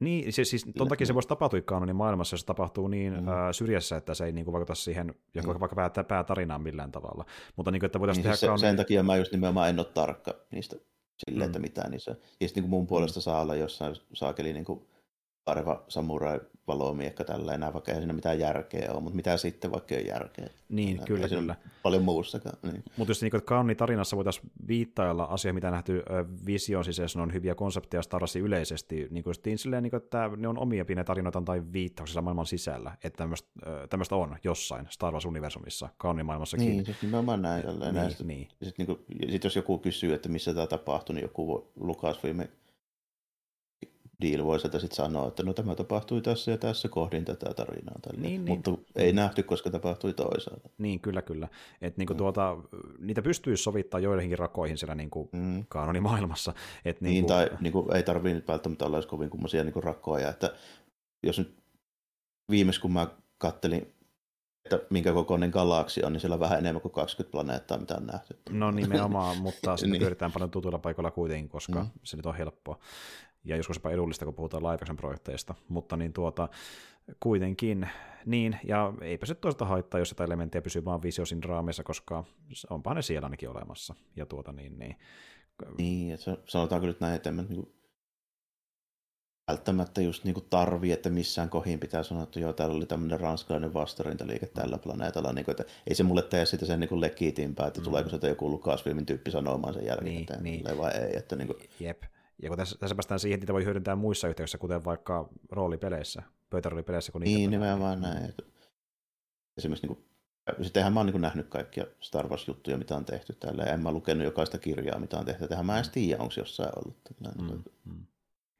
niin, siis, siis ton takia se voisi tapahtua kanonin maailmassa, jos se tapahtuu niin mm. ää, syrjässä, että se ei niin kuin, vaikuta siihen mm. vaikka pää, päätarinaan millään tavalla. Mutta niin kuin, että voitaisiin niin, tehdä siis se, kanon... Sen takia mä just nimenomaan en ole tarkka niistä silleen, mm. että mitään niissä. Ja sitten niin mun puolesta saa olla jossain saakeli niin kuin arva samurai valomiekka tällä enää, vaikka ei siinä mitään järkeä ole, mutta mitä sitten, vaikka ei ole järkeä. Niin, enää, kyllä, kyllä. Paljon muussakaan. Niin. Mutta jos niin kauni tarinassa voitaisiin viittailla asia, mitä nähty vision siis on hyviä konsepteja Star yleisesti, niin kuin silleen, niin kuin, että ne on omia pieniä tarinoita tai viittauksia maailman sisällä, että tämmöistä on jossain Star Wars-universumissa, maailmassakin. Niin, siis nimenomaan näin. Niin, näistä. niin. Sitten niin sit jos joku kysyy, että missä tämä tapahtuu, niin joku Lucasfilm deal voi sieltä sitten sanoa, että no tämä tapahtui tässä ja tässä kohdin tätä tarinaa. Tälle. Niin, niin. Mutta ei nähty, koska tapahtui toisaalta. Niin, kyllä, kyllä. Et niinku mm. tuota, niitä pystyy sovittaa joidenkin rakoihin siellä niinku mm. kaanonimaailmassa. Et niinku... Niin, tai niinku, ei tarvitse nyt välttämättä olla kovin kummoisia niinku rakoja. Että jos nyt viimeis kun mä kattelin että minkä kokoinen galaksi on, niin siellä on vähän enemmän kuin 20 planeettaa, mitä on nähty. No nimenomaan, mutta sitten niin. pyöritään paljon tutuilla paikoilla kuitenkin, koska mm. se nyt on helppoa ja joskus jopa edullista, kun puhutaan live projekteista, mutta niin tuota, kuitenkin niin, ja eipä se toista haittaa, jos sitä elementtiä pysyy vaan visiosin raameissa, koska onpa ne siellä ainakin olemassa, ja tuota niin, niin. Niin, että sanotaanko nyt näin, että en niin välttämättä just niin tarvii, että missään kohin pitää sanoa, että joo, täällä oli tämmöinen ranskalainen vastarintaliike tällä planeetalla, niin kuin, että ei se mulle tee sitä sen niin legitiimpää, että mm. tuleeko se joku Lucasfilmin tyyppi sanomaan sen jälkeen, niin, niin. vai ei. Että niin kuin... Jep, ja kun tässä, tässä päästään siihen, että niitä voi hyödyntää muissa yhteyksissä, kuten vaikka roolipeleissä, pöytäroolipeleissä. Kun niin, nimenomaan näin. Esimerkiksi niin kuin, sittenhän mä oon niin nähnyt kaikkia Star Wars-juttuja, mitä on tehty täällä, ja en mä lukenut jokaista kirjaa, mitä on tehty. Tähän mä en tiedä, onko jossain ollut. Mm, mm.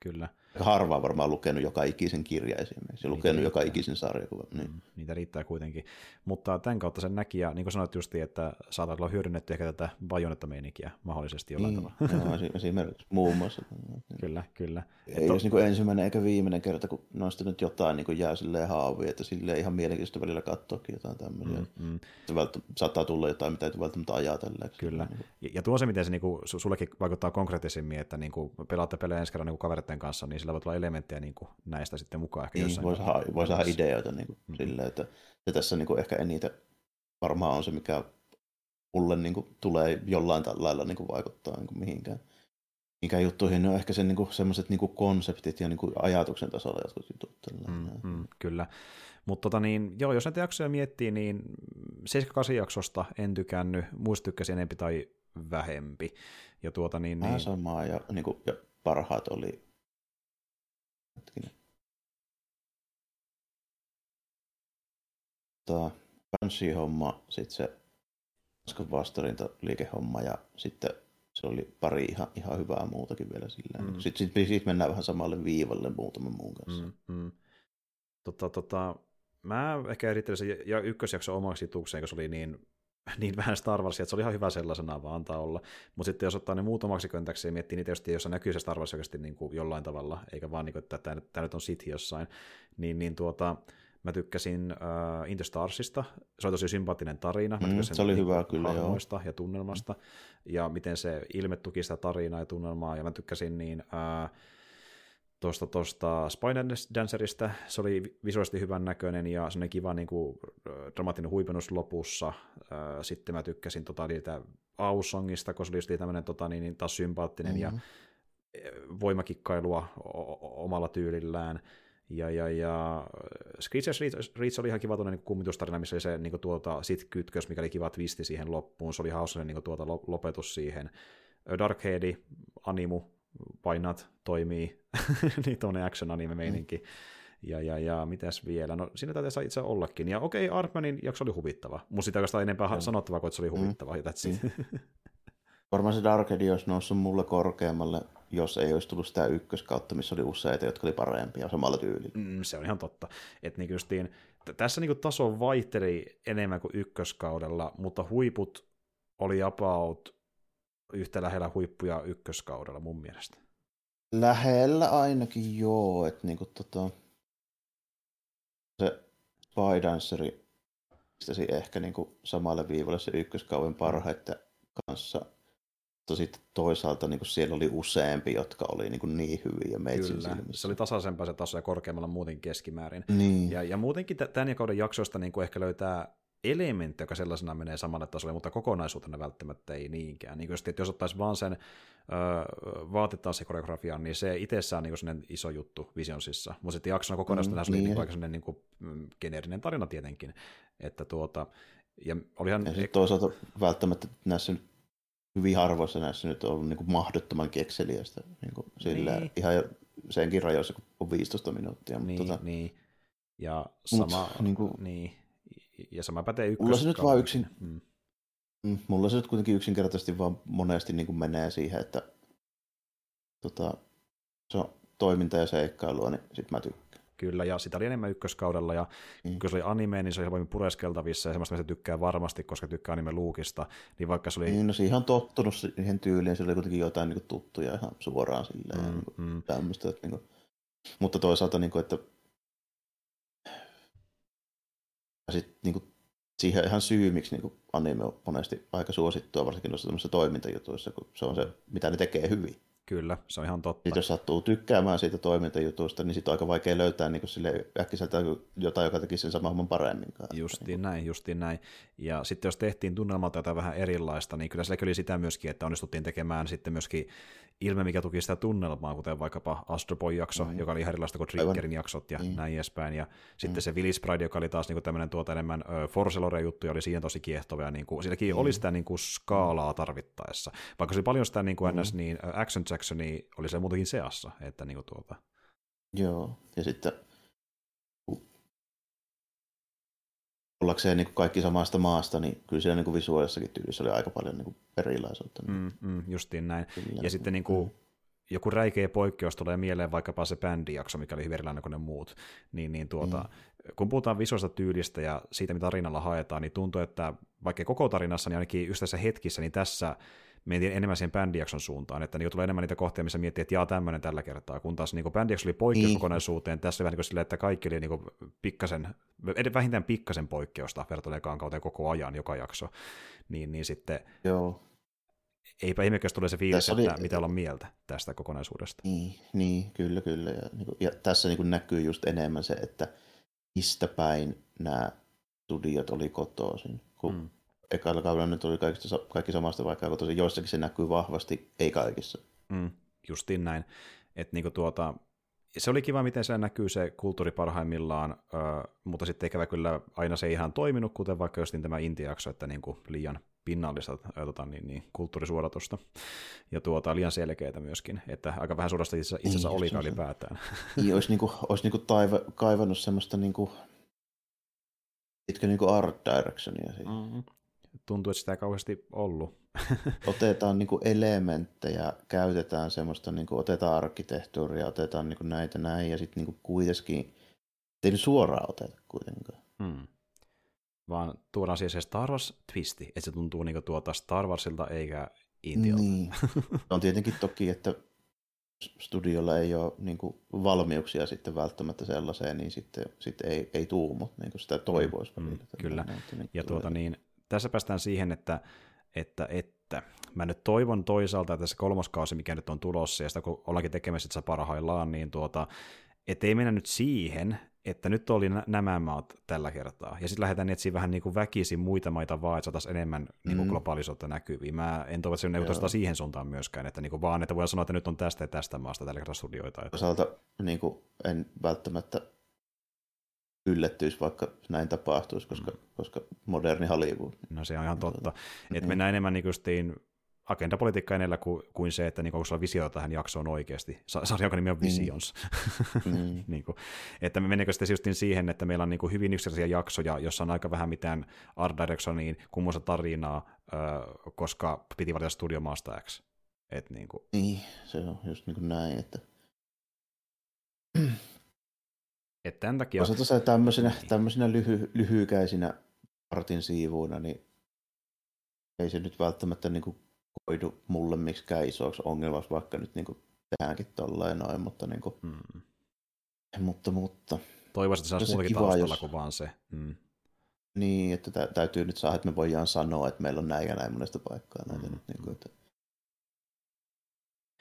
kyllä. Harva varmaan lukenut joka ikisen kirja esimerkiksi, ja lukenut joka ikisen sarjakuvan. Niin. Mm, niitä riittää kuitenkin. Mutta tämän kautta sen näki, ja niin kuin sanoit justiin, että saattaa olla hyödynnetty ehkä tätä bajonetta-meininkiä mahdollisesti jollain niin, tavalla. Joo, esimerkiksi muun muassa. kyllä, kyllä. Ei olisi niin ensimmäinen eikä viimeinen kerta, kun noista nyt jotain niin jää silleen haaviin, että sille ihan mielenkiintoista välillä katsoakin jotain tämmöisiä. Mm, mm. saattaa tulla jotain, mitä ei välttämättä ajatella. Kyllä. Niin ja, ja tuo se, miten se niin kuin, sullekin vaikuttaa konkreettisemmin, että niin kuin pelaatte pelejä ensi kerran niin kaveritten kanssa, niin sillä voi tulla elementtejä niin kuin näistä sitten mukaan. Ehkä niin, voi saada, voi saada ideoita niin kuin, mm. silleen, että ja tässä niin kuin ehkä eniten varmaan on se, mikä mulle niin kuin, tulee jollain lailla niin kuin, vaikuttaa niin kuin, mihinkään mikä juttuihin on ehkä sen, niinku, semmoiset niinku konseptit ja niinku, ajatuksen tasolla jotkut jutut. Mm, mm, kyllä. Mutta tota niin, joo, jos näitä jaksoja miettii, niin 7-8 jaksosta en tykännyt, muista tykkäsin enempi tai vähempi. Ja tuota niin, niin... samaa, ja, niinku, ja parhaat oli... Hetkinen. Tämä Banshee-homma, sitten se liikehomma ja sitten se oli pari ihan, ihan hyvää muutakin vielä sillä. Mm. Sitten sit, sit mennään vähän samalle viivalle muutaman muun kanssa. Mm, mm. Tota, tota, mä ehkä erittelisin ja ykkösjakso omaksi tukseen, koska se oli niin, niin vähän Star Warsia, että se oli ihan hyvä sellaisena vaan antaa olla. Mutta sitten jos ottaa ne muut omaksi köntäksi ja miettii niitä, tietysti, jossa näkyy se Star Wars oikeasti niin kuin jollain tavalla, eikä vaan niin kuin, että tämä, nyt on Sith jossain, niin, niin tuota, Mä tykkäsin uh, Interstarsista, se oli tosi sympaattinen tarina. Mä mm, se oli hyvä kyllä, joo. ja tunnelmasta, mm. ja miten se ilme tuki sitä tarinaa ja tunnelmaa, ja mä tykkäsin niin uh, tuosta, tuosta Spider Dancerista, se oli visuaalisesti hyvän näköinen ja semmoinen kiva niin kuin, dramaattinen huipennus lopussa. Sitten mä tykkäsin tota, niitä Aussongista, koska se oli tämmöinen tota, niin, taas sympaattinen mm-hmm. ja voimakikkailua omalla tyylillään. Ja, ja, ja Screechers Reach oli ihan kiva tuonne niin kummitustarina, missä oli se niin tuota, sit kytkös, mikä oli kiva twisti siihen loppuun. Se oli hauska niin tuota, lopetus siihen. Darkheadi, Animu, painat toimii, niin tuonne action anime meininki. Mm. Ja, ja, ja mitäs vielä? No siinä täytyy itse ollakin. Ja okei, okay, Artmanin jakso oli huvittava. Mutta sitä oikeastaan enempää mm. sanottavaa kuin, että se oli huvittava. Mm. Mm. Varmaan se Darkhead olisi noussut mulle korkeammalle jos ei olisi tullut sitä ykköskautta, missä oli useita, jotka oli parempia samalla tyylillä. Mm, se on ihan totta. Et niin justiin, t- tässä niin taso vaihteli enemmän kuin ykköskaudella, mutta huiput oli about yhtä lähellä huippuja ykköskaudella mun mielestä. Lähellä ainakin joo, että niinku tota, se Spy pistäisi ehkä niinku samalle viivalle se ykköskauden parhaiten kanssa – mutta sitten toisaalta niin kuin siellä oli useampi, jotka oli niin, kuin niin hyviä meitsin Kyllä, silmissä. se oli tasaisempaa se taso ja korkeammalla muuten keskimäärin. Niin. Ja, ja muutenkin tämän kauden jaksoista niin kuin ehkä löytää elementti, joka sellaisena menee samalle tasolle, mutta kokonaisuutena välttämättä ei niinkään. Niin just, että jos ottaisi vaan sen öö, se koreografian, niin se itsessään on niin iso juttu Visionsissa. Mutta sitten jaksona kokonaisuutena mm, se oli niin. aika niin kuin, mm, geneerinen tarina tietenkin. Että tuota, ja olihan... Ja toisaalta välttämättä näissä nyt hyvin harvoissa näissä nyt on ollut niin kuin mahdottoman kekseliästä. Niin kuin sillä niin. Ihan senkin rajoissa, kun on 15 minuuttia. Mutta niin, tota... niin. Ja sama, Mut, niin kuin... niin. Ja sama pätee ykkös. Mulla se nyt vaan yksin, mm. Mm, mulla se nyt kuitenkin yksinkertaisesti vaan monesti niin kuin menee siihen, että tota, se on toiminta ja seikkailua, niin sit mä tykkään. Kyllä, ja sitä oli enemmän ykköskaudella, ja mm. kun se oli anime, niin se oli helpommin pureskeltavissa, ja semmoista se tykkää varmasti, koska tykkää anime luukista, niin vaikka se oli... Niin, no se ihan tottunut siihen tyyliin, se oli kuitenkin jotain niin kuin, tuttuja ihan suoraan silleen, mm, niin kuin, mm. tämmöistä, että, niin kuin... mutta toisaalta, niin kuin, että sitten niin kuin, siihen ihan syy, miksi niin kuin, anime on monesti aika suosittua, varsinkin noissa toimintajutuissa, kun se on se, mitä ne tekee hyvin. Kyllä, se on ihan totta. Sitten jos sattuu tykkäämään siitä toimintajutusta, niin sitten on aika vaikea löytää niin sille äkkiseltä jotain, joka tekisi sen saman homman paremmin. Justiin niin näin, justiin näin. Ja sitten jos tehtiin tunnelmalta jotain vähän erilaista, niin kyllä se oli sitä myöskin, että onnistuttiin tekemään sitten myöskin ilme, mikä tuki sitä tunnelmaa, kuten vaikkapa Astro Boy-jakso, mm. joka oli ihan erilaista kuin Triggerin jaksot ja mm. näin edespäin. Ja mm. sitten se Willis Pride, joka oli taas niin tämmöinen tuota enemmän uh, Forcelore-juttu, ja oli siihen tosi kiehtova. Ja niin kuin, silläkin mm. oli sitä niin kuin skaalaa tarvittaessa. Vaikka se oli paljon sitä niin kuin mm. ns, niin Action Jacksonia oli se muutenkin seassa. Että niin kuin tuota. Joo, ja sitten ollakseen niin kaikki samasta maasta, niin kyllä siellä niin visuaalisessakin tyylissä oli aika paljon niin erilaisuutta. Mm, mm, justiin näin. Kyllä. Ja sitten niin kuin, mm. joku räikeä poikkeus tulee mieleen vaikkapa se bändijakso, mikä oli hyvin erilainen kuin ne muut, niin, niin tuota, mm. kun puhutaan visuaalista tyylistä ja siitä, mitä tarinalla haetaan, niin tuntuu, että vaikka koko tarinassa, niin ainakin just tässä hetkissä, niin tässä mentiin enemmän siihen bändijakson suuntaan, että niin tulee enemmän niitä kohtia, missä miettii, että jaa tämmöinen tällä kertaa, kun taas niin bändijakso oli poikkeus niin. kokonaisuuteen, tässä oli vähän niin kuin silleen, että kaikki oli niin pikkasen, vähintään pikkasen poikkeusta verrattuna ekaan kauteen koko ajan, joka jakso, niin, niin sitten Joo. eipä ihmekäs tule se fiilis, oli... että mitä olla mieltä tästä kokonaisuudesta. Niin, niin kyllä, kyllä. Ja, niin kuin, ja tässä niin kuin näkyy just enemmän se, että mistä päin nämä studiot oli kotoisin, kun mm ekalla kaudella nyt oli kaikki, kaikki samasta, vaikka tosi joissakin se näkyy vahvasti, ei kaikissa. Mm, justiin näin. Et niinku tuota, se oli kiva, miten se näkyy se kulttuuri parhaimmillaan, äh, mutta sitten ikävä kyllä aina se ei ihan toiminut, kuten vaikka just niin tämä intiakso, että niinku liian pinnallista äh, tota, niin, niin, kulttuurisuodatusta ja tuota, liian selkeää myöskin, että aika vähän suorasta itse, itse asiassa niin, oli ylipäätään. Niin, olisi, niinku, olisi niinku taiva, kaivannut semmoista niinku, itkä niinku art directionia. Mm-hmm tuntuu, että sitä ei kauheasti ollut. otetaan niin kuin elementtejä, käytetään semmoista, niin kuin, otetaan arkkitehtuuria, otetaan niin kuin näitä näin, ja sitten niin kuitenkin, ei nyt suoraan oteta kuitenkaan. Hmm. Vaan tuodaan siis se Star Wars-twisti, että se tuntuu niin tuota Star Warsilta eikä Intialta. Niin. On tietenkin toki, että studiolla ei ole niin kuin, valmiuksia sitten välttämättä sellaiseen, niin sitten, sitten ei, ei tuu, mutta niin kuin sitä toivoisi. Mm, kyllä, näitä, niin ja tuota niin, tässä päästään siihen, että, että, että mä nyt toivon toisaalta, että se kolmoskausi, mikä nyt on tulossa, ja sitä kun ollaankin tekemässä sitä parhaillaan, niin tuota, ei mennä nyt siihen, että nyt oli nämä maat tällä kertaa, ja sitten lähdetään etsiä vähän niin kuin väkisin muita maita vaan, että saataisiin enemmän niin kuin mm. globaalisuutta näkyviin. Mä en toivo, että se siihen suuntaan myöskään, että niin kuin vaan, että voidaan sanoa, että nyt on tästä ja tästä maasta tällä kertaa studioita. Että... Toisaalta niin kuin en välttämättä yllättyisi, vaikka näin tapahtuisi, koska, mm. koska moderni Hollywood. No se on ihan totta. Että mm. mennään enemmän niin justiin agendapolitiikka enellä kuin, kuin se, että niin onko sulla visio tähän jaksoon oikeasti. Sarja, joka nimi on Visions. Mm. mm. niin kuin, että me menneekö sitten justiin siihen, että meillä on niin kuin hyvin yksinkertaisia jaksoja, jossa on aika vähän mitään art directioniin, kummoista tarinaa, koska piti valita studiomaasta X. Et niin, kuin. niin, se on just niin kuin näin, että että tämän takia... Osa tämmöisenä, niin. tämmöisenä lyhy, lyhykäisinä partin siivuina, niin ei se nyt välttämättä niin kuin koidu mulle miksikään isoksi ongelmaksi, vaikka nyt niin kuin tehdäänkin tolleen noin, mutta niin kuin, mm. mutta, mutta Toivoisin, että se olisi muutakin taustalla jos... kuin vaan se. Mm. Niin, että tä- täytyy nyt saada, että me voidaan sanoa, että meillä on näin ja näin monesta paikkaa. Näitä mm. nyt, niin kuin, että...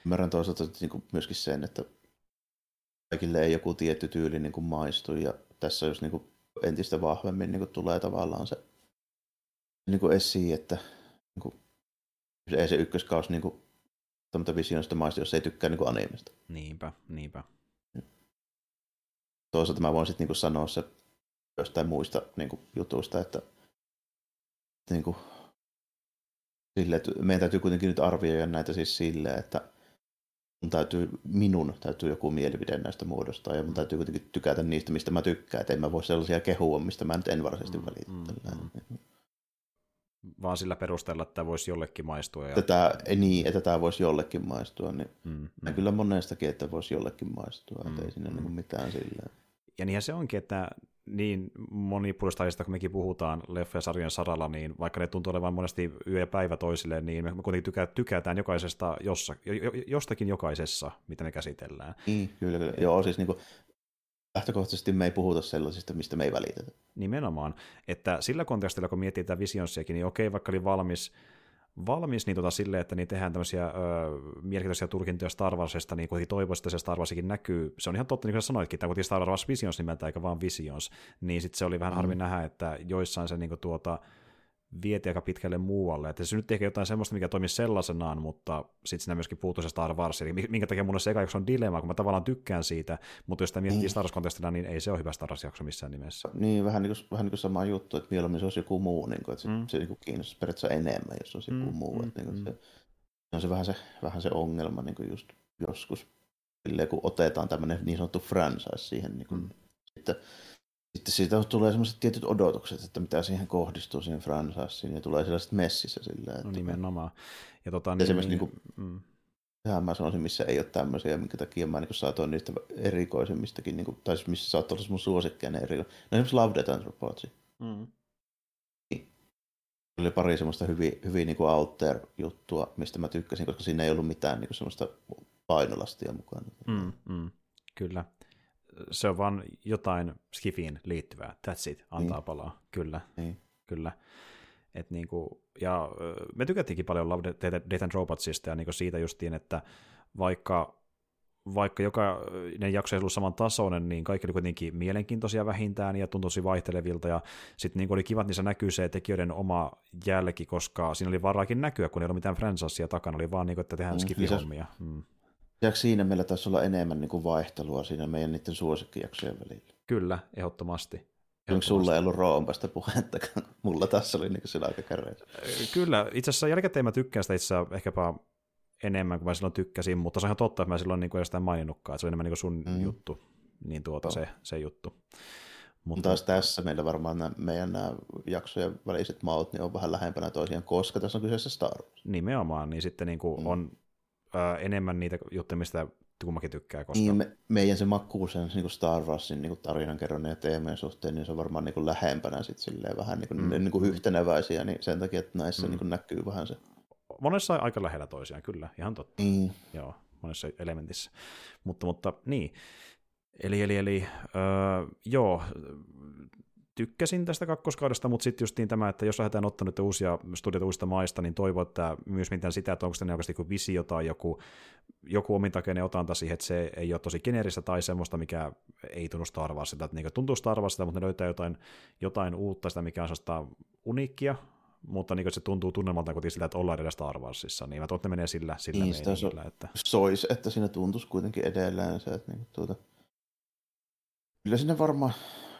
Ymmärrän toisaalta niin kuin myöskin sen, että kaikille ei joku tietty tyyli niin kuin maistu ja tässä jos niin kuin entistä vahvemmin niin kuin tulee tavallaan se niin kuin esiin, että niin kuin, ei se ykköskaus niin kuin, visioista maistu, jos ei tykkää niin kuin animesta. Niinpä, niinpä. Toisaalta mä voin sitten niin kuin sanoa se jostain muista niin kuin, jutuista, että niin kuin, sille, että meidän täytyy kuitenkin nyt arvioida näitä siis silleen, että mun täytyy, minun täytyy joku mielipide näistä muodostaa, ja mun täytyy kuitenkin tykätä niistä, mistä mä tykkään, että en mä voi sellaisia kehua, mistä mä nyt en varsinaisesti mm, välitä. Mm, mm. Vaan sillä perusteella, että tämä voisi jollekin maistua. Ja... Tätä, niin, että tämä voisi jollekin maistua, niin mm, mm. kyllä monestakin, että voisi jollekin maistua, mm, että ei siinä mm. niin mitään sillä. Ja niinhän se onkin, että niin monipuolista aiheesta, kun mekin puhutaan leffa- ja sarjojen saralla, niin vaikka ne tuntuu olevan monesti yö ja päivä toisille, niin me kuitenkin tykä, tykätään jokaisesta jossa, jostakin jokaisessa, mitä me käsitellään. Niin, kyllä, kyllä. Joo, siis niin kuin, lähtökohtaisesti me ei puhuta sellaisista, mistä me ei välitetä. Nimenomaan, että sillä kontekstilla, kun miettii tätä visionsiakin, niin okei, vaikka oli valmis valmis niin tota, silleen, että niin tehdään tämmöisiä ö, mielenkiintoisia tulkintoja Star Warsista, niin kuitenkin toivoisi, että se Star Warsikin näkyy. Se on ihan totta, niin kuin sanoitkin, että kuitenkin Star Wars Visions nimeltä, eikä vaan Visions, niin sitten se oli vähän mm. harmi nähdä, että joissain se niin kuin, tuota, vieti aika pitkälle muualle. Että se nyt ehkä jotain semmoista, mikä toimii sellaisenaan, mutta sitten siinä myöskin puuttuu se Star Wars. Eli minkä takia mulle se eka on dilemma, kun mä tavallaan tykkään siitä, mutta jos sitä miettii niin. Star Wars-kontekstina, niin ei se ole hyvä Star Wars-jakso missään nimessä. Niin, vähän niin kuin, vähän niin kuin sama juttu, että mieluummin se olisi joku muu, niin kuin, että se, mm. se niin kiinnostaisi periaatteessa enemmän, jos se olisi mm. joku muu. Mm. Että, niin kuin, se, on se vähän se, vähän se ongelma niin kuin just joskus, silleen, kun otetaan tämmöinen niin sanottu franchise siihen, niin kuin, mm. sitten sitten siitä tulee sellaiset tietyt odotukset, että mitä siihen kohdistuu siihen franchiseen, ja tulee sellaiset messissä sillä. Että... No nimenomaan. Ja tota, niin, Esimerkiksi niin, niin kuin, mm. mä sanoisin, missä ei ole tämmöisiä, minkä takia mä niin saatoin niistä erikoisemmistakin, niin kuin, tai siis missä saattoi olla mun suosikkia ne erikoiset. No esimerkiksi Love, Death and Robots. Mm. Oli pari semmoista hyvin, hyvin niin kuin out there juttua, mistä mä tykkäsin, koska siinä ei ollut mitään niin kuin semmoista painolastia mukana. Mm, mm, kyllä. Se on vaan jotain skifiin liittyvää. That's it. Antaa niin. palaa. Kyllä. Niin. Kyllä. Et niinku, ja me tykättiinkin paljon Love, Death and Robotsista ja niinku siitä justiin, että vaikka vaikka jokainen jakso ei ollut saman tasoinen, niin kaikki oli kuitenkin mielenkiintoisia vähintään ja tuntui tosi vaihtelevilta, ja sitten niin oli kiva, että niissä näkyy se tekijöiden oma jälki, koska siinä oli varaakin näkyä, kun ei ollut mitään franchiseja takana, oli vaan niin kuin, että tehdään mm, skifihommia. Mm. Siinä meillä taisi olla enemmän niin kuin vaihtelua siinä meidän niiden suosikkijaksojen välillä? Kyllä, ehdottomasti. Onko sulla ei ollut roompasta puhettakaan? Mulla tässä oli niin sillä aika käreitä. Kyllä, itse asiassa jälkikäteen mä tykkään sitä itse ehkäpä enemmän kuin mä silloin tykkäsin, mutta se on ihan totta, että mä silloin niin kuin sitä maininnutkaan, että se on enemmän niin kuin sun mm. juttu, niin tuota, se, se juttu. Mutta taas tässä meillä varmaan nämä, meidän nämä jaksojen väliset maut niin on vähän lähempänä toisiaan, koska tässä on kyseessä Star Wars. Nimenomaan, niin sitten niin kuin mm. on ää, enemmän niitä juttuja, mistä kummakin tykkää. Koska... Niin, me, meidän se makkuus sen niin Star Warsin niin tarinankerronnan ja teemien suhteen, niin se on varmaan niin kuin lähempänä sit silleen vähän niin kuin, mm. niin kuin yhteneväisiä, niin sen takia, että näissä mm. niin kuin näkyy vähän se. Monessa aika lähellä toisiaan, kyllä, ihan totta. Mm. Joo, monessa elementissä. Mutta, mutta niin, Eli, eli, eli öö, joo, tykkäsin tästä kakkoskaudesta, mutta sitten justiin tämä, että jos lähdetään ottaa nyt uusia studioita uusista maista, niin toivon, että myös mitään sitä, että onko tämä oikeasti joku visio tai joku, joku omintakeinen otanta siihen, että se ei ole tosi geneeristä tai semmoista, mikä ei tunnu Star Warsilta, että niin tuntuu Star Warsilta, mutta ne löytää jotain, jotain uutta, sitä mikä on sellaista uniikkia, mutta niin se tuntuu tunnelmalta kuitenkin siltä, että ollaan edes Star Warsissa, niin mä toivon, että ne menee sillä, sillä niin, meiningillä. Että... Sois, että siinä tuntuisi kuitenkin edelleen se, että niin, tuota... kyllä sinne varmaan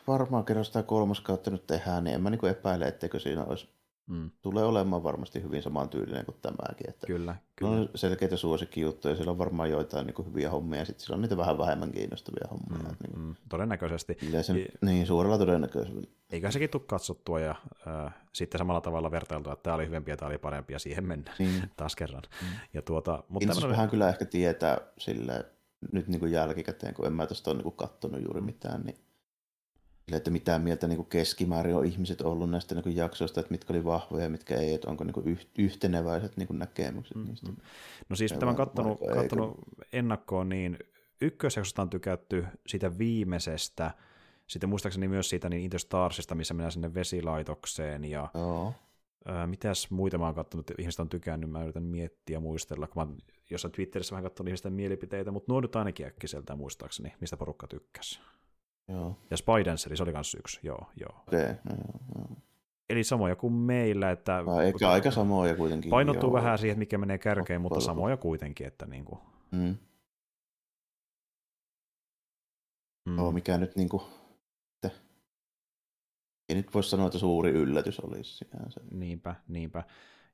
varmaan kerran sitä kolmas kautta nyt tehdään, niin en mä niin epäile, etteikö siinä olisi Mm. Tulee olemaan varmasti hyvin samantyylinen kuin tämäkin. Että kyllä, kyllä. On selkeitä suosikkijuttuja, siellä on varmaan joitain niin kuin hyviä hommia, ja sitten siellä on niitä vähän vähemmän kiinnostavia hommia. Mm, niin, mm, todennäköisesti. Sen, I, niin, suurella todennäköisyydellä. Eikä sekin tule katsottua ja äh, sitten samalla tavalla vertailtua, että tämä oli hyvempi ja tämä oli parempi ja siihen mennään niin. taas kerran. Mm. Ja tuota, mutta tämmönen... vähän kyllä ehkä tietää sille nyt niin kuin jälkikäteen, kun en mä tästä ole niin katsonut juuri mitään, niin että mitä mieltä niin kuin keskimäärin on ihmiset ollut näistä niin kuin jaksoista, että mitkä oli vahvoja ja mitkä ei, että onko niin kuin yhteneväiset niin kuin näkemykset mm, niistä. Mm-hmm. No siis mitä mä kattonut, kattonut ennakkoon, niin ykkösjaksosta on tykätty siitä viimeisestä, sitten muistaakseni myös siitä niin Interstarsista, missä mennään sinne vesilaitokseen ja Joo. Ää, mitäs muita mä oon katsonut, että ihmiset on tykännyt, mä yritän miettiä ja muistella, kun mä jossain Twitterissä vähän katsonut ihmisten mielipiteitä, mutta nuo nyt ainakin äkkiseltä muistaakseni, mistä porukka tykkäsi. Joo. Ja Spydenseri, se oli myös yksi, joo. joo. Okay, joo, joo. Eli samoja kuin meillä, että... No, eikä aika samoja kuitenkin. Painottuu joo. vähän siihen, mikä menee kärkeen, mutta samoja kuitenkin, että niin kuin... Mm. Mm. Joo, mikä nyt niin kuin... Ei nyt voi sanoa, että suuri yllätys olisi sinänsä. Niinpä, niinpä.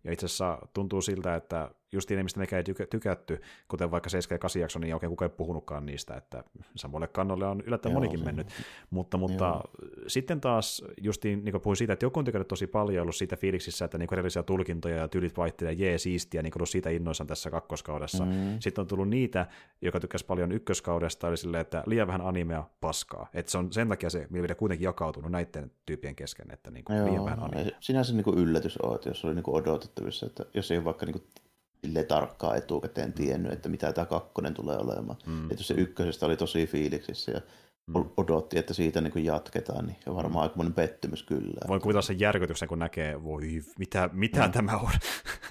Ja itse asiassa tuntuu siltä, että just ne, mistä mekään ei tykätty, kuten vaikka 7 ja 8 jakso, niin ei oikein kukaan puhunutkaan niistä, että samoille kannolle on yllättäen Joo, monikin se, mennyt. Mutta, mutta Joo. sitten taas justiin niin puhuin siitä, että joku on tykännyt tosi paljon ollut siitä fiiliksissä, että niin erilaisia tulkintoja ja tyylit vaihtelee, jee, siistiä, niin ollut siitä innoissaan tässä kakkoskaudessa. Mm. Sitten on tullut niitä, joka tykkäsi paljon ykköskaudesta, eli silleen, että liian vähän animea paskaa. Että se on sen takia se mielipide kuitenkin jakautunut näiden tyyppien kesken, että niin kuin liian vähän animea. Sinänsä niin kuin yllätys on, että jos oli niin kuin odotettavissa, että jos ei ole vaikka niin kuin tarkkaan etukäteen tiennyt, että mitä tämä kakkonen tulee olemaan. Mm. Että se ykkösestä oli tosi fiiliksissä ja mm. odotti, että siitä niin kuin jatketaan, niin on varmaan mm. aikamoinen pettymys kyllä. Voin kuvitella sen järkytyksen, kun näkee, voi mitä, mitä mm. tämä on.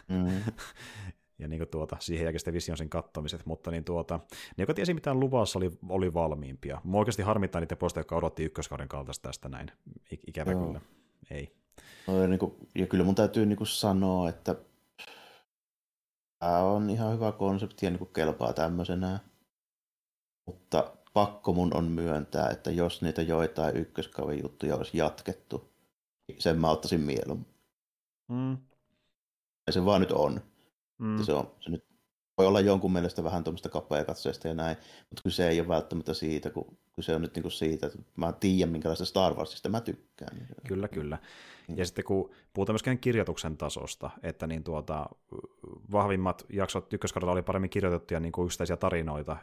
Mm. ja niin kuin tuota, siihen jälkeen sitten vision sen kattomiset, mutta niin tuota, ne, joka tiesi mitään luvassa, oli, oli valmiimpia. Mua oikeasti harmittaa niiden poista, jotka odotti ykköskauden kaltaista tästä näin. Ikävä Joo. kyllä. Ei. No, ja, niin kuin, ja kyllä mun täytyy niin kuin sanoa, että Tämä on ihan hyvä konsepti ja niin kuin kelpaa tämmöisenä. Mutta pakko mun on myöntää, että jos niitä joitain ykköskauden juttuja olisi jatkettu, niin sen mä ottaisin mieluummin. Mm. Ja se vaan nyt on. Mm. Se, on se nyt voi olla jonkun mielestä vähän tuommoista katseesta ja näin, mutta kyse ei ole välttämättä siitä, kun kyse on nyt niinku siitä, että mä tiedän, minkälaista Star Warsista mä tykkään. Kyllä, kyllä. Ja sitten kun puhutaan myöskään kirjoituksen tasosta, että niin tuota, vahvimmat jaksot ykköskaudella oli paremmin kirjoitettuja niin kuin yksittäisiä tarinoita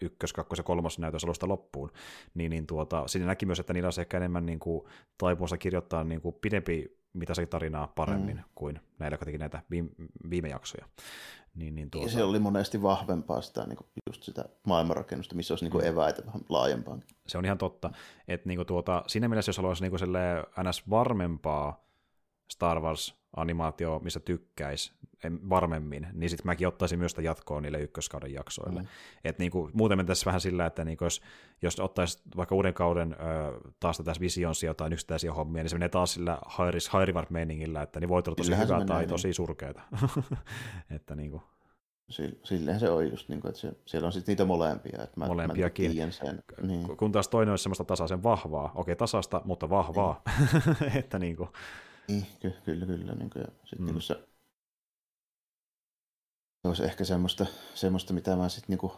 ykkös-, kakkos- ja kolmos alusta loppuun, niin, niin tuota, siinä näki myös, että niillä olisi ehkä enemmän niin kuin, taipumusta kirjoittaa niin kuin pidempi mitä se tarinaa paremmin mm. kuin näillä, jotka teki näitä viime, viime jaksoja. Niin, niin tuota... Se oli monesti vahvempaa sitä, niin kuin just sitä maailmanrakennusta, missä olisi niin kuin mm. eväitä vähän laajempaa. Se on ihan totta. Että niin kuin tuota, siinä mielessä, jos haluaisi niin kuin ns. varmempaa Star Wars-animaatio, missä tykkäisi varmemmin, niin sitten mäkin ottaisin myös sitä jatkoa niille ykköskauden jaksoille. Mm. Et niinku, muuten mentäisiin vähän sillä, että niinku jos, jos ottaisi vaikka uuden kauden ö, taas tässä Visionsia jotain yksittäisiä hommia, niin se menee taas sillä Hairivart-meiningillä, että niin voi olla tosi hyvää tai niin. tosi surkeita. että niinku. Silleen se on just, niin kuin, että se, siellä on sitten niitä molempia. Että mä, Molempiakin. Mä sen. Niin. Kun taas toinen on semmoista tasaisen vahvaa. Okei, tasasta, mutta vahvaa. Niin. että niin kuin, niin, ky- kyllä, kyllä. Niin kuin, ja sit, mm. niin kuin se, se olisi ehkä semmoista, semmoista mitä mä sitten niin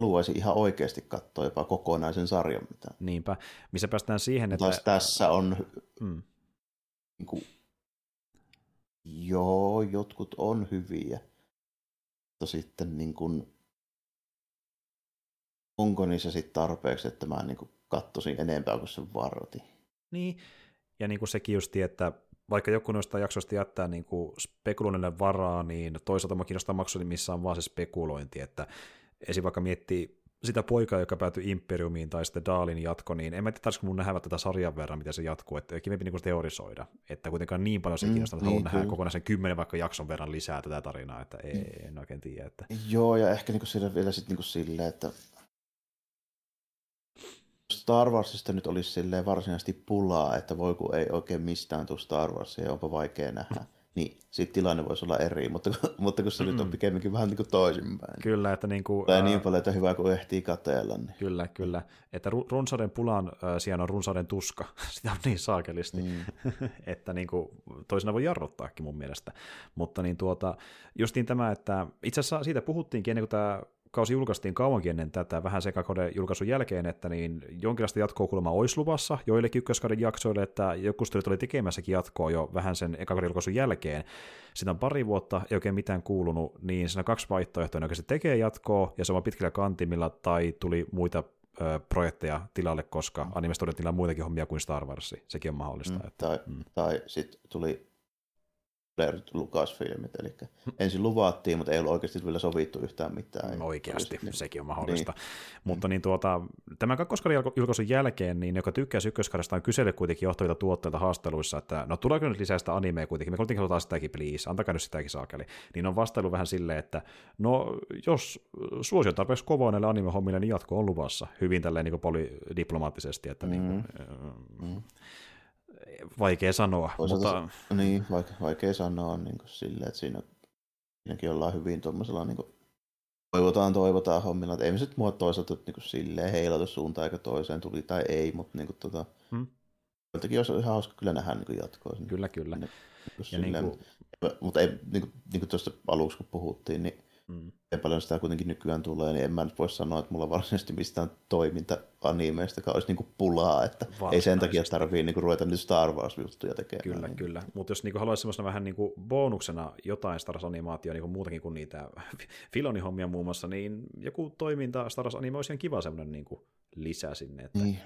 haluaisin ihan oikeasti katsoa jopa kokonaisen sarjan. Mitä... Niinpä, missä päästään siihen, että... Taas tässä on... Mm. Niin kuin, joo, jotkut on hyviä. Mutta sitten niin kuin, onko niissä sitten tarpeeksi, että mä niin katsoisin enempää kuin se varti. Niin, ja niin kuin sekin justi, että vaikka joku noista jaksoista jättää niin kuin spekuloinnille varaa, niin toisaalta mä kiinnostaa maksu, niin missä on vaan se spekulointi, että esim. vaikka miettii sitä poikaa, joka päätyi Imperiumiin tai sitten Daalin jatko, niin en mä tiedä, tarvitsisi mun nähdä tätä sarjan verran, miten se jatkuu, että kivempi niin teorisoida, että kuitenkaan niin paljon se mm, kiinnostaa, että niin, haluan nähdä kokonaisen kymmenen vaikka jakson verran lisää tätä tarinaa, että ei, mm. en oikein tiedä. Että... Joo, ja ehkä niin sillä vielä sitten niin silleen, että Star Warsista nyt olisi silleen varsinaisesti pulaa, että voi kun ei oikein mistään tule Star Warsia ja onpa vaikea nähdä. Niin, sitten tilanne voisi olla eri, mutta, mutta kun se mm-hmm. nyt on pikemminkin vähän niin kuin toisinpäin. Kyllä, että niin kuin... Tai niin paljon, että hyvä kuin ehtii kateella. Niin. Kyllä, kyllä. Että runsauden pulan äh, sijaan on runsauden tuska. Sitä on niin saakelisti, mm. että niin kuin, toisena voi jarruttaakin mun mielestä. Mutta niin tuota, justiin tämä, että itse asiassa siitä puhuttiinkin ennen kuin tämä kausi julkaistiin kauankin ennen tätä, vähän sekakode julkaisun jälkeen, että niin jonkinlaista jatkoa kuulemma olisi luvassa joillekin ykköskauden jaksoille, että joku oli tekemässäkin jatkoa jo vähän sen ekakauden julkaisun jälkeen. Sitä on pari vuotta, ei oikein mitään kuulunut, niin siinä on kaksi vaihtoehtoa, joka se tekee jatkoa, ja se on pitkällä kantimilla, tai tuli muita ö, projekteja tilalle, koska mm. animesta on muitakin hommia kuin Star Wars, sekin on mahdollista. Mm, että, tai mm. tai sitten tuli Lucasfilmit, eli ensin luvattiin, mutta ei ollut oikeasti vielä sovittu yhtään mitään. Oikeasti, niin, sekin on mahdollista. Niin. Mutta niin tuota, tämän kakkoskauden julkaisun jälkeen, niin joka tykkää ykköskaudesta on kysely kuitenkin johtavita tuotteita haasteluissa, että no tuleeko nyt lisää sitä animea kuitenkin, me kuitenkin halutaan sitäkin, please, antakaa nyt sitäkin saakeli. Niin on vastailu vähän silleen, että no jos suosio tarpeeksi kovaa näille anime-hommille, niin jatko on luvassa hyvin tälleen niin polydiplomaattisesti, että mm. niin kuin, mm vaikea sanoa. Toisaalta, mutta... Niin, vaikea, vaikea sanoa niin kuin silleen, että siinä, siinäkin ollaan hyvin tuommoisella niin kuin, toivotaan, toivotaan hommilla. Että ei me sitten mua toisaalta niin kuin, silleen heilata suuntaan eikä toiseen tuli tai ei, mutta niin kuin, tota, hmm. joiltakin olisi ihan hauska kyllä nähdä niin jatkoa. Kyllä, kyllä. Niin, niin, silleen, niin kuin... Mutta ei, niin kuin, niin kuin tuosta aluksi kun puhuttiin, niin Mm. Ja paljon sitä kuitenkin nykyään tulee, niin en mä nyt voi sanoa, että mulla varsinaisesti mistään toiminta-animeista olisi niinku pulaa, että ei sen takia tarvii niinku ruveta nyt Star Wars-juttuja tekemään. Kyllä, niin. kyllä. Mutta jos niinku haluaisi semmoisena vähän niinku bonuksena jotain Star Wars-animaatio, niinku muutakin kuin niitä Filoni-hommia muun muassa, niin joku toiminta Star Wars-anime olisi ihan kiva semmoinen niinku lisä sinne, että niin.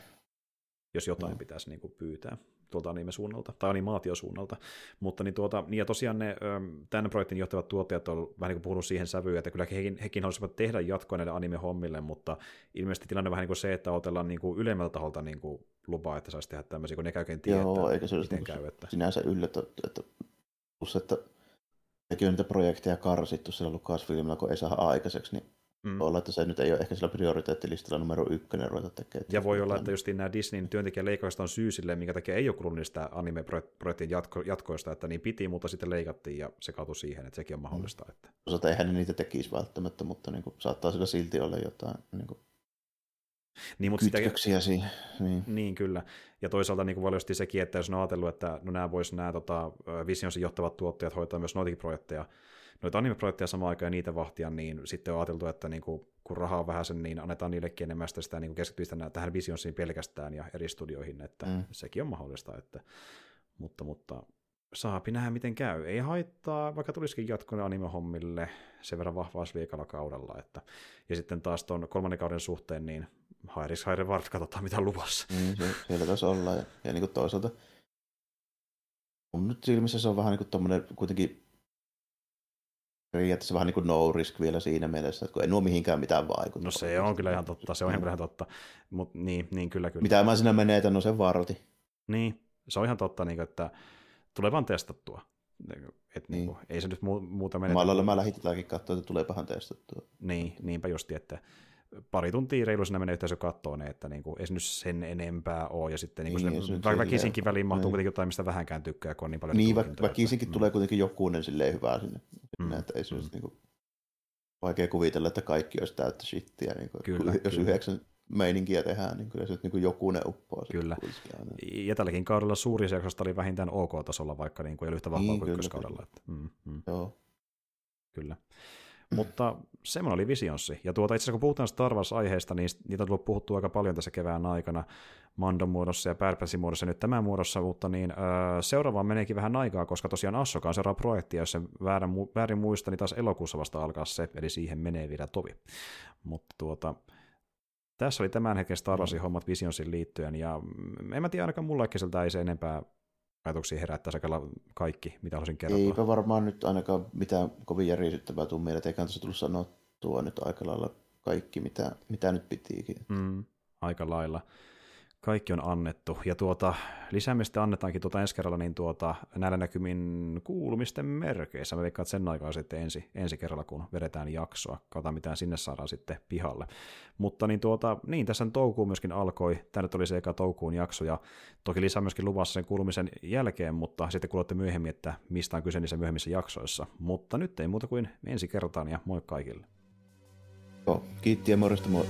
Jos jotain no. pitäisi niinku pyytää tuolta anime-suunnalta, tai animaatiosuunnalta. Mutta niin, tuota, niin ja tosiaan ne tämän projektin johtavat tuottajat on vähän niin kuin puhunut siihen sävyyn, että kyllä hekin, hekin haluaisivat tehdä jatkoa näille anime-hommille, mutta ilmeisesti tilanne on vähän niin kuin se, että otellaan niin kuin ylemmältä taholta niin kuin lupaa, että saisi tehdä tämmöisiä, kun ne käy tietää, Joo, eikä se miten niin käy. Että... Sinänsä yllätä, että, plus, että nekin on niitä projekteja karsittu sillä Lucasfilmilla, kun ei saa aikaiseksi, niin Mm. Voi olla, että se nyt ei ole ehkä sillä prioriteettilistalla numero ykkönen ruveta tekemään. Ja voi olla, että just nämä Disneyn työntekijäleikoista on syy sille, minkä takia ei ole kulunut niistä anime-projektin jatko- jatkoista, että niin piti, mutta sitten leikattiin ja se kaatui siihen, että sekin on mahdollista. Mm. Että... Osalta eihän ne niitä tekisi välttämättä, mutta niin kuin, saattaa sillä silti olla jotain niin kuin, niin, mutta sitä, siihen. Niin. niin, kyllä. Ja toisaalta niin kuin sekin, että jos on ajatellut, että no nämä voisi nämä tota, Visionsin johtavat tuottajat hoitaa myös noitakin projekteja, noita anime-projekteja samaan aikaan ja niitä vahtia, niin sitten on ajateltu, että niin kuin, kun rahaa on vähän sen, niin annetaan niillekin enemmän sitä, sitä niin keskittyistä tähän Visionsiin pelkästään ja eri studioihin, että mm. sekin on mahdollista. Että, mutta, mutta saapi nähdä miten käy. Ei haittaa, vaikka tulisikin jatkoinen anime-hommille sen verran vahvaa viikalla kaudella. Että, ja sitten taas tuon kolmannen kauden suhteen, niin Hairis Haire Vart, katsotaan mitä luvassa. Mm, se, siellä taisi olla. Ja, ja niin kuin toisaalta mun nyt silmissä se on vähän niin kuin tommonen kuitenkin periaatteessa vähän niin kuin no risk vielä siinä mielessä, että kun ei nuo mihinkään mitään vaikuta. No se on kyllä ihan totta, se on ihan totta, mutta niin, niin kyllä kyllä. Mitä mä siinä menetän, no se varti. Niin, se on ihan totta, niin kuin, että tulee vaan testattua. Et niin. Niin kuin, ei se nyt muuta mene. Omalla mä lähitetäänkin katsoa, että tuleepahan testattua. Niin, niinpä justi, että pari tuntia reilu sinne menee yhteisö kattoon ne, että niin kuin, ei se nyt sen enempää ole, ja sitten niin niin, se, se, väkisinkin väliin mahtuu niin. kuitenkin jotain, mistä vähänkään tykkää, kun on niin paljon Niin, vä- väkisinkin mm. tulee kuitenkin jokunen silleen hyvää sinne, mm. että ei se mm. niin kuin, vaikea kuvitella, että kaikki olisi täyttä shittiä, niin kuin, kyllä, jos kyllä. yhdeksän meininkiä tehdään, niin kyllä se niin jokunen uppoo. Kyllä. Ja tälläkin kaudella suuri jaksosta oli vähintään OK-tasolla, vaikka niin kuin ei ole yhtä vahvaa niin, kuin ykköskaudella. Että, mm, mm. Joo. Kyllä. Mutta semmoinen oli visionssi. Ja tuota, itse asiassa kun puhutaan Star Wars-aiheesta, niin niitä on tullut puhuttua aika paljon tässä kevään aikana Mandon muodossa ja Pärpäsin muodossa nyt tämän muodossa, mutta niin, öö, seuraavaan meneekin vähän aikaa, koska tosiaan Assokaan seuraava projekti, ja jos se väärin, väärin muista, niin taas elokuussa vasta alkaa se, eli siihen menee vielä tovi. Mutta tuota, tässä oli tämän hetken Star Warsin hommat Visionsin liittyen, ja en mä tiedä, ainakaan mulla ei se enempää ajatuksia herättää sekä kaikki, mitä haluaisin kertoa. Eipä varmaan nyt ainakaan mitään kovin järisyttävää tuu mieleen, eikä tässä tullut sanottua nyt aika lailla kaikki, mitä, mitä nyt pitiikin. Mm, aika lailla kaikki on annettu. Ja tuota, lisäämistä annetaankin tuota ensi kerralla niin tuota, näillä näkymin kuulumisten merkeissä. Mä veikkaan, sen aikaa sitten ensi, ensi kerralla, kun vedetään jaksoa. Katsotaan, mitä sinne saadaan sitten pihalle. Mutta niin, tuota, niin tässä toukokuun myöskin alkoi. Tänne tuli se eka toukokuun jakso, ja toki lisää myöskin luvassa sen kuulumisen jälkeen, mutta sitten kuulette myöhemmin, että mistä on kyse niissä myöhemmissä jaksoissa. Mutta nyt ei muuta kuin ensi kertaan, ja moi kaikille. Joo, kiitti ja morjesta moi.